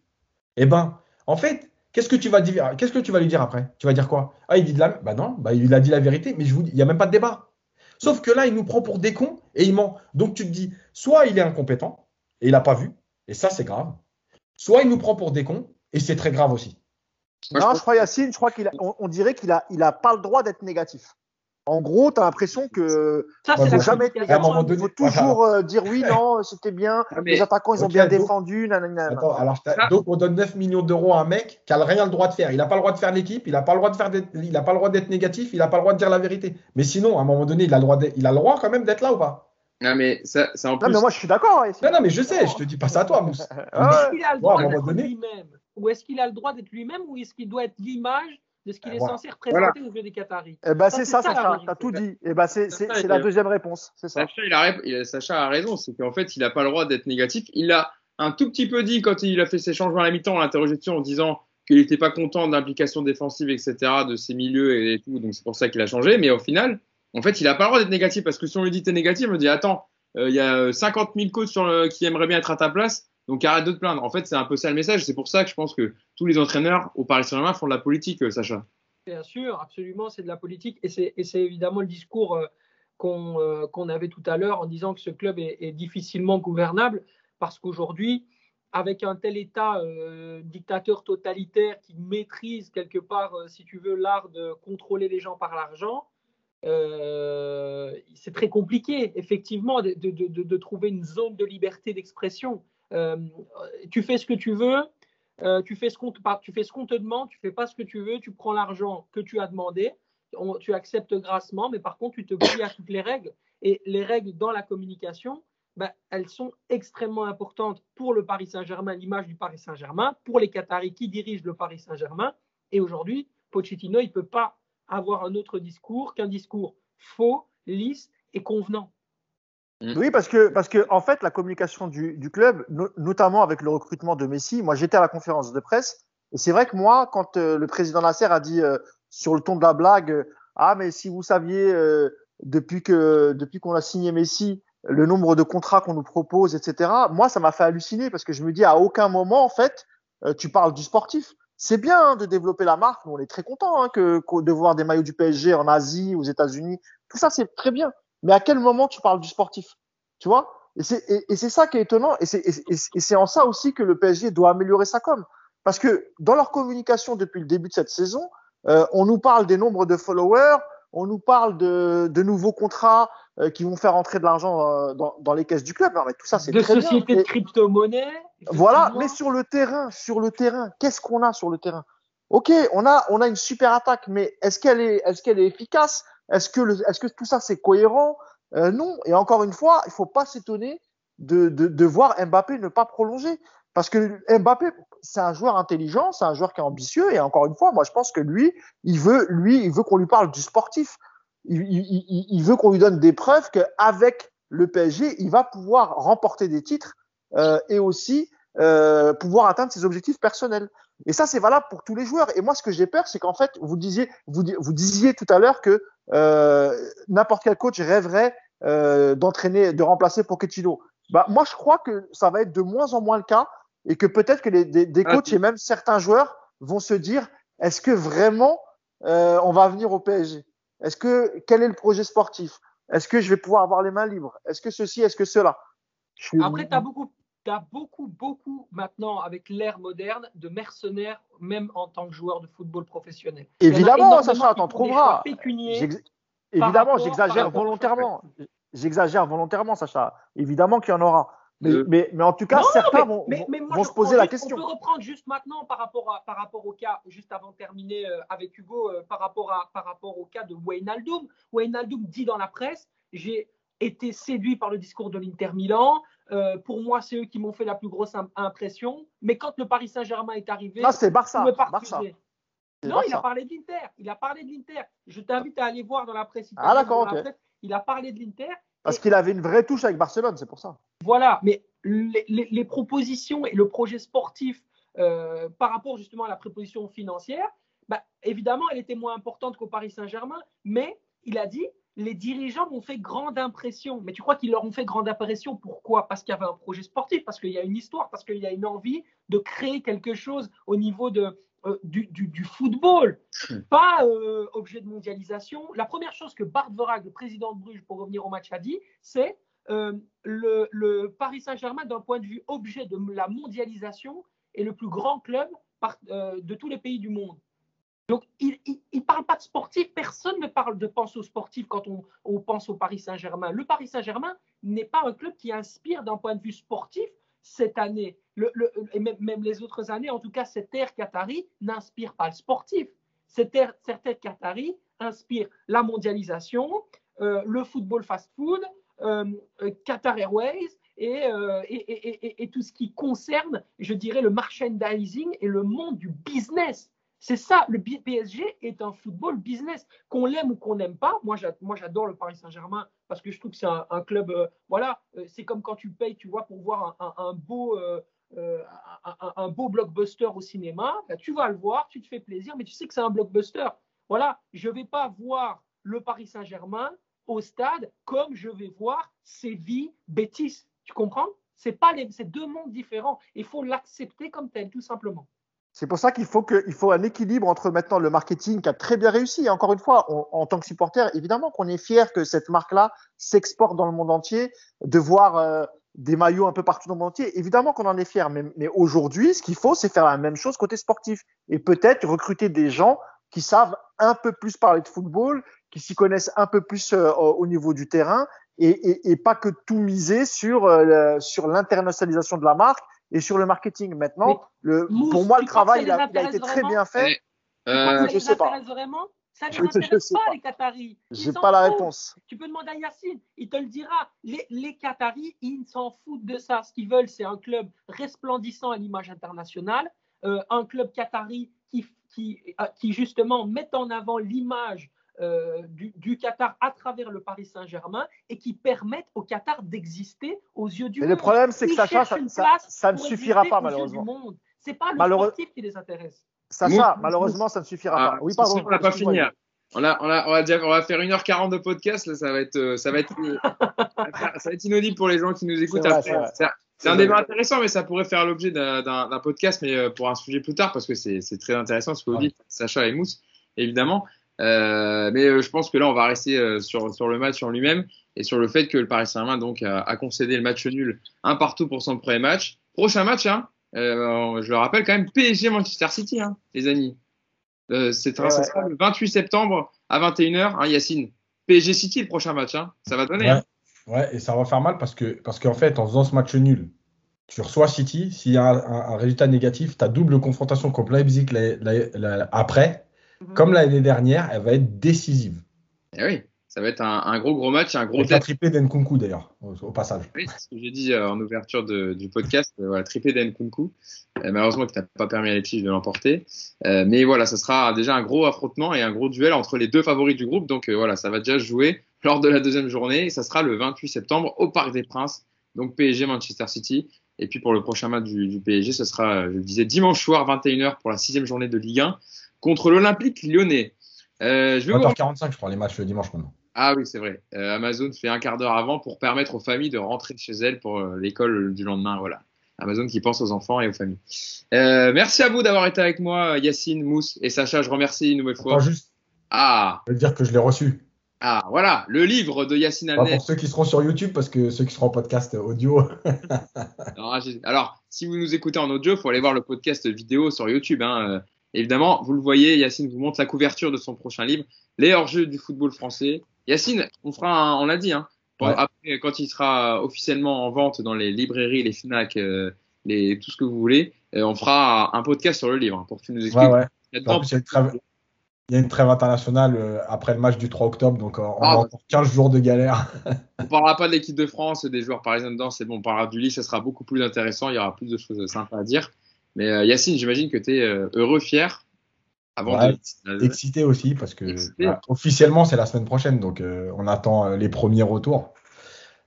Eh ben, en fait, qu'est-ce que tu vas dire? Qu'est-ce que tu vas lui dire après? Tu vas dire quoi? Ah, il dit de la Bah non, bah il a dit la vérité, mais je vous dis, il n'y a même pas de débat. Sauf que là, il nous prend pour des cons et il ment. Donc tu te dis, soit il est incompétent et il n'a pas vu, et ça c'est grave. Soit il nous prend pour des cons et c'est très grave aussi. non, je, crois Yacine, je crois qu'il on, dirait qu'il a, il a pas le droit d'être négatif. En gros, tu as l'impression que ça, c'est jamais Il faut toujours euh, dire oui, non, c'était bien. Ah, les attaquants, ils ont bien défendu. Attends, alors, donc, on donne 9 millions d'euros à un mec qui n'a rien le droit de faire. Il n'a pas le droit de faire l'équipe, il n'a pas le droit de faire, il n'a pas le droit d'être négatif, il n'a pas le droit de dire la vérité. Mais sinon, à un moment donné, il a le droit, il a le droit quand même d'être là ou pas? Non, mais ça, en plus. Non, mais moi, je suis d'accord. Non, non, mais je sais, je te dis pas ça à toi, Mousse. Est-ce qu'il a le droit d'être lui-même? Ou est-ce qu'il a le droit d'être lui-même ou est-ce qu'il doit être l'image de ce qu'il est censé représenter au jeu des Qataris. Eh ben, c'est ça, Sacha, tu as tout dit. Eh ben, c'est la deuxième réponse. Sacha, il a, Sacha a raison, c'est qu'en fait, il n'a pas le droit d'être négatif. Il a un tout petit peu dit quand il a fait ses changements à la mi-temps, l'interrogation en disant qu'il n'était pas content de l'implication défensive, etc., de ses milieux et tout, donc c'est pour ça qu'il a changé. Mais au final, en fait, il n'a pas le droit d'être négatif parce que si on lui dit t'es négatif, il me dit attends, euh, il y a 50 000 coachs sur qui aimeraient bien être à ta place. Donc arrête de te plaindre. En fait, c'est un peu ça le message. C'est pour ça que je pense que tous les entraîneurs au Paris Saint-Germain font de la politique, euh, Sacha. Bien sûr, absolument, c'est de la politique. Et c'est évidemment le discours euh, euh, qu'on avait tout à l'heure en disant que ce club est, difficilement gouvernable parce qu'aujourd'hui, avec un tel État dictateur totalitaire qui maîtrise quelque part, si tu veux, l'art de contrôler les gens par l'argent, c'est très compliqué, effectivement, de, de, trouver une zone de liberté d'expression. Euh, tu fais ce que tu veux, euh, tu fais ce qu'on te, demande, tu fais pas ce que tu veux, tu prends l'argent que tu as demandé, tu acceptes grassement, mais par contre, tu te plies à toutes les règles. Et les règles dans la communication, ben, elles sont extrêmement importantes pour le Paris Saint-Germain, l'image du Paris Saint-Germain, pour les Qataris qui dirigent le Paris Saint-Germain. Et aujourd'hui, Pochettino, il ne peut pas avoir un autre discours qu'un discours faux, lisse et convenant. Mm. Oui, parce que, parce que en fait, la communication du, du club, notamment avec le recrutement de Messi, moi j'étais à la conférence de presse, et c'est vrai que moi, quand euh, le président Nasser a dit euh, sur le ton de la blague, euh, ah mais si vous saviez depuis que depuis qu'on a signé Messi, le nombre de contrats qu'on nous propose, etc. Moi, ça m'a fait halluciner parce que je me dis à aucun moment, en fait, tu parles du sportif. C'est bien hein, de développer la marque, on est très content hein, que, de voir des maillots du PSG en Asie, aux États-Unis. Tout ça, c'est très bien mais à quel moment tu parles du sportif? Tu vois? Et c'est ça qui est étonnant, et c'est en ça aussi que le PSG doit améliorer sa com. Parce que dans leur communication depuis le début de cette saison, euh, on nous parle des nombres de followers, on nous parle de, de nouveaux contrats euh, qui vont faire entrer de l'argent euh, dans, dans, les caisses du club. Non, mais tout ça, c'est de sociétés de crypto-monnaie. Voilà, mais sur le terrain, sur le terrain, qu'est-ce qu'on a sur le terrain? Ok, on a on a une super attaque, mais est-ce qu'elle est est-ce qu'elle est efficace? Est-ce que, est-ce que tout ça c'est cohérent? Euh, Non. Et encore une fois, il faut pas s'étonner de, voir Mbappé ne pas prolonger. Parce que Mbappé, c'est un joueur intelligent, c'est un joueur qui est ambitieux. Et encore une fois, moi je pense que lui, il veut, veut qu'on lui parle du sportif. Il veut qu'on lui donne des preuves qu'avec le PSG, il va pouvoir remporter des titres euh, et aussi euh, pouvoir atteindre ses objectifs personnels. Et ça, c'est valable pour tous les joueurs. Et moi, ce que j'ai peur, c'est qu'en fait, vous disiez, vous, vous disiez tout à l'heure que euh, n'importe quel coach rêverait euh, d'entraîner, de remplacer Pochettino. Bah, moi, je crois que ça va être de moins en moins le cas et que peut-être que les, des, des ah, coachs et même certains joueurs vont se dire est-ce que vraiment euh, on va venir au PSG Est-ce que quel est le projet sportif? Est-ce que je vais pouvoir avoir les mains libres? Est-ce que ceci? Est-ce que cela? Après, tu as beaucoup tu as beaucoup, beaucoup maintenant, avec l'ère moderne, de mercenaires, même en tant que joueur de football professionnel. Évidemment, Sacha, t'en trouveras. Évidemment, j'exagère volontairement. J'exagère volontairement, Sacha. Évidemment qu'il y en aura. Mais, euh. mais, mais, en tout cas, certains vont, vont se poser la question. On peut reprendre juste maintenant par rapport, à, par rapport au cas, juste avant de terminer euh, avec Hugo, euh, par, rapport à, par rapport au cas de Wayne Aldoum. Wayne Aldoum dit dans la presse J'ai été séduit par le discours de l'Inter Milan. Euh, pour moi, c'est eux qui m'ont fait la plus grosse impression. Mais quand le Paris Saint-Germain est arrivé, non, c'est Barça. Non, il a parlé de l'Inter. Il a parlé de l'Inter. Je t'invite à aller voir dans la presse. Ah d'accord, Il a parlé de l'Inter. Parce qu'il avait une vraie touche avec Barcelone, c'est pour ça. Voilà, mais les, propositions et le projet sportif euh, par rapport justement à la préposition financière, bah, évidemment, elle était moins importante qu'au Paris Saint-Germain, mais il a dit les dirigeants m'ont fait grande impression. Mais tu crois qu'ils leur ont fait grande impression? Pourquoi? Parce qu'il y avait un projet sportif, parce qu'il y a une histoire, parce qu'il y a une envie de créer quelque chose au niveau de, euh, du, football, hmm. pas euh, objet de mondialisation. La première chose que Bart Verhaeg, le président de Bruges, pour revenir au match, a dit, c'est euh, le, Paris Saint-Germain, d'un point de vue objet de la mondialisation, est le plus grand club de tous les pays du monde. Donc, il ne parle pas de sportif. Personne ne parle de pense aux sportifs quand on, pense au Paris Saint-Germain. Le Paris Saint-Germain n'est pas un club qui inspire d'un point de vue sportif cette année. et même, les autres années, en tout cas, cette ère Qatari n'inspire pas le sportif. Cette ère, cette ère Qatari inspire la mondialisation, euh, le football fast-food, euh, euh, Qatar Airways et, et, et tout ce qui concerne, je dirais, le merchandising et le monde du business. C'est ça, le PSG est un football business. Qu'on l'aime ou qu'on n'aime pas, moi j'adore le Paris Saint-Germain parce que je trouve que c'est un, club, euh, voilà, euh, c'est comme quand tu payes, tu vois, pour voir un, beau, euh, un, beau blockbuster au cinéma, bah, tu vas le voir, tu te fais plaisir, mais tu sais que c'est un blockbuster. Voilà, je ne vais pas voir le Paris Saint-Germain au stade comme je vais voir Séville, Bétis. Tu comprends? C'est pas les, c'est deux mondes différents. Il faut l'accepter comme tel, tout simplement. C'est pour ça qu'il faut, faut un équilibre entre maintenant le marketing qui a très bien réussi. Et encore une fois, en tant que supporter, évidemment qu'on est fier que cette marque-là s'exporte dans le monde entier, de voir euh, des maillots un peu partout dans le monde entier. Évidemment qu'on en est fier. Mais, aujourd'hui, ce qu'il faut, c'est faire la même chose côté sportif. Et peut-être recruter des gens qui savent un peu plus parler de football, qui s'y connaissent un peu plus euh, au niveau du terrain et, pas que tout miser sur, euh, sur l'internationalisation de la marque et sur le marketing. Maintenant, le, pour moi, le travail, il a, été très bien fait. Euh, je sais pas. Vraiment? Ça ne les intéresse pas, les Qataris? J'ai pas la réponse. Tu peux demander à Yacine, il te le dira. Les, les Qataris, ils s'en foutent de ça. Ce qu'ils veulent, c'est un club resplendissant à l'image internationale, euh, un club qatari qui, qui, euh, qui justement met en avant l'image euh, du, Qatar à travers le Paris Saint-Germain et qui permettent au Qatar d'exister aux yeux du Mais monde. Le problème, c'est que Sacha, ça, ça, ne suffira pas malheureusement. C'est pas le sportif qui les intéresse. Sacha, malheureusement, ça ne suffira pas. Ah, oui, pardon. On n'a pas fini. Hein. On, a, on, a, on, va on va faire 1h40 de podcast. Là, ça, va être, euh, ça, va être, ça va être inaudible pour les gens qui nous écoutent. C'est un débat intéressant, mais ça pourrait faire l'objet d'un podcast, mais euh, pour un sujet plus tard, parce que c'est très intéressant ce que vous dites, Sacha et Mousse, évidemment. Euh, mais euh, je pense que là, on va rester euh, sur, sur le match en lui-même et sur le fait que le Paris Saint-Germain donc a, a, concédé le match nul un partout pour son premier match. Prochain match, hein, euh, je le rappelle quand même, PSG Manchester City, hein, les amis. Euh, c'est ouais, le 28 septembre à 21h, hein, Yacine. PSG City le prochain match, hein. ça va donner. Ouais. Hein. ouais, et ça va faire mal parce que parce qu'en fait, en faisant ce match nul, tu reçois City, s'il y a un, un, un résultat négatif, tu as double confrontation contre Leipzig la, la, la, après Mhm. Comme l'année dernière, elle va être décisive. Et eh oui, ça va être un, gros gros match, un gros. la triplé d'Enkunku d'ailleurs, au, passage. Oui, c'est ce que j'ai dit euh, en ouverture du podcast, euh, voilà, triplé d'Enkunku. Euh, malheureusement, que tu n'as pas permis à Leipzig de l'emporter. mais voilà, ce sera déjà un gros affrontement et un gros duel entre les deux favoris du groupe. Donc voilà, ça va déjà jouer lors de la deuxième journée. Et ça sera le 28 septembre au Parc des Princes. Donc PSG Manchester City. Et puis pour le prochain match du, du PSG, ce sera, je le disais, dimanche soir 21h pour la sixième journée de Ligue 1 contre l'Olympique lyonnais. Euh, je vais 20h45, je crois, les matchs le dimanche maintenant. Ah oui, c'est vrai. Euh, Amazon fait un quart d'heure avant pour permettre aux familles de rentrer chez elles pour euh, l'école du lendemain. Voilà. Amazon qui pense aux enfants et aux familles. Merci à vous d'avoir été avec moi, Yacine, Mousse et Sacha. Je remercie une nouvelle fois. Attends, juste. Ah. Je veux dire que je l'ai reçu. Ah, voilà, le livre de Yacine Pas pour ceux qui seront sur YouTube, parce que ceux qui seront en podcast audio. alors, si vous nous écoutez en audio, il faut aller voir le podcast vidéo sur YouTube. Hein. Évidemment, vous le voyez, Yacine vous montre la couverture de son prochain livre, Les hors-jeux du football français. Yacine, on fera, on l'a dit, hein, après, quand il sera officiellement en vente dans les librairies, les Fnac, euh, les, tout ce que vous voulez, euh, on fera un podcast sur le livre hein, pour que tu nous expliques. Ouais, Il, y a une trêve, internationale euh, après le match du 3 octobre, donc on ah, a encore 15 jours de galère. on parlera pas de l'équipe de France, des joueurs parisiens dedans, c'est bon, on parlera du livre, ça sera beaucoup plus intéressant, il y aura plus de choses sympas à dire. Mais euh, Yacine, j'imagine que tu es euh, heureux, fier. Avant de... Excité aussi, parce que officiellement, c'est la semaine prochaine, donc euh, on attend les premiers retours.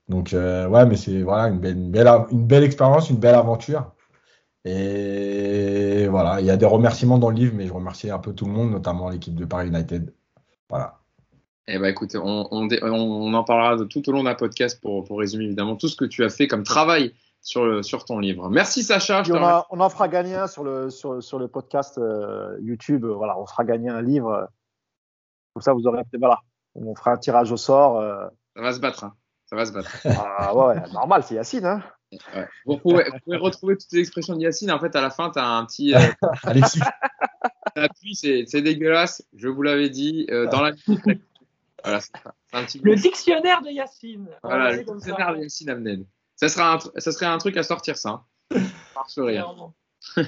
Donc, ouais, mais c'est voilà, une belle, une, belle, une belle expérience, une belle aventure. Et voilà, il y a des remerciements dans le livre, mais je remercie un peu tout le monde, notamment l'équipe de Paris United. Voilà. Eh ben écoute, on, on, on en parlera de, tout au long d'un podcast pour, pour résumer évidemment tout ce que tu as fait comme travail sur, ton livre. Merci Sacha. On, a, on, en fera gagner un sur le, sur, sur le podcast euh, YouTube. Voilà, on fera gagner un livre. Comme ça, vous aurez. Voilà, on fera un tirage au sort. Euh. Ça va se battre. Hein. Ça va se battre. Ah ouais, normal, c'est Yacine. Hein. Ouais. Vous, pouvez, vous, pouvez, retrouver toutes les expressions de Yacine. En fait, à la fin, tu as un petit. Euh, Alexis. c'est dégueulasse. Je vous l'avais dit. Euh, dans la. Voilà, un petit le dictionnaire de Yacine. Voilà, le dictionnaire de Yacine Amned. Ça, sera un, ça serait un truc à sortir, ça. Hein. Par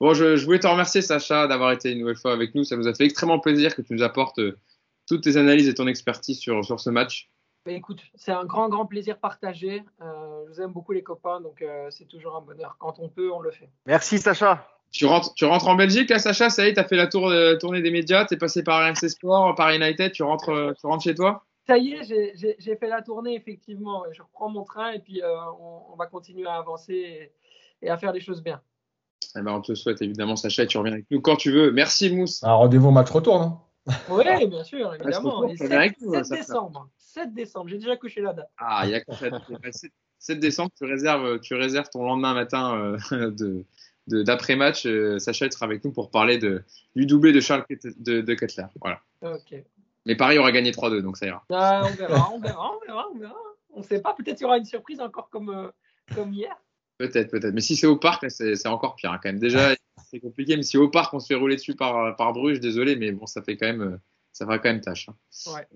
bon, je, je, voulais te remercier, Sacha, d'avoir été une nouvelle fois avec nous. Ça nous a fait extrêmement plaisir que tu nous apportes euh, toutes tes analyses et ton expertise sur, sur ce match. Mais écoute, c'est un grand, grand plaisir partagé. Euh, je vous aime beaucoup, les copains, donc euh, c'est toujours un bonheur. Quand on peut, on le fait. Merci, Sacha. Tu rentres, tu rentres en Belgique, là, Sacha? Ça y est, tu as fait la tour, euh, tournée des médias, tu es passé par RMC Sport, par United, tu rentres, tu rentres chez toi? Ça y est, j'ai fait la tournée, effectivement. Je reprends mon train et puis on, on, va continuer à avancer et, et, à faire des choses bien. Eh ben, on te souhaite évidemment, Sacha, et tu reviens avec nous quand tu veux. Merci, Mousse. Un rendez-vous match retour, non? Oui, bien sûr, évidemment. 7, 7 décembre. 7 décembre, j'ai déjà couché la date. Ah, il y a 7, 7 décembre, tu réserves, tu réserves ton lendemain matin euh, de d'après-match. Euh, Sacha sera avec nous pour parler de, du doublé de Charles de, de Kettler. Voilà. Ok. Mais Paris aura gagné 3-2, donc ça ira. Ah, on verra, on verra, on verra, on verra. On ne sait pas, peut-être qu'il y aura une surprise encore comme, euh, comme hier. Peut-être, peut-être. Mais si c'est au parc, c'est encore pire hein, quand même. Déjà, c'est compliqué, mais si au parc on se fait rouler dessus par, par Bruges, désolé, mais bon, ça fait quand même, ça fera quand même tâche. Hein. Ouais.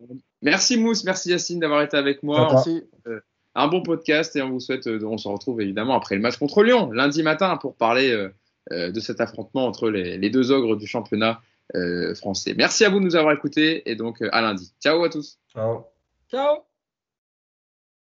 Merci Mousse, merci Yacine d'avoir été avec moi. Merci. Euh, un bon podcast et on vous souhaite, euh, on se retrouve évidemment après le match contre Lyon, lundi matin, pour parler euh, euh de cet affrontement entre les, les, deux ogres du championnat euh, français. Merci à vous de nous avoir écoutés et donc à lundi. Ciao à tous. Ciao. Ciao.